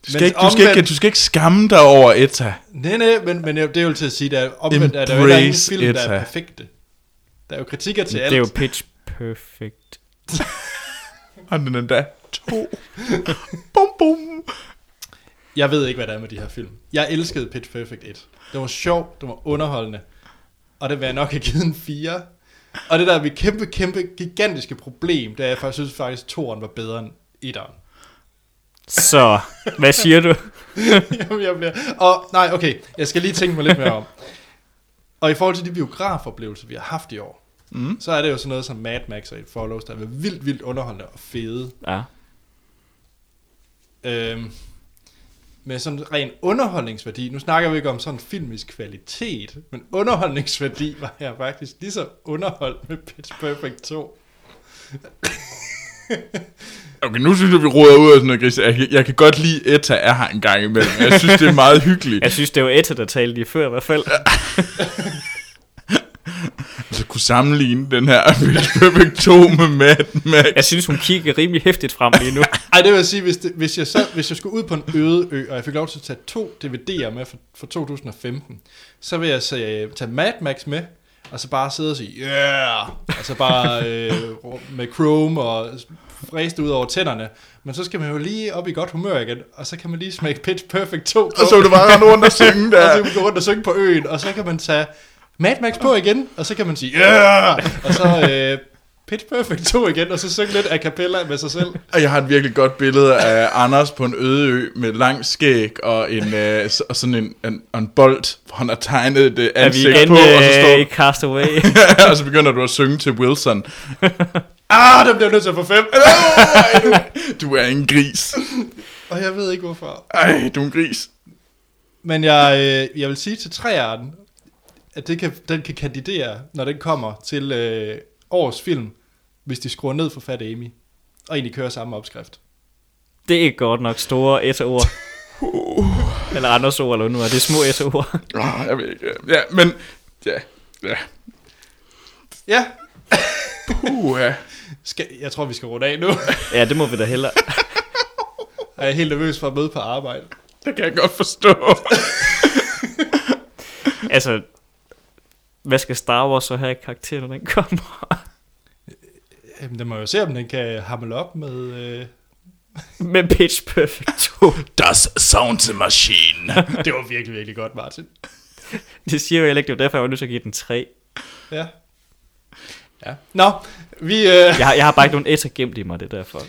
du, skal ikke, du, skal ikke, du skal ikke skamme dig over Etta. Nej, nej, men, men det er jo til at sige, at omvendt er der jo ikke ingen film, der er Etta. perfekte. Der er jo kritikker til Det alt. er jo pitch perfect. Og den er da to. bum, bum. Jeg ved ikke, hvad der er med de her film. Jeg elskede Pitch Perfect 1. Det var sjovt, det var underholdende. Og det vil jeg nok have givet en 4. Og det der er mit kæmpe, kæmpe, gigantiske problem, det er, jeg faktisk synes faktisk, at toren var bedre end etteren. Så, hvad siger du? Jamen, jeg bliver... Og nej, okay, jeg skal lige tænke mig lidt mere om. Og i forhold til de biografoplevelser, vi har haft i år, mm. så er det jo sådan noget som Mad Max og It Follows, der er vildt, vildt underholdende og fede. Ja. Øhm, med sådan ren underholdningsværdi. Nu snakker vi ikke om sådan filmisk kvalitet, men underholdningsværdi var jeg faktisk lige så underholdt med Pitch Perfect 2. Okay, nu synes jeg, vi råder ud af sådan noget gris. Jeg, kan- jeg kan godt lide, Etta er her en gang imellem. Jeg synes, det er meget hyggeligt. Jeg synes, det var Etta, der talte lige før i hvert fald. Altså, skulle sammenligne den her Pitch Perfect 2 med Mad Max. Jeg synes, hun kigger rimelig hæftigt frem lige nu. Ej, det vil sige, hvis, det, hvis, jeg så, hvis jeg skulle ud på en øde ø, og jeg fik lov til at tage to DVD'er med fra, fra 2015, så vil jeg så, tage Mad Max med, og så bare sidde og sige, yeah! Og så bare øh, med Chrome og fræste ud over tænderne. Men så skal man jo lige op i godt humør igen, og så kan man lige smække Pitch Perfect 2 på. Og så var det bare rundt og synge og der. så kan man gå rundt og synge på øen, og så kan man tage Mad Max på igen, og så kan man sige, yeah! Og så øh, Pitch Perfect 2 igen, og så synge lidt a cappella med sig selv. Og jeg har et virkelig godt billede af Anders på en øde ø med lang skæg og, en, øh, og sådan en, en, en bold, hvor han har tegnet det Er vi ansigt igen på, og så øh, står i Cast Away? og så begynder du at synge til Wilson. Ah, den bliver nødt til at få fem. Du er en gris. Og jeg ved ikke hvorfor. Ej, du er en gris. Men jeg, øh, jeg vil sige til træeren, at det kan, den kan kandidere, når den kommer til øh, årets film, hvis de skruer ned for Fat Amy, og egentlig kører samme opskrift. Det er godt nok store et-ord. Eller Anders ord, eller nu er det små et-ord. Oh, jeg ved ikke. Ja, men... Ja, ja. Ja, Uh, ja. skal, jeg tror, vi skal runde af nu. Ja, det må vi da hellere. jeg er helt nervøs for at møde på arbejde. Det kan jeg godt forstå. Altså, hvad skal Star Wars så have i karakter, når den kommer? Jamen, det må jo se, om den kan hamle op med... Øh... Med Pitch Perfect 2. Das Sound Machine. Det var virkelig, virkelig godt, Martin. Det siger jeg ikke, det var derfor, jeg var nødt til at give den 3. Ja. Ja. Nå, vi... Øh... Jeg har, jeg har bare ikke nogen etter gemt i mig, det er derfor.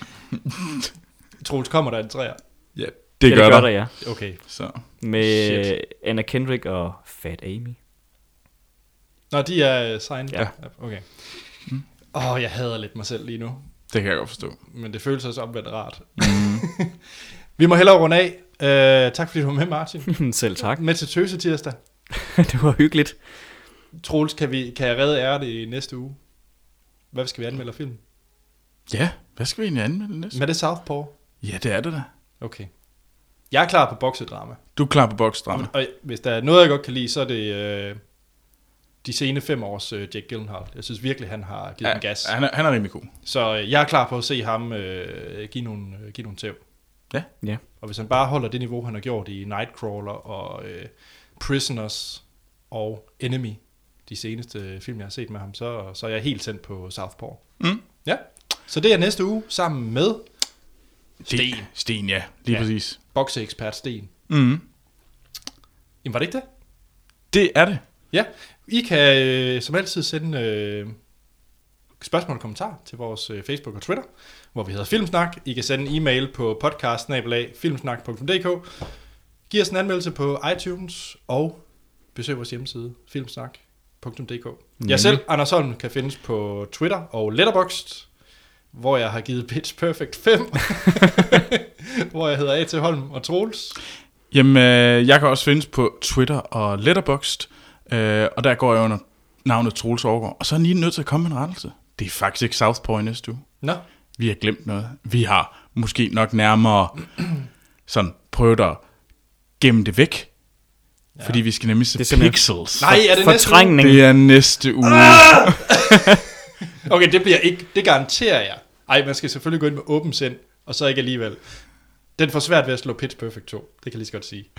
Troels, kommer der en træer? ja, det, Det, gør, det gør der. der, ja. Okay. Så. Med Shit. Anna Kendrick og Fat Amy. Nå, de er uh, signed? Ja. Okay. Åh, oh, jeg hader lidt mig selv lige nu. Det kan jeg godt forstå. Men det føles også omvendt rart. vi må hellere runde af. Uh, tak fordi du var med, Martin. Selv tak. Med til Tøse tirsdag. det var hyggeligt. Troels, kan, vi, kan jeg redde ære det i næste uge? Hvad skal vi anmelde film? Ja, hvad skal vi egentlig anmelde næste? Med det Southpaw? Ja, det er det da. Okay. Jeg er klar på boksedrama. Du er klar på boksdrama. Og hvis der er noget, jeg godt kan lide, så er det øh, de sene fem års øh, Jack Gyllenhaal. Jeg synes virkelig, han har givet ja, den gas. han, er, han er rimelig cool. Så øh, jeg er klar på at se ham øh, give, nogle, øh, give nogle tæv. Ja. Ja. Og hvis han bare holder det niveau, han har gjort i Nightcrawler og øh, Prisoners og Enemy, de seneste film, jeg har set med ham, så, så er jeg helt sendt på Southpaw. Mm. Ja. Så det er næste uge sammen med Sten. Sten, ja. Lige ja. præcis. bokseekspert Sten. Mm. Jamen var det ikke det? Det er det. Ja, I kan øh, som altid sende øh, spørgsmål og kommentarer til vores øh, Facebook og Twitter, hvor vi hedder Filmsnak. I kan sende en e-mail på podcast filmsnak.dk. Giv os en anmeldelse på iTunes og besøg vores hjemmeside filmsnak.dk. Jeg selv, Anders Holm, kan findes på Twitter og Letterboxd, hvor jeg har givet Pitch Perfect 5, hvor jeg hedder A.T. Holm og Troels. Jamen, øh, jeg kan også findes på Twitter og Letterboxd, øh, og der går jeg under navnet Troels Overgaard. Og så er lige nødt til at komme med en rettelse. Det er faktisk ikke Southpaw i næste uge. Nå, Vi har glemt noget. Vi har måske nok nærmere sådan prøvet at gemme det væk. Ja. Fordi vi skal nemlig se Det er Pixels. nej, er det næste uge? Fortrængning. Det er næste uge. Okay, det bliver ikke, det garanterer jeg. Ej, man skal selvfølgelig gå ind med åben sind, og så ikke alligevel. Den får svært ved at slå Pitch Perfect 2, det kan jeg lige så godt sige.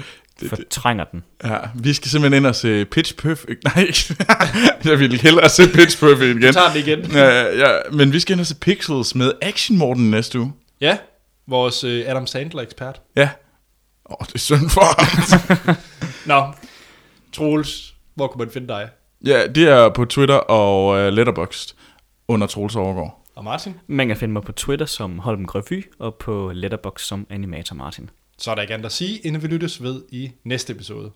Fortrænger den. Ja, vi skal simpelthen ind og se Pitch Perfect. Nej, jeg ville hellere se Pitch Perfect igen. Vi tager den igen. Ja, ja, men vi skal ind og se Pixels med Action Morten næste uge. Ja, vores øh, Adam Sandler-ekspert. Ja. Åh, oh, det er synd for ham. Nå, Troels, hvor kan man finde dig? ja, det er på Twitter og uh, Letterboxd under Troels Overgaard. Og Martin? Man kan finde mig på Twitter som Holm Grevy, og på Letterboxd som Animator Martin. Så er der ikke andet at sige, inden vi lyttes ved i næste episode.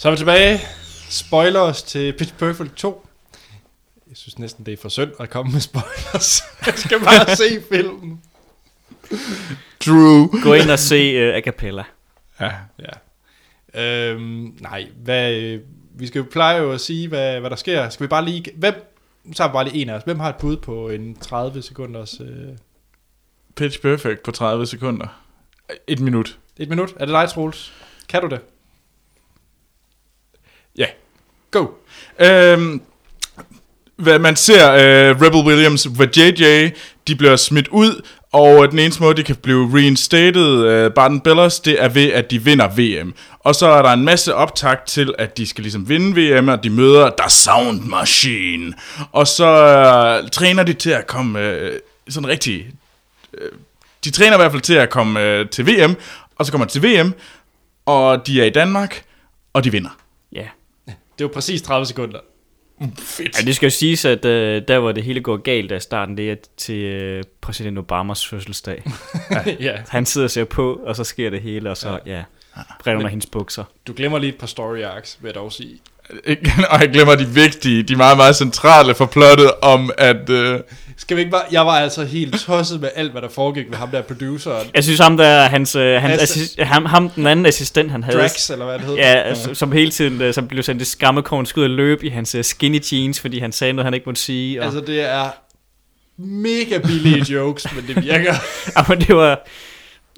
Så er vi tilbage. Spoiler os til Pitch Perfect 2. Jeg synes næsten, det er for synd at komme med spoilers. Jeg skal bare se filmen. True. Gå ind og se uh, a cappella. Ja. Ja. Øhm, nej, hvad, øh, vi skal jo pleje jo at sige, hvad, hvad der sker. Skal vi bare lige... Hvem, så har vi bare lige en af os. Hvem har et bud på en 30 sekunders... Øh, Pitch Perfect på 30 sekunder. Et minut. et minut? Er det dig, Troels? Kan du det? Ja. Go! Øhm, hvad man ser, uh, Rebel Williams og JJ, de bliver smidt ud, og den eneste måde, de kan blive reinstated, uh, Barton Bellas, det er ved, at de vinder VM. Og så er der en masse optakt til, at de skal ligesom vinde VM, og de møder der Sound Machine. Og så uh, træner de til at komme uh, sådan rigtig... Uh, de træner i hvert fald til at komme uh, til VM, og så kommer de til VM, og de er i Danmark, og de vinder. Ja. Det er jo præcis 30 sekunder. Fedt. Ja, det skal jo siges, at uh, der hvor det hele går galt af starten, det er til uh, præsident Obamas fødselsdag. ja. Han sidder og ser på, og så sker det hele, og så, ja, ja revner hendes bukser. Du glemmer lige et par story arcs, vil jeg dog sige. Og jeg glemmer de vigtige, de meget, meget centrale for plottet om, at... Øh, Skal vi ikke bare... Jeg var altså helt tosset med alt, hvad der foregik ved ham der produceren. Jeg synes ham der, hans, uh, hans Altså- assist, ham, ham, den anden assistent, han havde, Drax, eller hvad det hedder. Ja, altså, som hele tiden uh, som blev sendt i skammekorn, skulle ud og løbe i hans uh, skinny jeans, fordi han sagde noget, han ikke måtte sige. Og, Altså, det er mega billige jokes, men det virker. ja, men det var,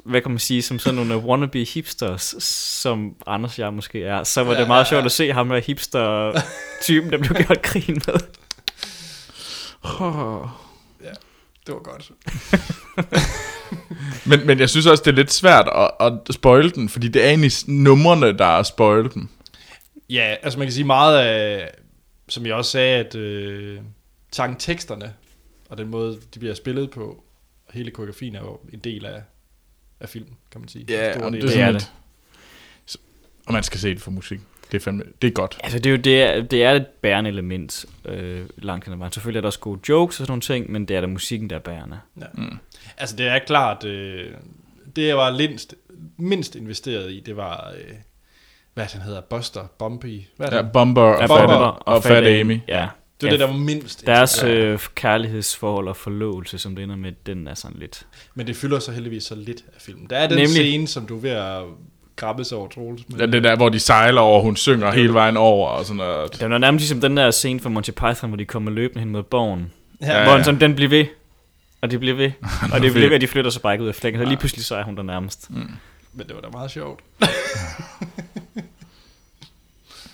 hvad kan man sige, som sådan nogle wannabe hipsters, som Anders og jeg måske er. Så var det meget sjovt at se ham der hipster-typen, der blev gjort grin med. Det var godt. men, men jeg synes også, det er lidt svært at, at spoil den, fordi det er egentlig numrene, der er spoil dem. Ja, altså man kan sige meget af, som jeg også sagde, at øh, sangteksterne og den måde, de bliver spillet på, og hele koreografien er jo en del af, af filmen, kan man sige. Stor og del det er er lidt- Så- Og man skal se det for musik. Det er fandme, det er godt. Altså, det er jo det, det er et bærende element øh, langt hen ad vejen. Selvfølgelig er der også gode jokes og sådan nogle ting, men det er da musikken, der er bærende. Ja. Mm. Altså det er klart, øh, det jeg var mindst, mindst investeret i, det var, øh, hvad den hedder, Buster, Bumpy, hvad er Ja, det? Bomber og, Ja, Fat, Bomber og, Fat Amy. Ja. Det var ja, det, der var mindst Deres øh, kærlighedsforhold og forlovelse, som det ender med, den er sådan lidt... Men det fylder så heldigvis så lidt af filmen. Der er den Nemlig. scene, som du er ved at grabbe sig over, Troels. Men, Ja, det der, hvor de sejler over, hun synger hele vejen over og sådan noget. Det var nærmest ligesom den der scene fra Monty Python, hvor de kommer løbende hen mod borgen. Ja, Ja, hvor den, sådan, den bliver ved, og de bliver ved, og det bliver ved, at de flytter sig bare ikke ud af flækken. Så lige pludselig så er hun der nærmest. men det var da meget sjovt.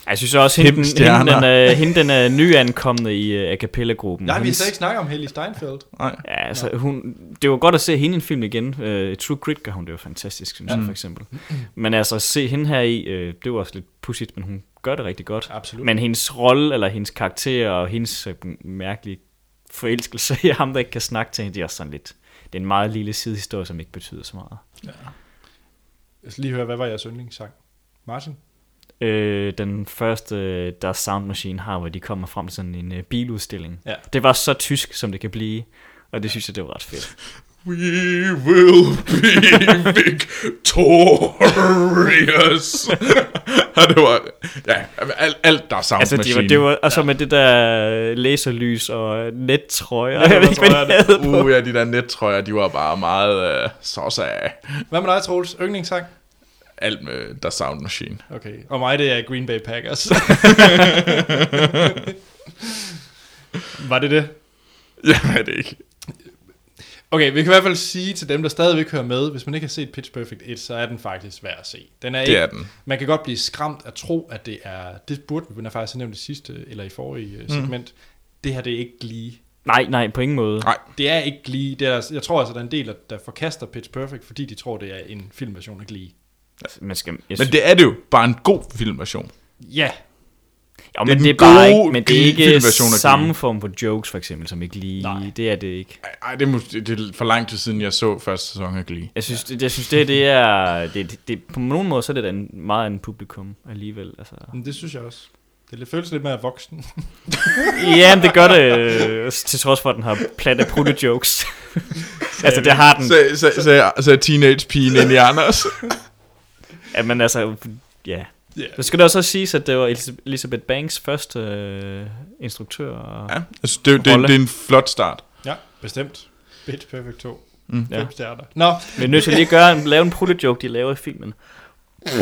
Jeg synes også, hende, hende, stjerner. den, er, hende den er nyankomne i uh, a cappella-gruppen. Nej, vi har slet ikke snakket om Haley Steinfeld. Nej. Ja, altså, hun, det var godt at se hende i en film igen. Uh, True Grit gør hun det jo fantastisk, synes jeg for eksempel. Men altså, at se hende her i, uh, det var også lidt pudsigt, men hun gør det rigtig godt. Absolut. Men hendes rolle, eller hendes karakter, og hendes uh, mærkelige forelskelse i ham, der ikke kan snakke til hende, det er også sådan lidt... Det er en meget lille sidehistorie, som ikke betyder så meget. Jeg skal lige høre, hvad var jeres yndlingssang? Martin? Øh, den første, øh, der Sound Machine har, hvor de kommer frem til sådan en uh, biludstilling. Ja. Det var så tysk, som det kan blive, og det synes jeg, det var ret fedt. We will be victorious. og det var, ja, alt, alt der er sound Altså, det var, machine. det var, og så med det der laserlys og nettrøjer. Ja, jeg ved ikke, hvad de havde på. Uh, ja, de der nettrøjer, de var bare meget uh, sås af Hvad med dig, Troels? Yndlingssang? Alt med der sound machine. Okay. Og mig, det er Green Bay Packers. var det det? Jeg ved det ikke. Okay, vi kan i hvert fald sige til dem, der stadigvæk hører med, hvis man ikke har set Pitch Perfect 1, så er den faktisk værd at se. Den er Det ikke, er den. Man kan godt blive skræmt at tro, at det er, det burde vi have faktisk nævnt i sidste, eller i forrige mm. segment, det her det er ikke lige. Nej, nej, på ingen måde. Nej, Det er ikke lige, det er, jeg tror altså, der er en del, der forkaster Pitch Perfect, fordi de tror, det er en filmversion af Glee. Man skal, jeg men det er det jo. Bare en god filmversion. Ja, jo, det men det er bare ikke, men det er ikke samme form for jokes, for eksempel, som ikke lige... Nej. Det er det ikke. Ej, Ej, det, er, mås- det er for lang tid siden, jeg så første sæson af Glee. Jeg synes, det, jeg synes det, det er... Det, det, det, på nogen måde, så er det da en, meget en publikum alligevel. Altså. men det synes jeg også. Det føles lidt mere voksen. Ja, men det gør det, øh, til trods for, at den har platte prutte jokes. altså, det har den. Så, så, så, så er teenage-pigen ind i Anders. Ja, men altså, ja. Ja. Så skal det også siges, at det var Elizabeth Banks første øh, instruktør. Ja, altså, det, det, det, Rolle. det er en flot start. ja, bestemt. Pitch Perfect 2. Mm. Fem stjerner. Nå, Vi er nødt til lige at gøre en, lave en prutte-joke, de laver i filmen.